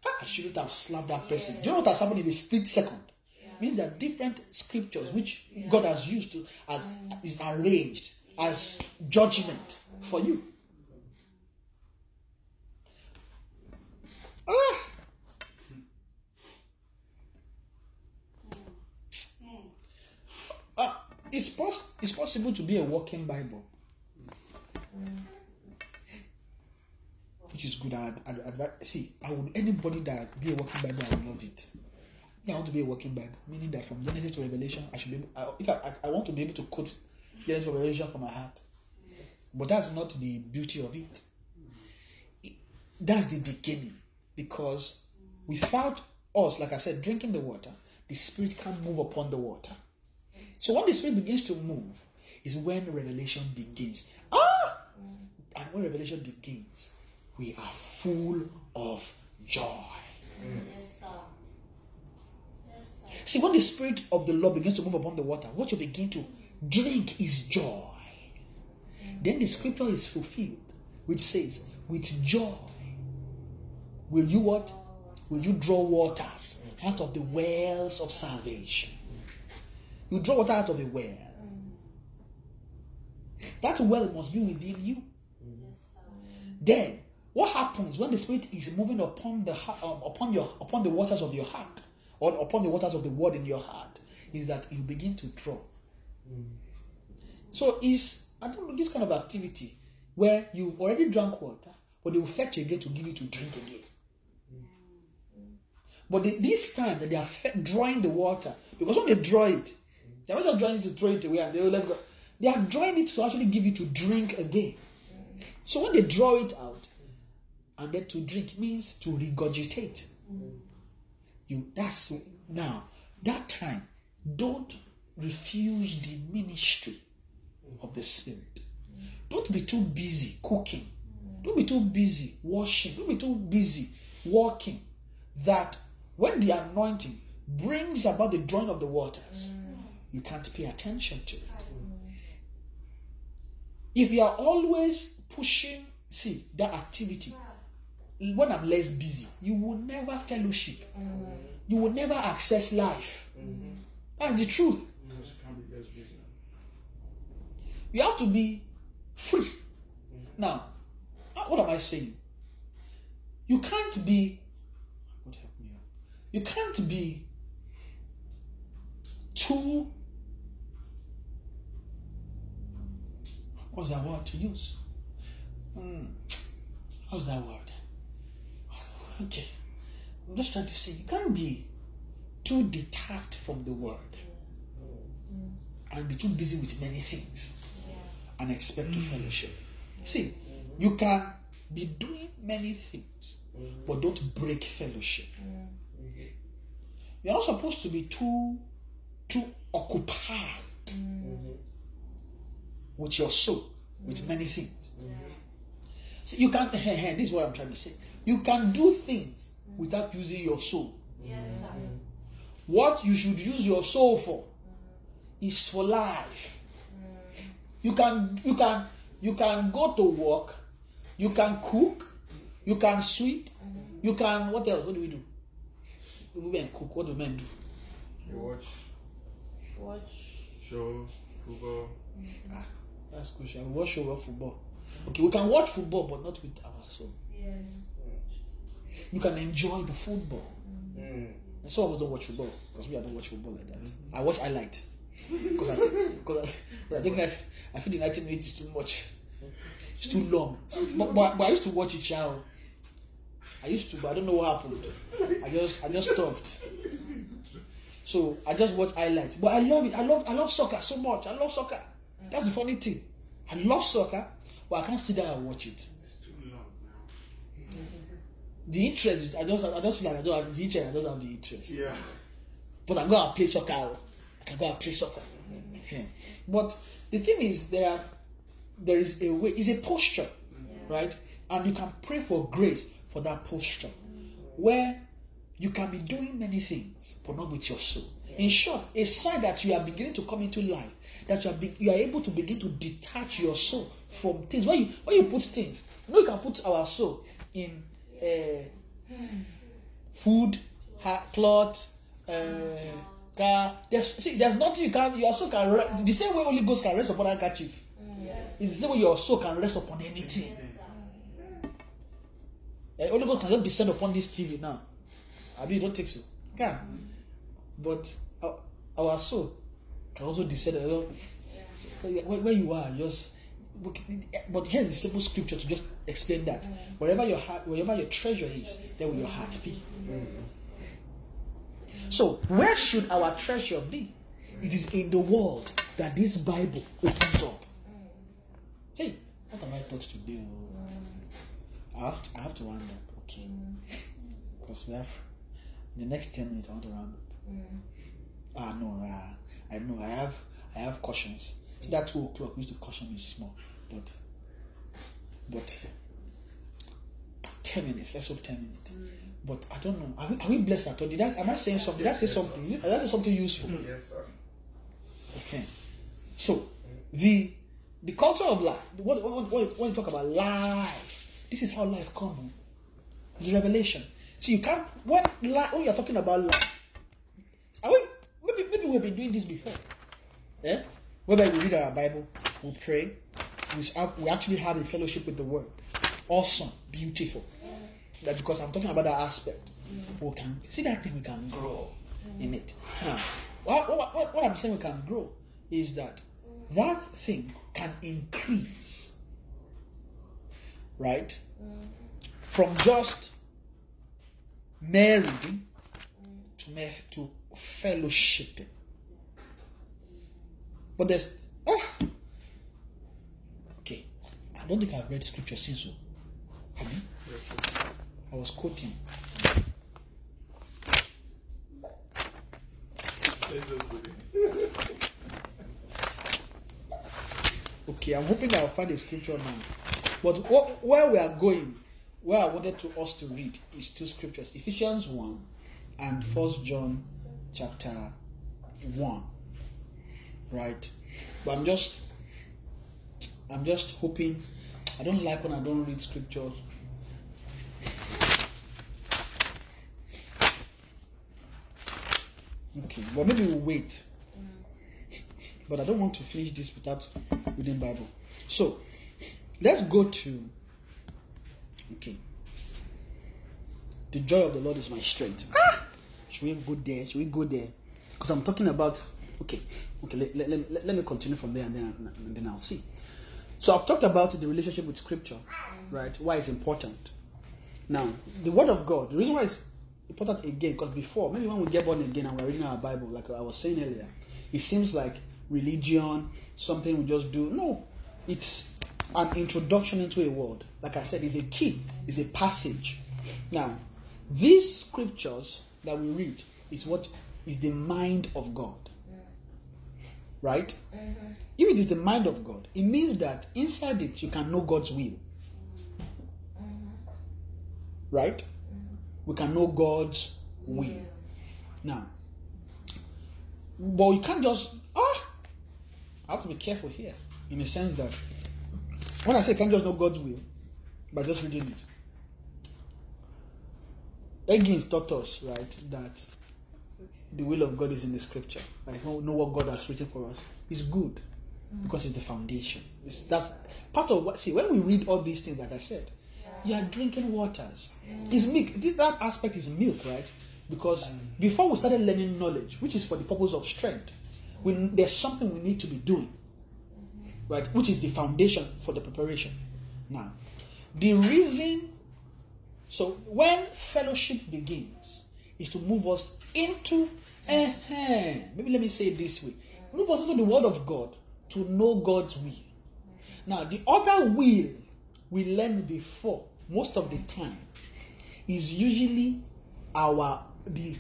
Ah, I shouldn't have slapped that person. Do you know what has happened in a split second? means there are different scriptures which God has used to as mm. is arranged as judgment for you. Ah. Ah, it's, pos- it's possible to be a walking Bible. Which is good. I'd, I'd, advi- see, I would anybody that be a walking Bible, I would love it. I want to be a working Bible, meaning that from Genesis to Revelation, I should be able, I, if I, I, I want to be able to quote Genesis to Revelation from my heart. But that's not the beauty of it. It- That's the beginning. Because without us, like I said, drinking the water, the Spirit can't move upon the water. So when the Spirit begins to move, is when revelation begins. Ah! And when revelation begins, we are full of joy. Yes, sir. Yes, sir. See, when the Spirit of the Lord begins to move upon the water, what you begin to drink is joy. Then the scripture is fulfilled, which says, With joy will you what? Will you draw waters out of the wells of salvation? You draw water out of a well. That well must be within you. Then, what happens when the Spirit is moving upon the um, upon your upon the waters of your heart, or upon the waters of the Word in your heart, is that you begin to draw. So, is I don't know this kind of activity where you've already drank water, but they will fetch again to give you to drink again. But this time that they are drawing the water, because when they draw it, they're not just drawing it to throw it away and they let go. They are drawing it to actually give you to drink again. So when they draw it out, and then to drink means to regurgitate. You that's now that time. Don't refuse the ministry of the Spirit. Don't be too busy cooking. Don't be too busy washing. Don't be too busy walking. That when the anointing brings about the drawing of the waters, you can't pay attention to it. If you are always pushing, see that activity, when I'm less busy, you will never fellowship. You will never access life. That's the truth. You have to be free. Now, what am I saying? You can't be. God help me. You can't be too. What's that word to use? Hmm. How's that word? Okay. I'm just trying to say you can't be too detached from the word and be too busy with many things and expect to fellowship. See, you can be doing many things, but don't break fellowship. You're not supposed to be too too occupied with your soul, with many things. See, you can this is what I'm trying to say. You can do things without using your soul. Yes, sir. What you should use your soul for is for life. You can you can you can go to work, you can cook, you can sweep, you can what else? What do we do? Women cook. What do men do? You watch Watch. show, football. Ah, that's crucial. We watch show football. Okay, we can watch football, but not with our soul. Yes. You can enjoy the football. Mm. And some of us don't watch football because we don't watch football like that. I watch highlight because I, because I, I think that I feel the 90 minutes is too much. It's too long. But, but, but I used to watch it, Chow. I used to, but I don't know what happened. I just I just stopped. So I just watch highlights. But I love it. I love I love soccer so much. I love soccer. That's the funny thing. I love soccer, but I can't sit down and watch it. It's too long now. The interest, I just I just feel like I don't have the interest. I don't have the interest. Yeah. But I'm going to play soccer. I can go and play soccer. Yeah. But the thing is, there are, there is a way. It's a posture, right? And you can pray for grace for that posture, where you can be doing many things, but not with your soul. In short, a sign that you are beginning to come into life, that you are be, you are able to begin to detach your soul from things. When you when you put things, you know, you can put our soul in uh, food, ha- cloth, uh, Can, there's see, there's nothing you can your soul can re- the same way Holy Ghost can rest upon handkerchief. Yes. It's the same way your soul can rest upon anything. Eh, Holy Ghost can just descend upon this TV now. I mean, you don't think so. Can. But our, our soul can also descend. Know, where, where you are, just. But here's the simple scripture to just explain that. Mm. Wherever your heart, wherever your treasure is, there will your heart be. Mm. So, where should our treasure be? It is in the world that this Bible opens up. Mm. Hey, what am I taught today? Oh? I have to, I have to round up, okay? Because we have in the next ten minutes. I want to round up. Ah no, uh, I know I have I have cautions. So that two o'clock we used to caution me small, but but ten minutes. Let's hope ten minutes. But I don't know. Are we, are we blessed at all? Did I am I saying something? Did I say something? Is it, did I say something useful? Yes, sir. Okay. So the the culture of life. What what what when you talk about life, this is how life comes. It's revelation. So you can't when when you're talking about life. Are we maybe maybe we've been doing this before. Yeah. Whether we read our Bible, we pray, we, we actually have a fellowship with the Word. Awesome, beautiful. That because I'm talking about that aspect, we can see that thing we can grow in it. Now, what, what, what I'm saying we can grow is that that thing can increase, right? From just marrying to me- to fellowshipping. But there's ah, okay. I don't think I've read scripture since. So, have you? I was quoting. Okay, I'm hoping I'll find a scripture now. But wh- where we are going, where I wanted to us to read is two scriptures: Ephesians one and First John chapter one. Right, but I'm just, I'm just hoping. I don't like when I don't read scriptures. Okay, but maybe we'll wait. Mm. But I don't want to finish this without reading Bible. So let's go to okay. The joy of the Lord is my strength. Ah! Should we go there? Should we go there? Because I'm talking about okay, okay. Let, let, let, let- me continue from there and then and then I'll see. So I've talked about the relationship with Scripture, right? Why it's important. Now, the Word of God. The reason why it's important again, because before, maybe when we get born again and we're reading our Bible, like I was saying earlier, it seems like religion, something we just do. No, it's an introduction into a word. Like I said, it's a key, it's a passage. Now, these scriptures that we read is what is the mind of God. Right? Mm-hmm. If it is the mind of God, it means that inside it you can know God's will. Mm-hmm. Right? Mm-hmm. We can know God's will. Now, but you can't just ah. I have to be careful here, in the sense that when I say can't just know God's will by just reading it. Higgins taught us right that the will of God is in the Scripture. Like know, know what God has written for us. It's good because it's the foundation. It's that's part of what. See, when we read all these things, like I said, you are drinking waters. It's milk. That aspect is milk, right? Because before we started learning knowledge, which is for the purpose of strength, we, there's something we need to be doing, right? Which is the foundation for the preparation. Now, the reason. So when fellowship begins, is to move us into. eh, maybe let me say it this way: move us into the Word of God to know God's will. Now, the other will we learn before, most of the time, is usually our the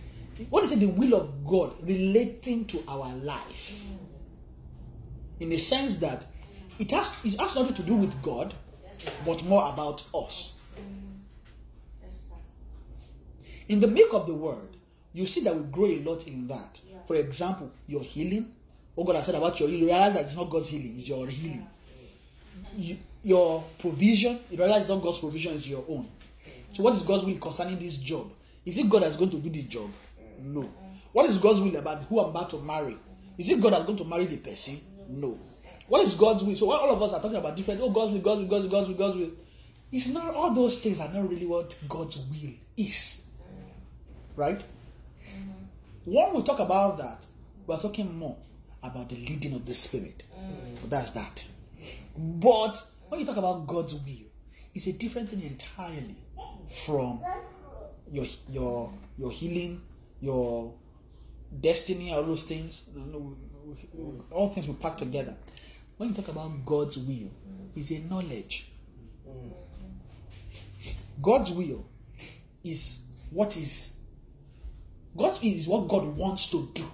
what is it the will of God relating to our life. In the sense that it has it has nothing to do with God, but more about us. In the milk of the word, you see that we grow a lot in that. For example, your healing. What God has said about your healing, you realize that it's not God's healing, it's your healing. You, your provision, you realize it's not God's provision, it's your own. So, what is God's will concerning this job? Is it God that's going to do the job? No. What is God's will about who I'm about to marry? Is it God that's going to marry the person? No. What is God's will? So all of us are talking about different. Oh, God's will, God's will, God's will, God's will, God's will. It's not all those things are not really what God's will is, right? Mm-hmm. When we talk about that, we're talking more about the leading of the Spirit. Mm. That's that. But when you talk about God's will, it's a different thing entirely from your your your healing, your destiny, all those things. All things will pack together. When you talk about God's will, is a knowledge. God's will is what is God's will is what God wants to do.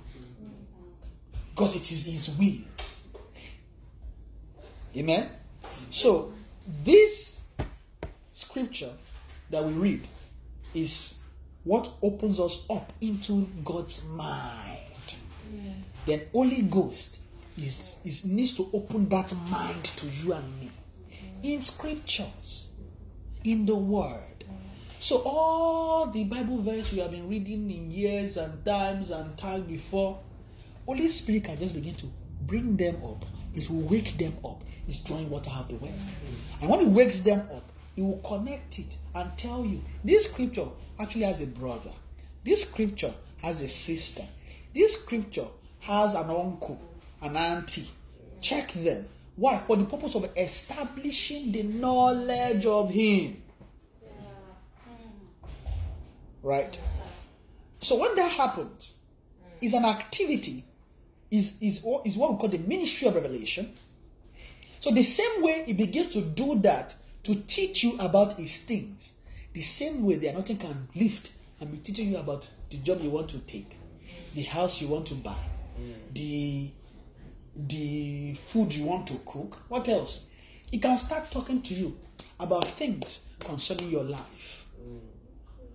Because it is His will. Amen. So this scripture that we read is what opens us up into God's mind. Then Holy Ghost is, is needs to open that mind to you and me in scriptures, in the word. So all the Bible verse we have been reading in years and times and time before, Holy Spirit can just begin to bring them up. It will wake them up. It's drawing water out of the well. And when it wakes them up, it will connect it and tell you this scripture actually has a brother. This scripture has a sister. This scripture has an uncle, an auntie. Check them. Why? For the purpose of establishing the knowledge of Him. Right? So when that happens, is an activity, is, is, is what we call the ministry of revelation. So the same way he begins to do that to teach you about his things, the same way the anointing can lift and be teaching you about the job you want to take, the house you want to buy, the the food you want to cook. What else? He can start talking to you about things concerning your life.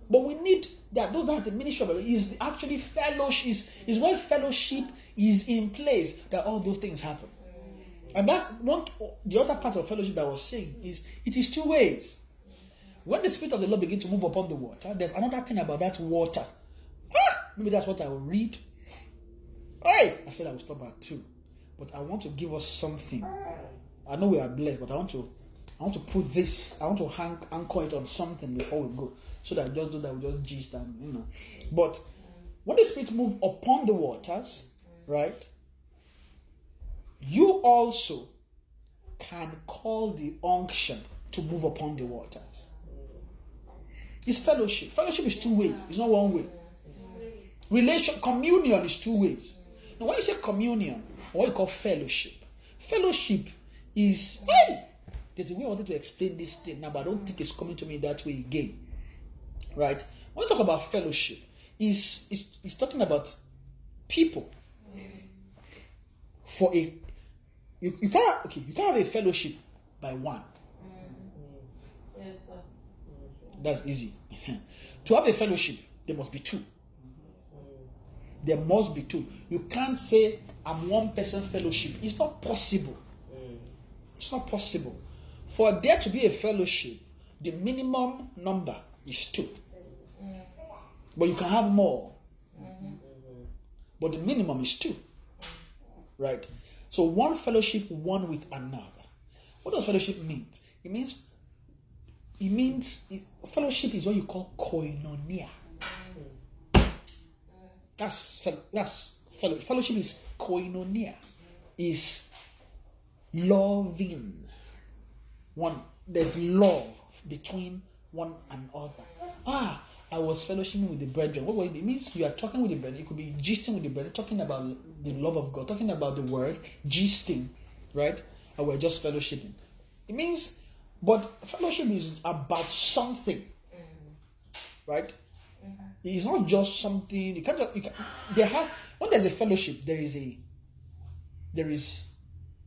But we need that. Though that's the ministry of it. Is actually fellowship. Is is when fellowship is in place that all those things happen. And that's one. The other part of fellowship that I was saying is it is two ways. When the spirit of the Lord begins to move upon the water, there's another thing about that water. Ah, maybe that's what I will read. Hey, I said I will stop at two, but I want to give us something. I know we are blessed, but I want to, I want to put this. I want to hang anchor it on something before we go, so that just do that we just gist and you know. But when the spirit move upon the waters, right? You also can call the unction to move upon the waters. It's fellowship. Fellowship is two ways. It's not one way. Relation communion is two ways. Now, when you say communion, what you call fellowship, fellowship is hey. There's a way I wanted to explain this thing now, but I don't think it's coming to me that way again. Right? When you talk about fellowship, is is is talking about people for a you, you can't okay you can't have a fellowship by one Yes, sir. that's easy to have a fellowship there must be two there must be two you can't say i'm one person fellowship. It's not possible. It's not possible. For there to be a fellowship the minimum number is two. But you can have more. But the minimum is two. Right? So one fellowship one with another. What does fellowship mean? It means it means it, fellowship is what you call koinonia. That's that's fellow, fellowship is koinonia is loving one. There's love between one another ah i was fellowshipping with the brethren. What, it means you are talking with the brethren. It could be gisting with the brethren talking about the love of god talking about the word gisting right? And we're just fellowshipping. It means but fellowship is about something right? It's not just something. You can't just you can, there have when there's a fellowship there is a there is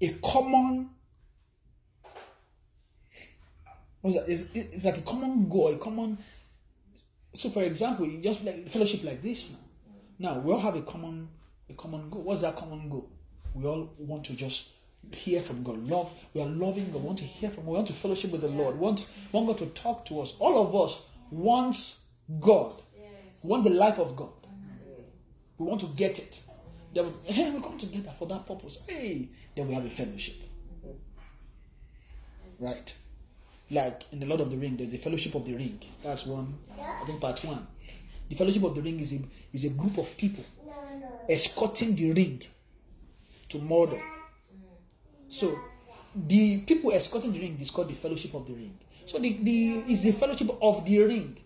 a common what's that? It's, it's like a common goal a common so for example you just like fellowship like this now. Now we all have a common a common goal. What's that common goal? We all want to just hear from god. Love we are loving god. We want to hear from we want to fellowship with the lord. We want, want god to talk to us. All of us wants god. Want the life of god We want to get it. Then we, hey, we come together for that purpose. Hey, then we have a fellowship. Right? Like in the Lord of the Ring, there's the Fellowship of the Ring. That's one, I think part one. The Fellowship of the Ring is a, is a group of people escorting the ring to Mordor. So the people escorting the ring is called the Fellowship of the Ring. So the, the is the Fellowship of the Ring.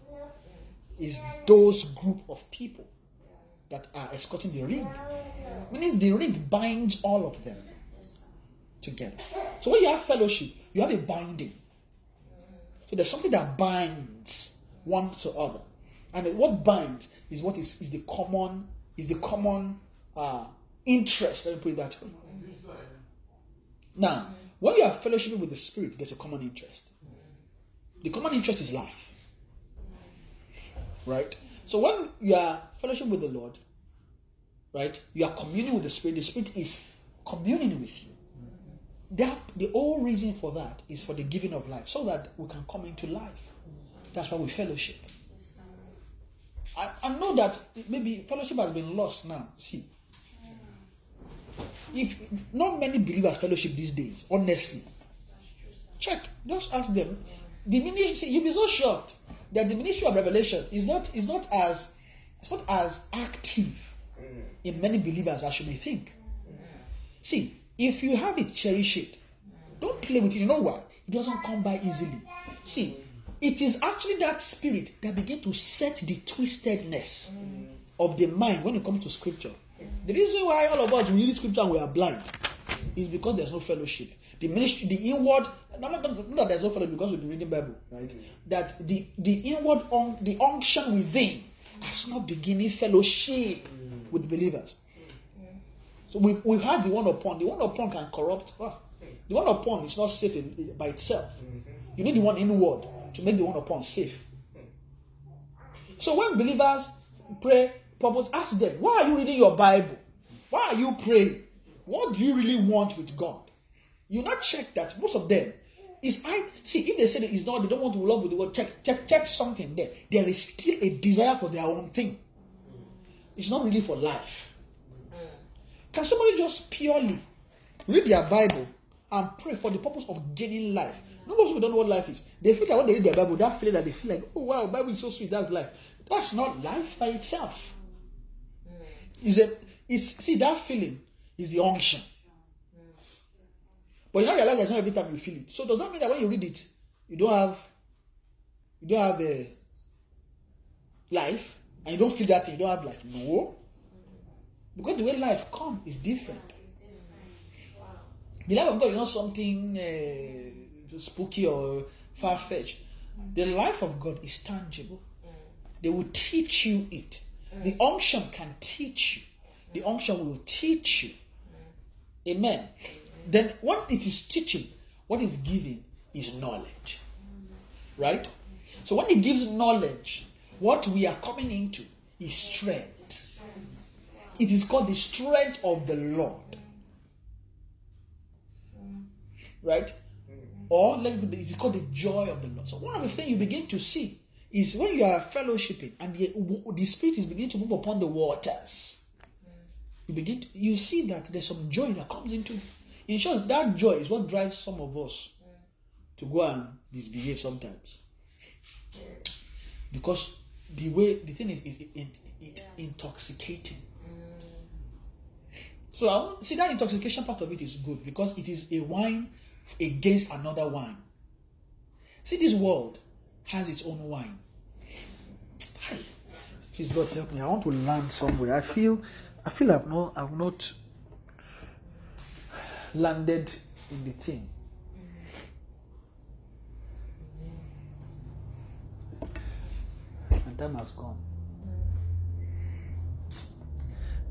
Is those group of people that are escorting the ring. Means the ring binds all of them together. So when you have fellowship, you have a binding. So there's something that binds one to other. And what binds is what is, is the common is the common uh, interest. Let me put it that way. Now, when you are fellowshipping with the Spirit, there's a common interest. The common interest is life. Right? So when you are fellowship with the Lord, right, you are communing with the Spirit, the Spirit is communing with you. That the whole reason for that is for the giving of life, so that we can come into life. That's why we fellowship. I, I know that maybe fellowship has been lost now. See, if not many believers fellowship these days, honestly, check. Just ask them. The ministry, you'll be so shocked that the ministry of revelation is not is not as it's not as active in many believers as you may think. See, if you have it, cherish it. Don't play with it. You know why? It doesn't come by easily. See, it is actually that spirit that begin to set the twistedness of the mind when it comes to scripture. The reason why all of us read scripture and we are blind is because there's no fellowship. The ministry, the inward, not, not, not that there's no fellowship because we've been reading Bible, right? That the the inward, un, the unction within has not beginning fellowship mm. with believers. So we we had the one upon. The one upon can corrupt. Ah, the one upon is not safe in, by itself. Mm-hmm. You need the one inward to make the one upon safe. Hmm. So when believers pray, purpose, ask them, why are you reading your Bible? Why are you praying? What do you really want with God? You not check that most of them is I see if they say that it's not they don't want to love with the word check check check something there. There is still a desire for their own thing. It's not really for life. Mm. Can somebody just purely read their Bible and pray for the purpose of gaining life? Most people don't know what life is. They feel that when they read their Bible, that feeling that they feel like, oh wow, Bible is so sweet, that's life. That's not life by itself. Mm. Is it is see that feeling is the unction. But you don't realize that's not every time you feel it. So does that mean that when you read it, you don't have you don't have a life and you don't feel that you don't have life? No. Because the way life comes is different. The life of God is not something uh, spooky or far fetched. The life of God is tangible. They will teach you it. The unction can teach you. The unction will teach you. Amen. Then what it is teaching, what is giving is knowledge. Right? So when it gives knowledge, what we are coming into is strength. It is called the strength of the Lord. Right? Or let me it is called the joy of the Lord. So one of the things you begin to see is when you are fellowshipping and the, the spirit is beginning to move upon the waters. You begin to, you see that there's some joy that comes into in short, that joy is what drives some of us to go and misbehave sometimes. Because the way the thing is, is it, it, it intoxicating. Mm. So I want, see that intoxication part of it is good because it is a wine against another wine. See, this world has its own wine. Please God help me. I want to land somewhere. I feel I feel I've not I've not landed in the team. And time has gone.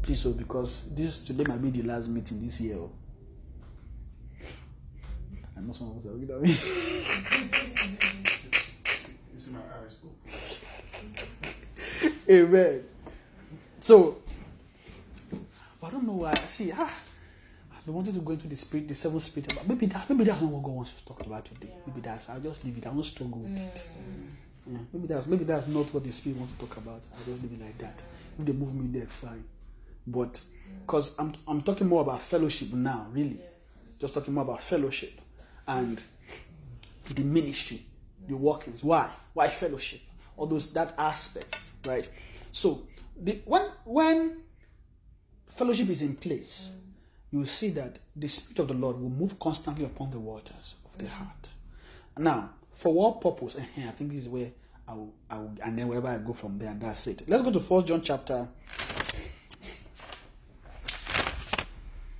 Please, so because this today might be the last meeting this year. oh. I know some of us are looking at me. My eyes. Amen. So, I don't know why. See, ah, I wanted to go into the spirit, the seven spirit. But maybe that, maybe that's not what God wants to talk about today. Maybe that's. I'll just leave it. I won't struggle with it. Mm. Yeah, maybe that's maybe that's not what the spirit wants to talk about. I'll just leave it like that. If they move me there, fine. But because I'm I'm talking more about fellowship now, really. Just talking more about fellowship and the ministry, the workings. Why? Why fellowship? All those that aspect, right? So the when when fellowship is in place, mm. You will see that the spirit of the Lord will move constantly upon the waters of the heart. Now, for what purpose? Eh, I think this is where I will, I will, and then wherever I go from there, and that's it. Let's go to First John chapter.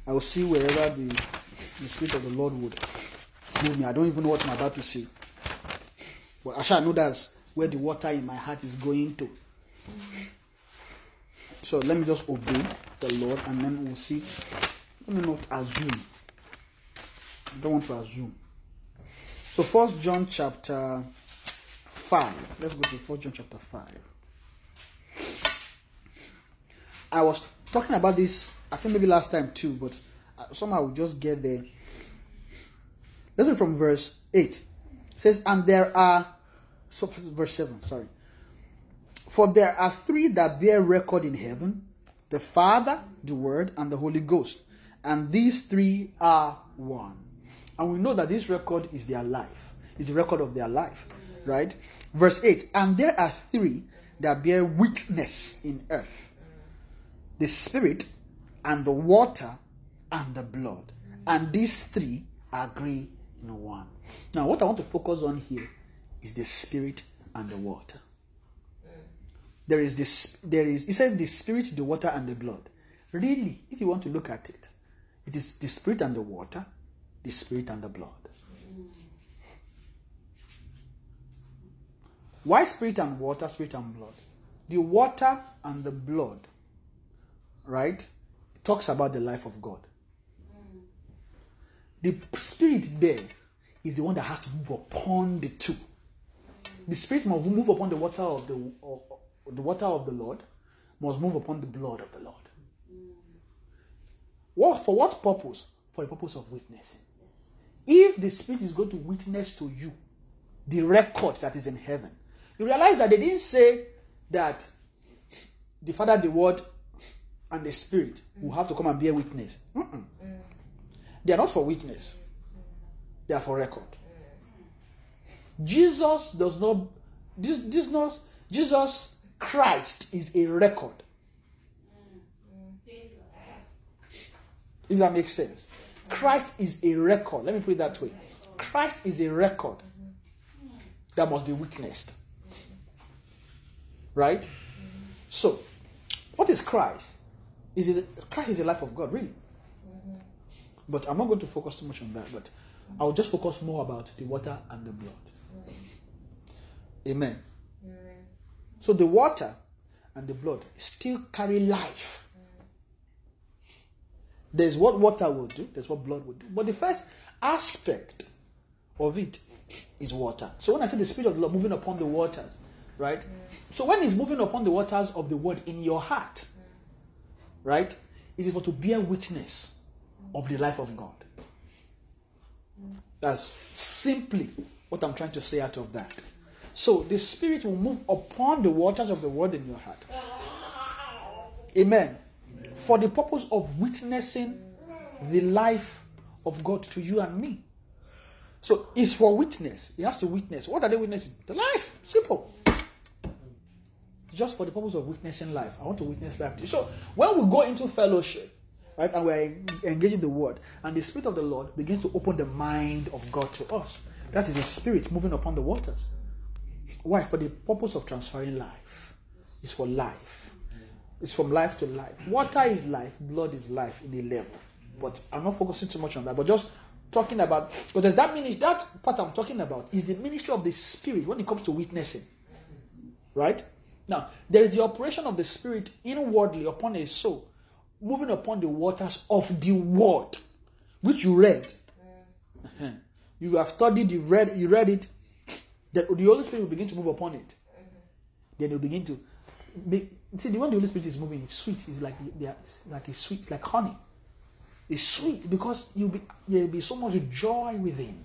I will see wherever the, the spirit of the Lord would move me. I don't even know what I'm about to say, but I shall know that's where the water in my heart is going to. So let me just obey the Lord, and then we'll see. Let me not assume. I don't want to assume. So First John chapter five. Let's go to First John chapter five. I was talking about this. I think maybe last time too, but somehow we just get there. Read from verse eight. It says, "And there are." So verse seven. Sorry. For there are three that bear record in heaven: the Father, the Word, and the Holy Ghost. And these three are one. And we know that this record is their life. It's the record of their life, right? Verse 8 And there are three that bear witness in earth the Spirit, and the water, and the blood. And these three agree in one. Now, what I want to focus on here is the Spirit and the water. There is this, there is, he said the Spirit, the water, and the blood. Really, if you want to look at it, it is the Spirit and the water, the Spirit and the blood. Why Spirit and water, Spirit and blood? The water and the blood, right, talks about the life of God. The Spirit there is the one that has to move upon the two. The Spirit must move upon the water of the, of the water of the Lord, must move upon the blood of the Lord. What for what purpose? For the purpose of witness. If the Spirit is going to witness to you the record that is in heaven, you realize that they didn't say that the Father, the Word, and the Spirit will have to come and bear witness. Mm-mm. They are not for witness, they are for record. Jesus does not, this, this not, Jesus Christ is a record. If that makes sense. Christ is a record. Let me put it that way. Christ is a record that must be witnessed. Right? So, what is Christ? Is it Christ is the life of God, really? But I'm not going to focus too much on that, but I'll just focus more about the water and the blood. Amen. So the water and the blood still carry life. There's what water will do, there's what blood will do. But the first aspect of it is water. So when I say the Spirit of the Lord moving upon the waters, right? So when He's moving upon the waters of the word in your heart, right? It is for to bear witness of the life of God. That's simply what I'm trying to say out of that. So the Spirit will move upon the waters of the word in your heart. Amen. For the purpose of witnessing the life of God to you and me. So it's for witness. He has to witness. What are they witnessing? The life. Simple. Just for the purpose of witnessing life. I want to witness life. So when we go into fellowship, right, and we're engaging the word, and the Spirit of the Lord begins to open the mind of God to us. That is the Spirit moving upon the waters. Why? For the purpose of transferring life. It's for life. It's from life to life. Water is life, blood is life in a level. But I'm not focusing too much on that. But just talking about because that ministry, that part I'm talking about is the ministry of the spirit when it comes to witnessing. Right? Now, there is the operation of the spirit inwardly upon a soul, moving upon the waters of the word, which you read. Uh-huh. You have studied, you read, you read it. The, the Holy Spirit will begin to move upon it. Then you begin to make, see the one the Holy Spirit is moving, it's sweet. It's like it's like it's sweet, it's like honey. It's sweet because you'll be there'll be so much joy within.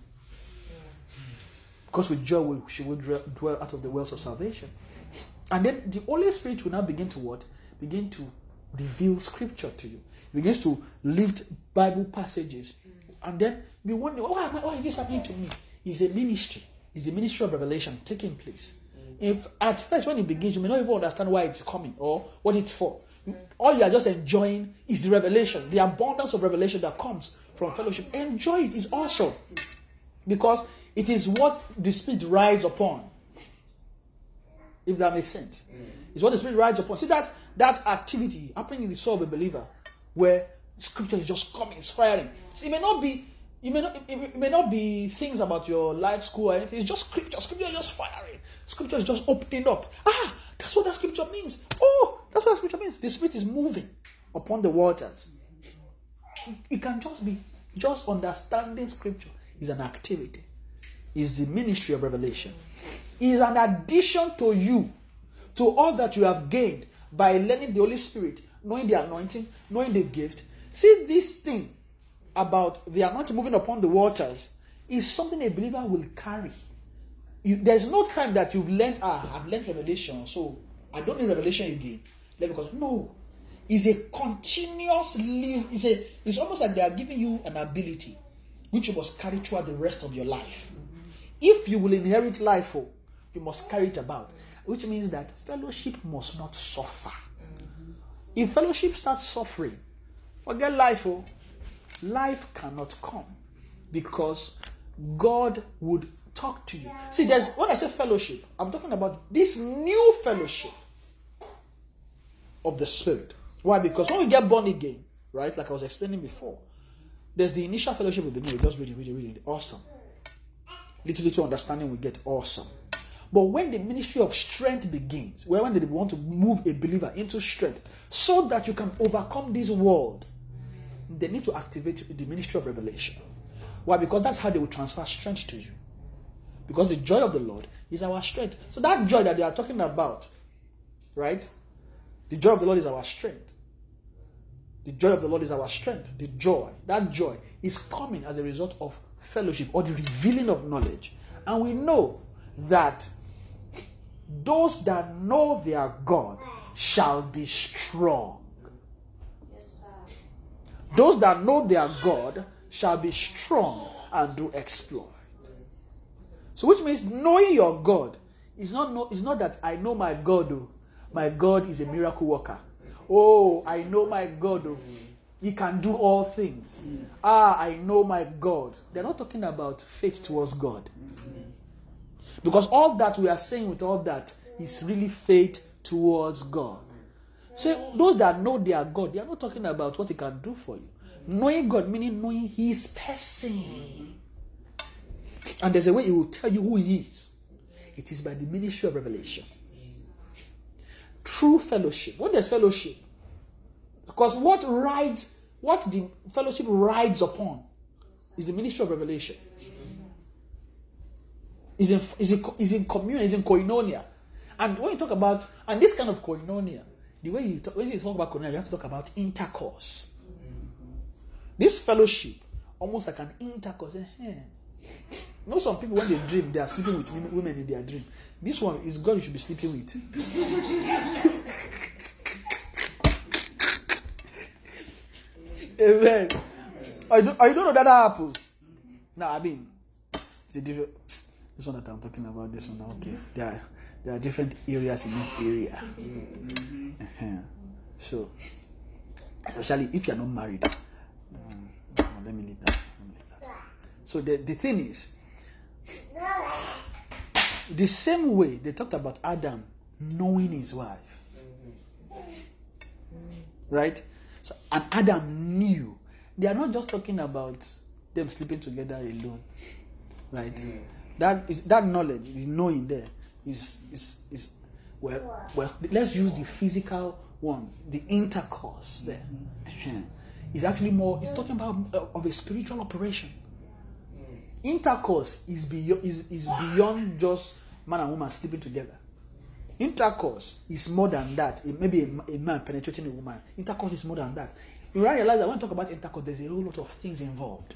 Because with joy we, she will dwell out of the wells of salvation. And then the Holy Spirit will now begin to what? Begin to reveal scripture to you. He begins to lift Bible passages. And then we wonder, why, why, is this happening to me? It's a ministry. It's the ministry of revelation taking place. If at first when it begins, you may not even understand why it's coming or what it's for. All you are just enjoying is the revelation, the abundance of revelation that comes from fellowship. Enjoy it. It's awesome. Because it is what the Spirit rides upon. If that makes sense. It's what the Spirit rides upon. See that that activity happening in the soul of a believer where scripture is just coming, it's firing. See, it may not be it may not, it, may not be things about your life, school, or anything. It's just scripture. Scripture is just firing. Scripture is just opening up. Ah, that's what that scripture means. Oh, that's what that scripture means. The Spirit is moving upon the waters. It, can just be just understanding scripture is an activity. Is the ministry of revelation. Is an addition to you, to all that you have gained by learning the Holy Spirit, knowing the anointing, knowing the gift. See this thing about the anointing moving upon the waters is something a believer will carry. You, there's no time that you've learned, ah, I've learned revelation, so I don't need revelation again. Because no, it's a continuous live. It's a. It's almost like they are giving you an ability, which you must carry throughout the rest of your life. If you will inherit life, oh, you must carry it about. Which means that fellowship must not suffer. If fellowship starts suffering, forget life. Oh, life cannot come because God would talk to you. See, there's when I say fellowship, I'm talking about this new fellowship of the Spirit. Why? Because when we get born again, right, like I was explaining before, there's the initial fellowship with the new. Just reading, reading, reading. Awesome. Little, little understanding we get. Awesome. But when the ministry of strength begins, where when they want to move a believer into strength, so that you can overcome this world, they need to activate the ministry of revelation. Why? Because that's how they will transfer strength to you. Because the joy of the Lord is our strength. So that joy that they are talking about, right? The joy of the Lord is our strength. The joy of the Lord is our strength. The joy, that joy is coming as a result of fellowship or the revealing of knowledge. And we know that those that know their God shall be strong. Yes, sir. Those that know their God shall be strong and do exploit. So, which means knowing your God is not is not that I know my God. Oh, my God is a miracle worker. Oh, I know my God. Oh, he can do all things. Ah, I know my God. They're not talking about faith towards God. Because all that we are saying with all that is really faith towards God. So those that know their God, they are not talking about what He can do for you. Knowing God meaning knowing His person. And there's a way He will tell you who He is. It is by the ministry of revelation. True fellowship. What is fellowship? Because what rides, what the fellowship rides upon is the ministry of revelation. Is in, is in, is in communion, is in koinonia. And when you talk about, and this kind of koinonia, the way you talk, when you talk about koinonia, you have to talk about intercourse. This fellowship, almost like an intercourse. Eh, eh. You know, some people when they dream, they are sleeping with women- in their dream. This one is God you should be sleeping with. Amen. I don't, I don't know that that happens. No, I mean, it's a different. This one that I'm talking about, this one, okay. There are, there are different areas in this area. Uh-huh. So, especially if you're not married. Um. Let me leave that. So, the, the thing is, the same way they talked about Adam knowing his wife. Right? So, and Adam knew. They are not just talking about them sleeping together alone. Right? That is that knowledge, the knowing there is is is well well let's use the physical one, the intercourse there. Uh-huh. It's actually more it's talking about uh, of a spiritual operation intercourse is beyond is, is beyond just man and woman sleeping together. Intercourse is more than that. It may be a, a man penetrating a woman. Intercourse is more than that. You realize that when I talk about intercourse there's a whole lot of things involved.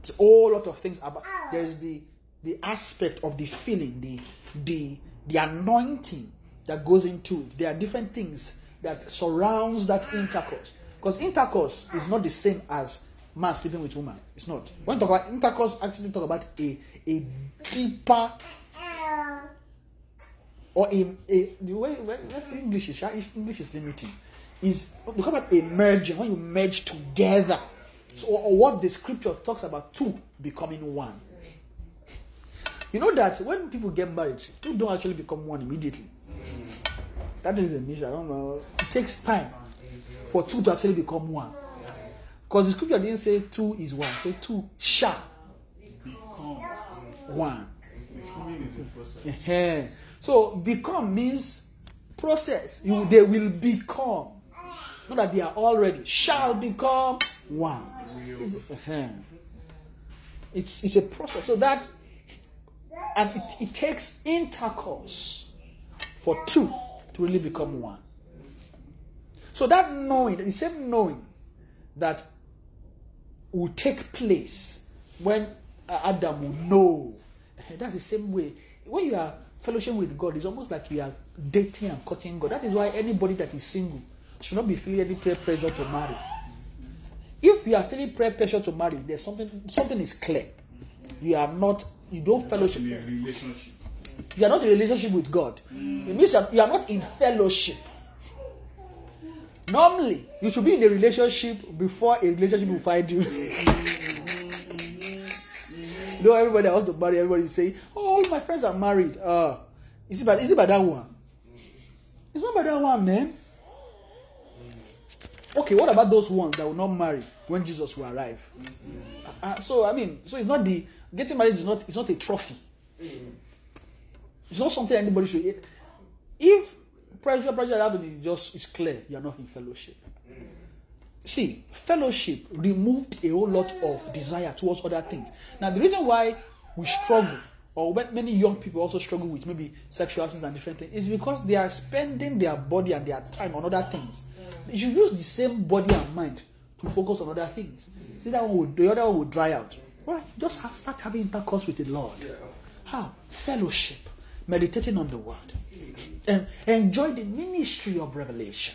It's a whole lot of things about there's the the aspect of the feeling the the the anointing that goes into it. There are different things that surrounds that intercourse. Because intercourse is not the same as man sleeping with woman. It's not. When talk about intercourse, actually talk about a a deeper or a, a the way let's English is English is limiting. Is talk about a merging when you merge together. So or, or what the scripture talks about two becoming one. You know that when people get married, two don't actually become one immediately. That is a mission. I don't know. It takes time for two to actually become one. Because the scripture didn't say two is one, say two shall Become. one. So become means process. You they will become. Not that they are already shall become one. It's, it's it's a process. So that and it, it takes intercourse for two to really become one. So that knowing, the same knowing that will take place when Adam will know. That's the same way. When you are fellowship with God, it's almost like you are dating and cutting God. That is why anybody that is single should not be feeling any peer pressure to marry. If you are feeling peer pressure to marry, there's something something is clear. You are not you don't fellowship. You are not in a relationship with God. It means that you are not in fellowship. Normally, you should be in a relationship before a relationship will find you. know, everybody wants to marry, everybody say, "Oh, all my friends are married." Uh, is it by is it by that one? It's not by that one, man. Okay, what about those ones that will not marry when Jesus will arrive? Uh, uh, so I mean, so it's not the getting married is not it's not a trophy. It's not something anybody should. If pressure, pressure happening, just it's clear you are not in fellowship. See, fellowship removed a whole lot of desire towards other things. Now, the reason why we struggle, or many young people also struggle with maybe sexual sins and different things, is because they are spending their body and their time on other things. You should use the same body and mind to focus on other things. See that one would, the other one would dry out. Why? Just have, start having intercourse with the Lord. How? Fellowship, meditating on the Word, and enjoy the ministry of revelation.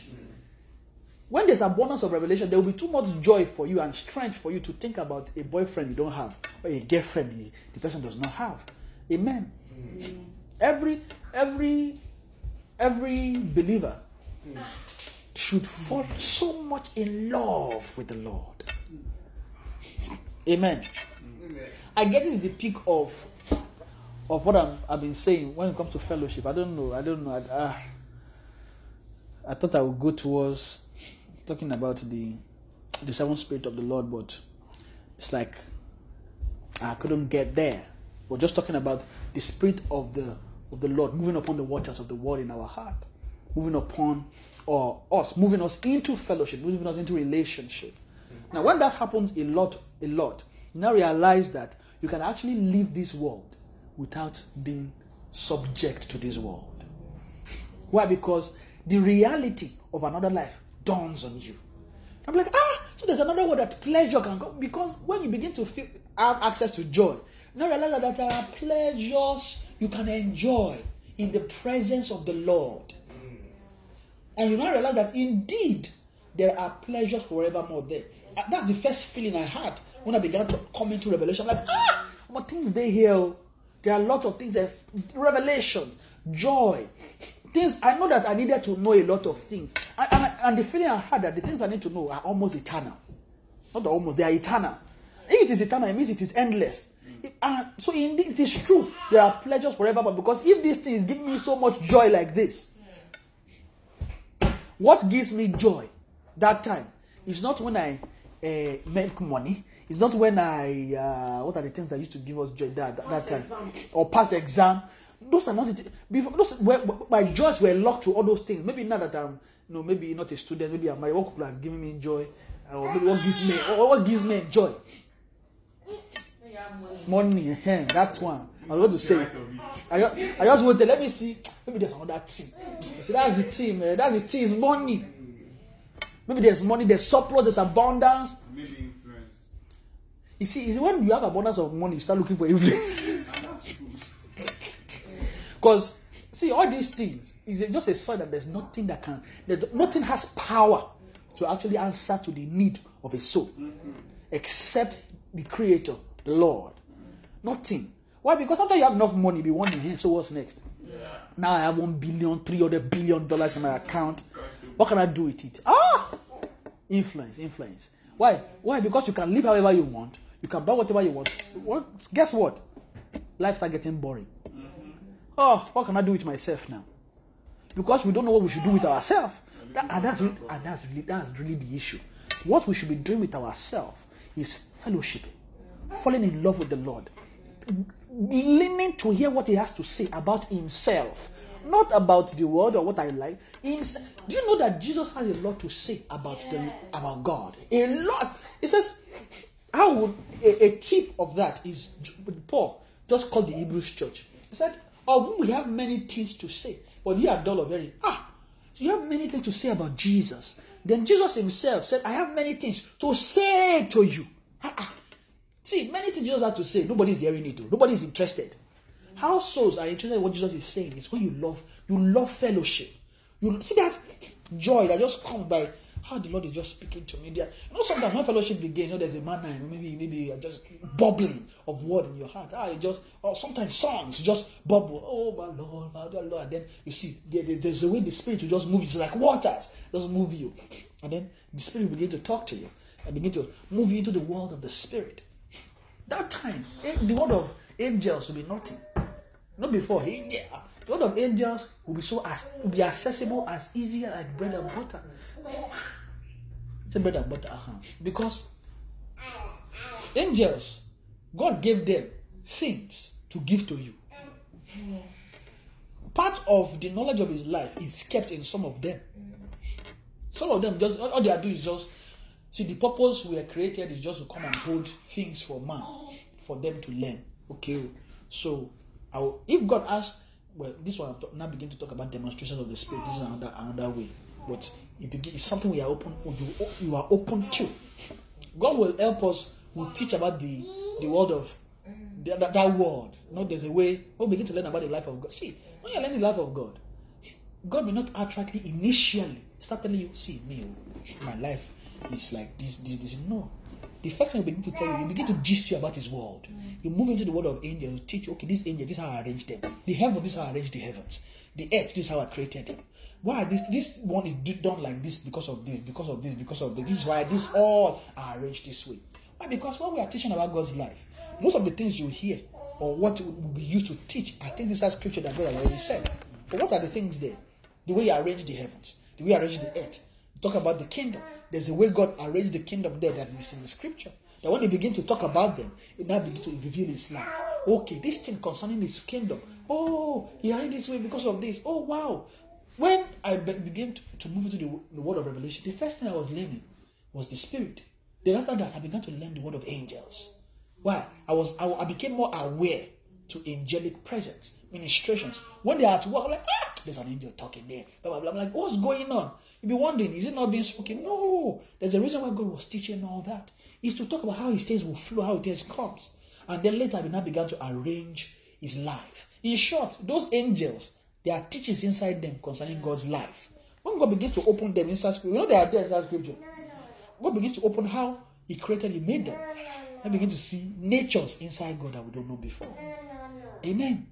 When there's abundance of revelation, there will be too much joy for you and strength for you to think about a boyfriend you don't have or a girlfriend the, the person does not have. Amen. Every every every believer should fall so much in love with the Lord. Amen. I get this is the peak of of what I'm, I've been saying when it comes to fellowship. I don't know. I don't know. I, ah. I thought I would go towards talking about the the seven spirit of the Lord, but it's like I couldn't get there. We're just talking about the spirit of the of the Lord moving upon the waters of the world in our heart, moving upon or us, moving us into fellowship, moving us into relationship. Now, when that happens a lot, a lot, you now realize that you can actually leave this world without being subject to this world. Why? Because the reality of another life dawns on you. I'm like, ah, so there's another world that pleasure can come. Because when you begin to feel, have access to joy, now realize that there are pleasures you can enjoy in the presence of the Lord. And you now realize that indeed there are pleasures forevermore there. That's the first feeling I had when I began to come into revelation. I'm like, ah, what things they hear. There are a lot of things that revelations, joy, things I know that I needed to know a lot of things. And, and, and the feeling I had that the things I need to know are almost eternal. Not almost, they are eternal. If it is eternal, it means it is endless. And so indeed it is true. There are pleasures forever, but because if this thing is giving me so much joy like this, what gives me joy that time is not when I uh, make money. It's not when I uh, what are the things that used to give us joy that that, that time or pass exam. Those are not it. Before those were, my joys were locked to all those things. Maybe now that I'm you know maybe not a student, maybe I'm married. What could have given me joy, or maybe what gives me or what gives me joy? Money, eh, that one. I was going to say. It. I, ju- I just wanted, let me see. Maybe there's another team. See, that's the team. eh, That's the team. It's money. Maybe there's money, there's surplus, there's abundance. You see, is when you have abundance of money, you start looking for influence. And that's true. Because, see, all these things, is just a sign that there's nothing that can, that nothing has power to actually answer to the need of a soul, except the Creator, the Lord. Nothing. Why? Because after you have enough money, be wondering, hey, so what's next? Now I have one billion, three hundred billion dollars in my account. What can I do with it? Ah, influence, influence. Why? Why? Because you can live however you want. You can buy whatever you want. What? Guess what? Life start getting boring. Mm-hmm. Oh, what can I do with myself now? Because we don't know what we should do with ourselves. That, and that's really, and that's really that's really the issue. What we should be doing with ourselves is fellowshipping, falling in love with the Lord, learning to hear what He has to say about Himself, not about the world or what I like. Himself. Do you know that Jesus has a lot to say about the about God? A lot. He says, "How would a, a tip of that is Paul just called the Hebrews church? He said, "Of whom we have many things to say, but ye are dull of hearing." Ah, so you have many things to say about Jesus. Then Jesus Himself said, "I have many things to say to you." Ah, ah. See, many things Jesus had to say. Nobody's hearing it. Though. Nobody's interested. How souls are interested in what Jesus is saying is when you love, you love fellowship. You see that joy that just comes by how the Lord is just speaking to me. There, you know, sometimes when fellowship begins, you know, there's a manner, maybe maybe you're just bubbling of word in your heart. Ah, it just or sometimes songs just bubble. Oh my Lord, my dear Lord. And then you see there, there- there's a way the Spirit will just move. you. It's like waters, just move you, and then the Spirit will begin to talk to you and begin to move you into the world of the Spirit. That time, eh, the word of angels will be nothing. Not before angel. The word of angels will be so as will be accessible as easy as bread and butter. Say and butter, uh-huh. because angels, God gave them things to give to you. Part of the knowledge of His life is kept in some of them. Some of them just all they are doing is just see the purpose we are created is just to come and hold things for man, for them to learn. Okay, so will, if God asks, well, this one now begin to talk about demonstrations of the Spirit. This is another another way, but it begin, it's something we are open. You you are open to. God will help us. Will teach about the the word of that, that, word. Know, there's a way we'll begin to learn about the life of God. See, when you learn the life of God, God may not outrightly initially start telling you, see, me, oh, my life is like this, this, this. No. The first thing he begin to tell you, he begin to gist you about his world. You move into the world of angels, teach you, okay, this angel, this is how I arranged them. The heaven, this is how I arranged the heavens. The earth, this is how I created them. Why this this one is done like this because of this, because of this, because of this. This is why this all are arranged this way. Why? Because when we are teaching about God's life, most of the things you hear or what will be used to teach I are things inside scripture that God has already said. But what are the things there? The way you arrange the heavens, the way you arrange the earth. Talk about the kingdom. There's a way God arranged the kingdom there that is in the scripture. That when they begin to talk about them, it now begins to reveal His life. Okay, this thing concerning His kingdom. Oh, He arranged this way because of this. Oh, wow. When I be- began to, to move into the, the word of revelation, the first thing I was learning was the spirit. Then after that, I began to learn the word of angels. Why? I was I, I became more aware to angelic presence, ministrations. When they are at work, I'm like, ah, there's an angel talking there. Blah, blah, blah. I'm like, what's going on? You'll be wondering, is it not being spoken? No. There's a reason why God was teaching all that. Is to talk about how his things will flow, how his things comes. And then later, we now began to arrange his life. In short, those angels, there are teachings inside them concerning God's life. When God begins to open them inside scripture, you know they are there inside scripture. God begins to open how He created, He made them. I begin to see natures inside God that we don't know before. Amen.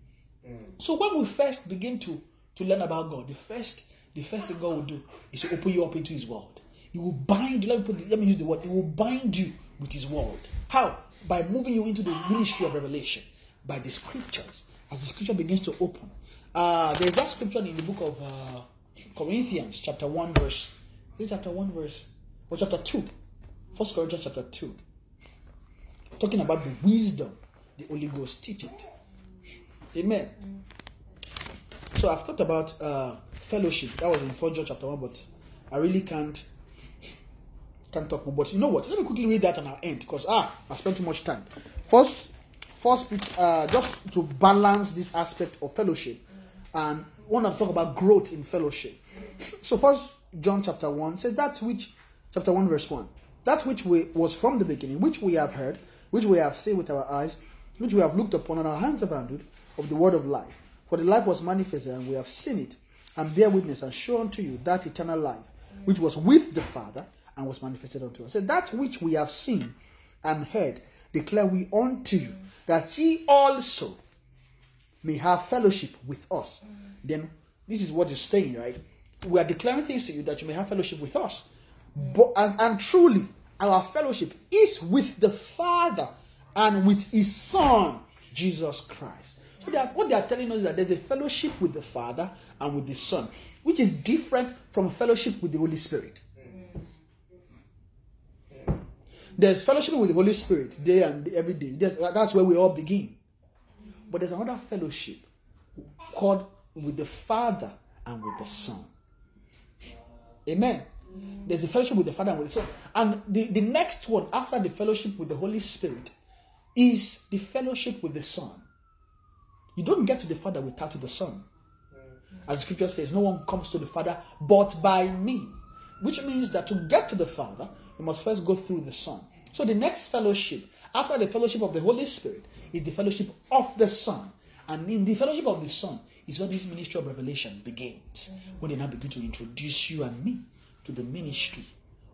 So when we first begin to to learn about God, the first the first thing God will do is to open you up into His world. He will bind. Let me put. Let me use the word. He will bind you with His world. How? By moving you into the ministry of revelation by the scriptures. As the scripture begins to open, uh, there's that scripture in the book of uh, Corinthians, chapter one, verse. Is it chapter one, verse or chapter two? First Corinthians chapter two, talking about the wisdom the Holy Ghost teach it. Amen. So I've thought about uh, fellowship. That was in 4 John chapter 1, but I really can't can't talk more. But you know what? Let me quickly read that and I'll end because ah, I spent too much time. First, first, uh, just to balance this aspect of fellowship, and want to talk about growth in fellowship. So first John chapter 1 says that which chapter 1 verse 1 that which we, was from the beginning which we have heard which we have seen with our eyes which we have looked upon and our hands have handled of the word of life for the life was manifested and we have seen it and bear witness and show unto you that eternal life which was with the Father and was manifested unto us. So that which we have seen and heard declare we unto you, that ye also may have fellowship with us. Then this is what he's saying, right? We are declaring things to you that you may have fellowship with us. But and, and truly, our fellowship is with the Father and with His Son, Jesus Christ. So they are, what they are telling us is that there's a fellowship with the Father and with the Son, which is different from fellowship with the Holy Spirit. There's fellowship with the Holy Spirit day and every day. There's- that's where we all begin. But there's another fellowship called with the Father and with the Son. Amen. There's a fellowship with the Father and with the Son. And the, the next one after the fellowship with the Holy Spirit is the fellowship with the Son. You don't get to the Father without the Son. As the scripture says, no one comes to the Father but by me. Which means that to get to the Father, you must first go through the Son. So the next fellowship, after the fellowship of the Holy Spirit, is the fellowship of the Son. And in the fellowship of the Son is when this ministry of revelation begins. Mm-hmm. When they now begin to introduce you and me to the ministry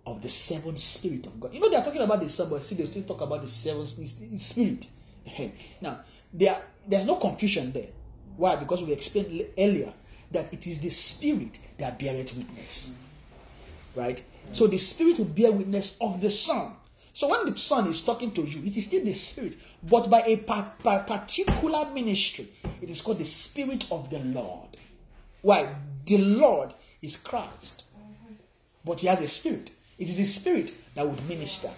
of the seven spirit of God. You know, they are talking about the Son, but still they still talk about the seven spirit. now, there, there's no confusion there. Why? Because we explained earlier that it is the spirit that beareth witness. Mm-hmm. Right? So the spirit will bear witness of the Son. So when the Son is talking to you, it is still the Spirit, but by a pa- pa- particular ministry. It is called the Spirit of the Lord. Why? The Lord is Christ, but He has a Spirit. It is the Spirit that would minister,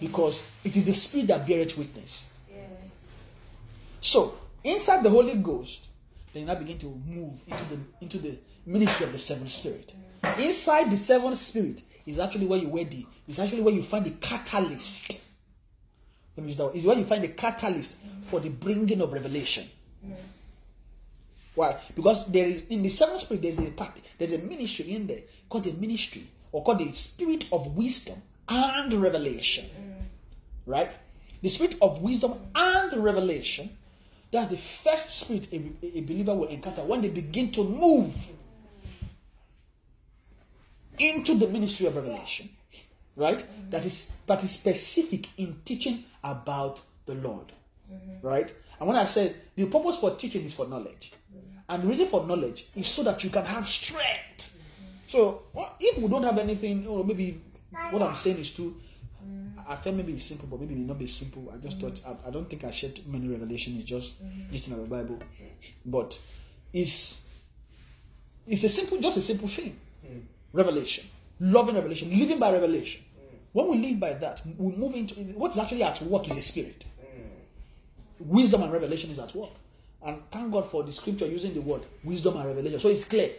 because it is the Spirit that beareth witness. So inside the Holy Ghost, then now begin to move into the into the ministry of the seven spirit. Inside the seven spirit is actually where you where the is actually where you find the catalyst. Let me use that word. Is where you find the catalyst for the bringing of revelation. Mm. Why? Because there is in the seventh spirit there's a part there's a ministry in there called the ministry or called the spirit of wisdom and revelation. Mm. Right? The spirit of wisdom and revelation that's the first spirit a, a believer will encounter when they begin to move into the ministry of revelation. Right? That is that is specific in teaching about the Lord. Right? And when I said the purpose for teaching is for knowledge. And the reason for knowledge is so that you can have strength. So what- if we don't have anything, or maybe what I'm saying is too I felt maybe it's simple, but maybe it not be simple. I just thought I, I don't think I shared many revelations. It's just just in our Bible, but it's it's a simple, just a simple thing. Revelation, loving revelation, living by revelation. When we live by that, we move into what's actually at work is a spirit. Wisdom and revelation is at work, and thank God for the scripture using the word wisdom and revelation. So it's clear.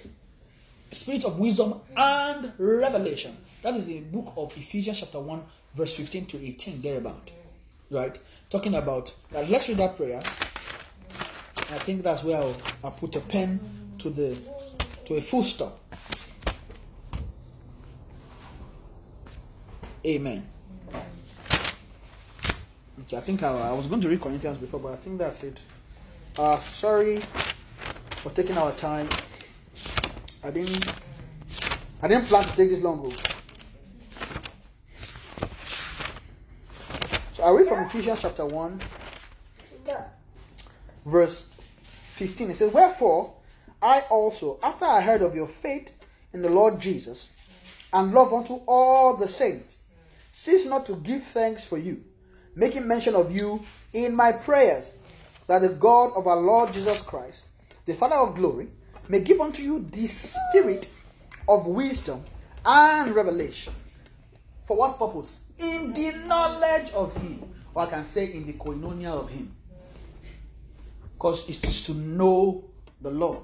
Spirit of wisdom and revelation. That is the book of Ephesians chapter 1, verse 15 to 18, thereabout. Right? Talking about, uh, let's read that prayer. I think that's where I'll, I'll put a pen to the to a full stop. Amen. Okay, I think I, I was going to read Corinthians before, but I think that's it. Uh, sorry for taking our time. I didn't I didn't plan to take this long. Bro. So I read from Ephesians chapter 1, verse 15. It says, Wherefore I also, after I heard of your faith in the Lord Jesus, and love unto all the saints, cease not to give thanks for you, making mention of you in my prayers, that the God of our Lord Jesus Christ, the Father of glory, may give unto you the spirit of wisdom and revelation. For what purpose? In the knowledge of Him. Or I can say in the koinonia of Him. Because it is to know the Lord.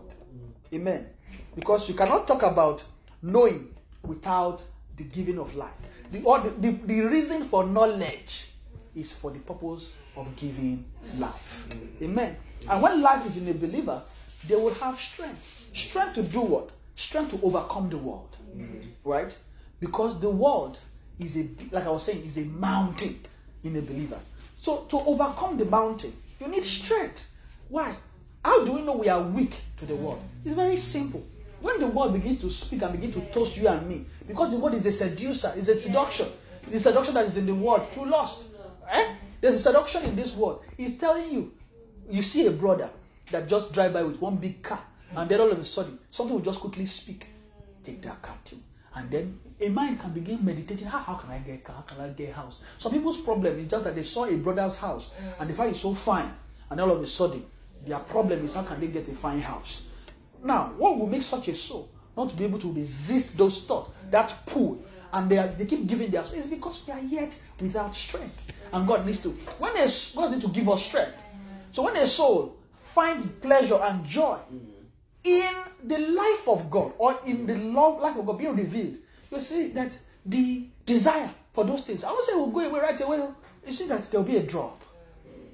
Amen. Because you cannot talk about knowing without the giving of life. The, the, the, reason for knowledge is for the purpose of giving life. Mm. Amen. And when life is in a believer, they will have strength. Strength to do what? Strength to overcome the world. Mm. Right? Because the world is a, like I was saying, is a mountain in a believer. So to overcome the mountain, you need strength. Why? How do we know we are weak to the world? Mm. It's very simple. When the world begins to speak and begin to toast you and me, because the word is a seducer, is a seduction. The seduction that is in the word through lust. Eh? There's a seduction in this word. He's telling you, you see a brother that just drive by with one big car, and then all of a sudden something will just quickly speak. Take that car too. And then a mind can begin meditating. How, how can I get a car? How can I get a house? Some people's problem is just that they saw a brother's house and the fact is so fine, and all of a sudden their problem is how can they get a fine house? Now, what will make such a soul not to be able to resist those thoughts, that pull, and they, are, they keep giving their soul? It's because we are yet without strength. And God needs to, when a, God needs to give us strength. So when a soul finds pleasure and joy in the life of God or in the love life of God being revealed, you see that the desire for those things, I won't say will go away right away. You see that there will be a drop.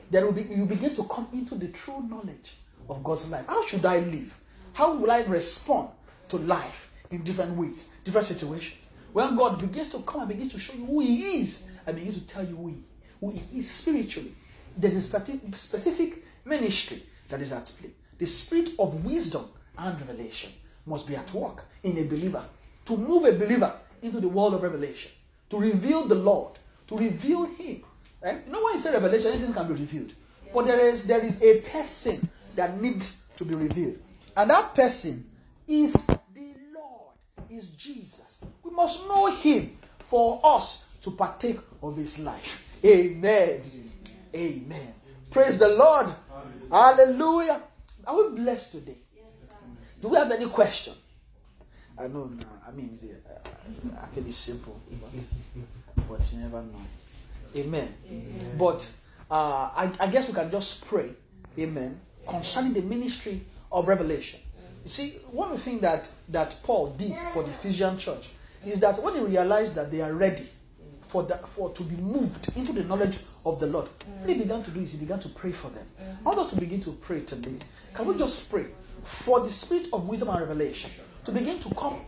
There will be you begin to come into the true knowledge of God's life. How should I live? How will I respond to life in different ways, different situations? When God begins to come and begins to show you who He is, and begins to tell you who He, who he is spiritually, there's a specific ministry that is at play. The spirit of wisdom and revelation must be at work in a believer to move a believer into the world of revelation, to reveal the Lord, to reveal Him. Right? You know you say revelation, anything can be revealed. But there is there is a person that needs to be revealed. And that person is is Jesus. We must know him for us to partake of his life. Amen. Amen. Praise the Lord. Hallelujah. Are we blessed today? Yes, Do we have any question? I know now. I mean, it's uh, actually simple, but, but you never know. Amen. But uh, I, I guess we can just pray. Amen. Concerning the ministry of revelation. You see, one things that, that Paul did for the Ephesian church is that when he realized that they are ready for the, for to be moved into the knowledge of the Lord, what he began to do is he began to pray for them. I want us to begin to pray today. Can we just pray for the spirit of wisdom and revelation to begin to come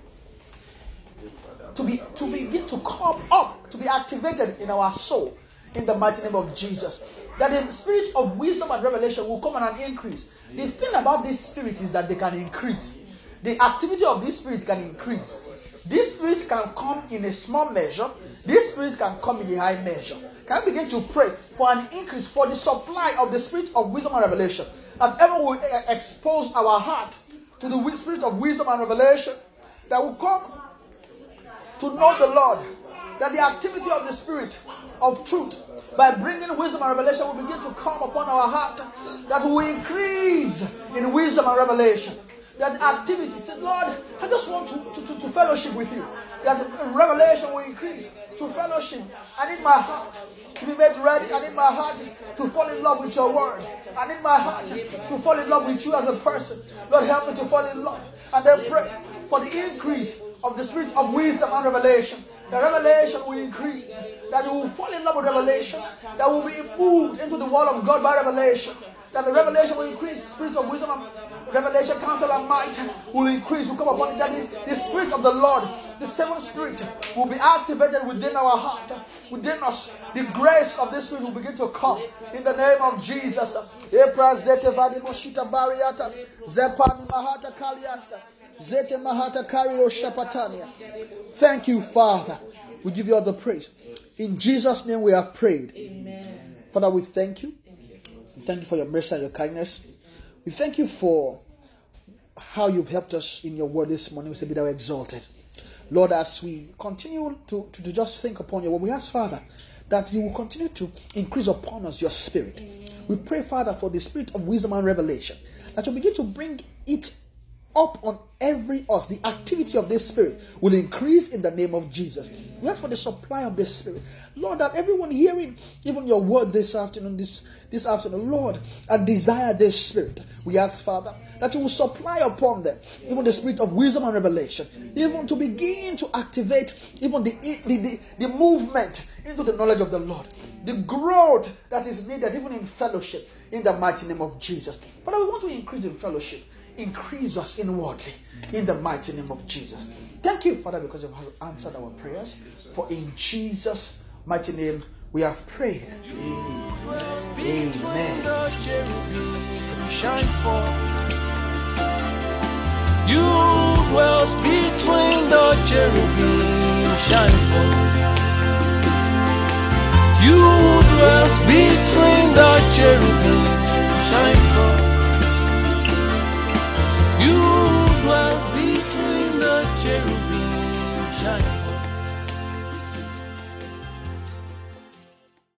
to be to begin to come up, to be activated in our soul in the mighty name of Jesus. That the spirit of wisdom and revelation will come and increase. The thing about this spirit is that they can increase. The activity of this spirit can increase. This spirit can come in a small measure. This spirit can come in a high measure. Can we begin to pray for an increase for the supply of the spirit of wisdom and revelation? That ever will eh, expose our heart to the spirit of wisdom and revelation that will come to know the Lord. That the activity of the Spirit of truth, by bringing wisdom and revelation, will begin to come upon our heart. That we increase in wisdom and revelation. That activity, say, Lord, I just want to, to, to, to fellowship with you. That revelation will increase to fellowship. I need my heart to be made ready. I need my heart to fall in love with your word. I need my heart to fall in love with you as a person. Lord, help me to fall in love. And then pray for the increase of the spirit of wisdom and revelation. The revelation will increase. That you will fall in love with revelation. That will be moved into the word of God by revelation. That the revelation will increase. Spirit of wisdom and revelation, counsel and might will increase. Will come upon. That the, the spirit of the Lord, the seventh spirit, will be activated within our heart, within us. The grace of this spirit will begin to come in the name of Jesus. Eprazete vadimoshita bariata, zepani mahata kaliasta. Zete Mahata Kario Shapatania. Thank you, Father. We give you all the praise. In Jesus' name we have prayed. Amen. Father, we thank you. We thank you for your mercy and your kindness. We thank you for how you've helped us in your word this morning. We say, Be thou exalted. Lord, as we continue to, to, to just think upon your word, we ask, Father, that you will continue to increase upon us your spirit. We pray, Father, for the spirit of wisdom and revelation, that you begin to bring it up on every us. The activity of this spirit will increase in the name of Jesus. We ask for the supply of this spirit. Lord, that everyone hearing even your word this afternoon, this, this afternoon, Lord, and desire this spirit. We ask, Father, that you will supply upon them even the spirit of wisdom and revelation, even to begin to activate even the, the, the, the movement into the knowledge of the Lord, the growth that is needed even in fellowship in the mighty name of Jesus. But we want to increase in fellowship increase us inwardly in the mighty name of Jesus. Thank you, Father, because you have answered our prayers. For in Jesus' mighty name we have prayed. Amen. You dwells between the cherubim shine forth. You dwells between the cherubim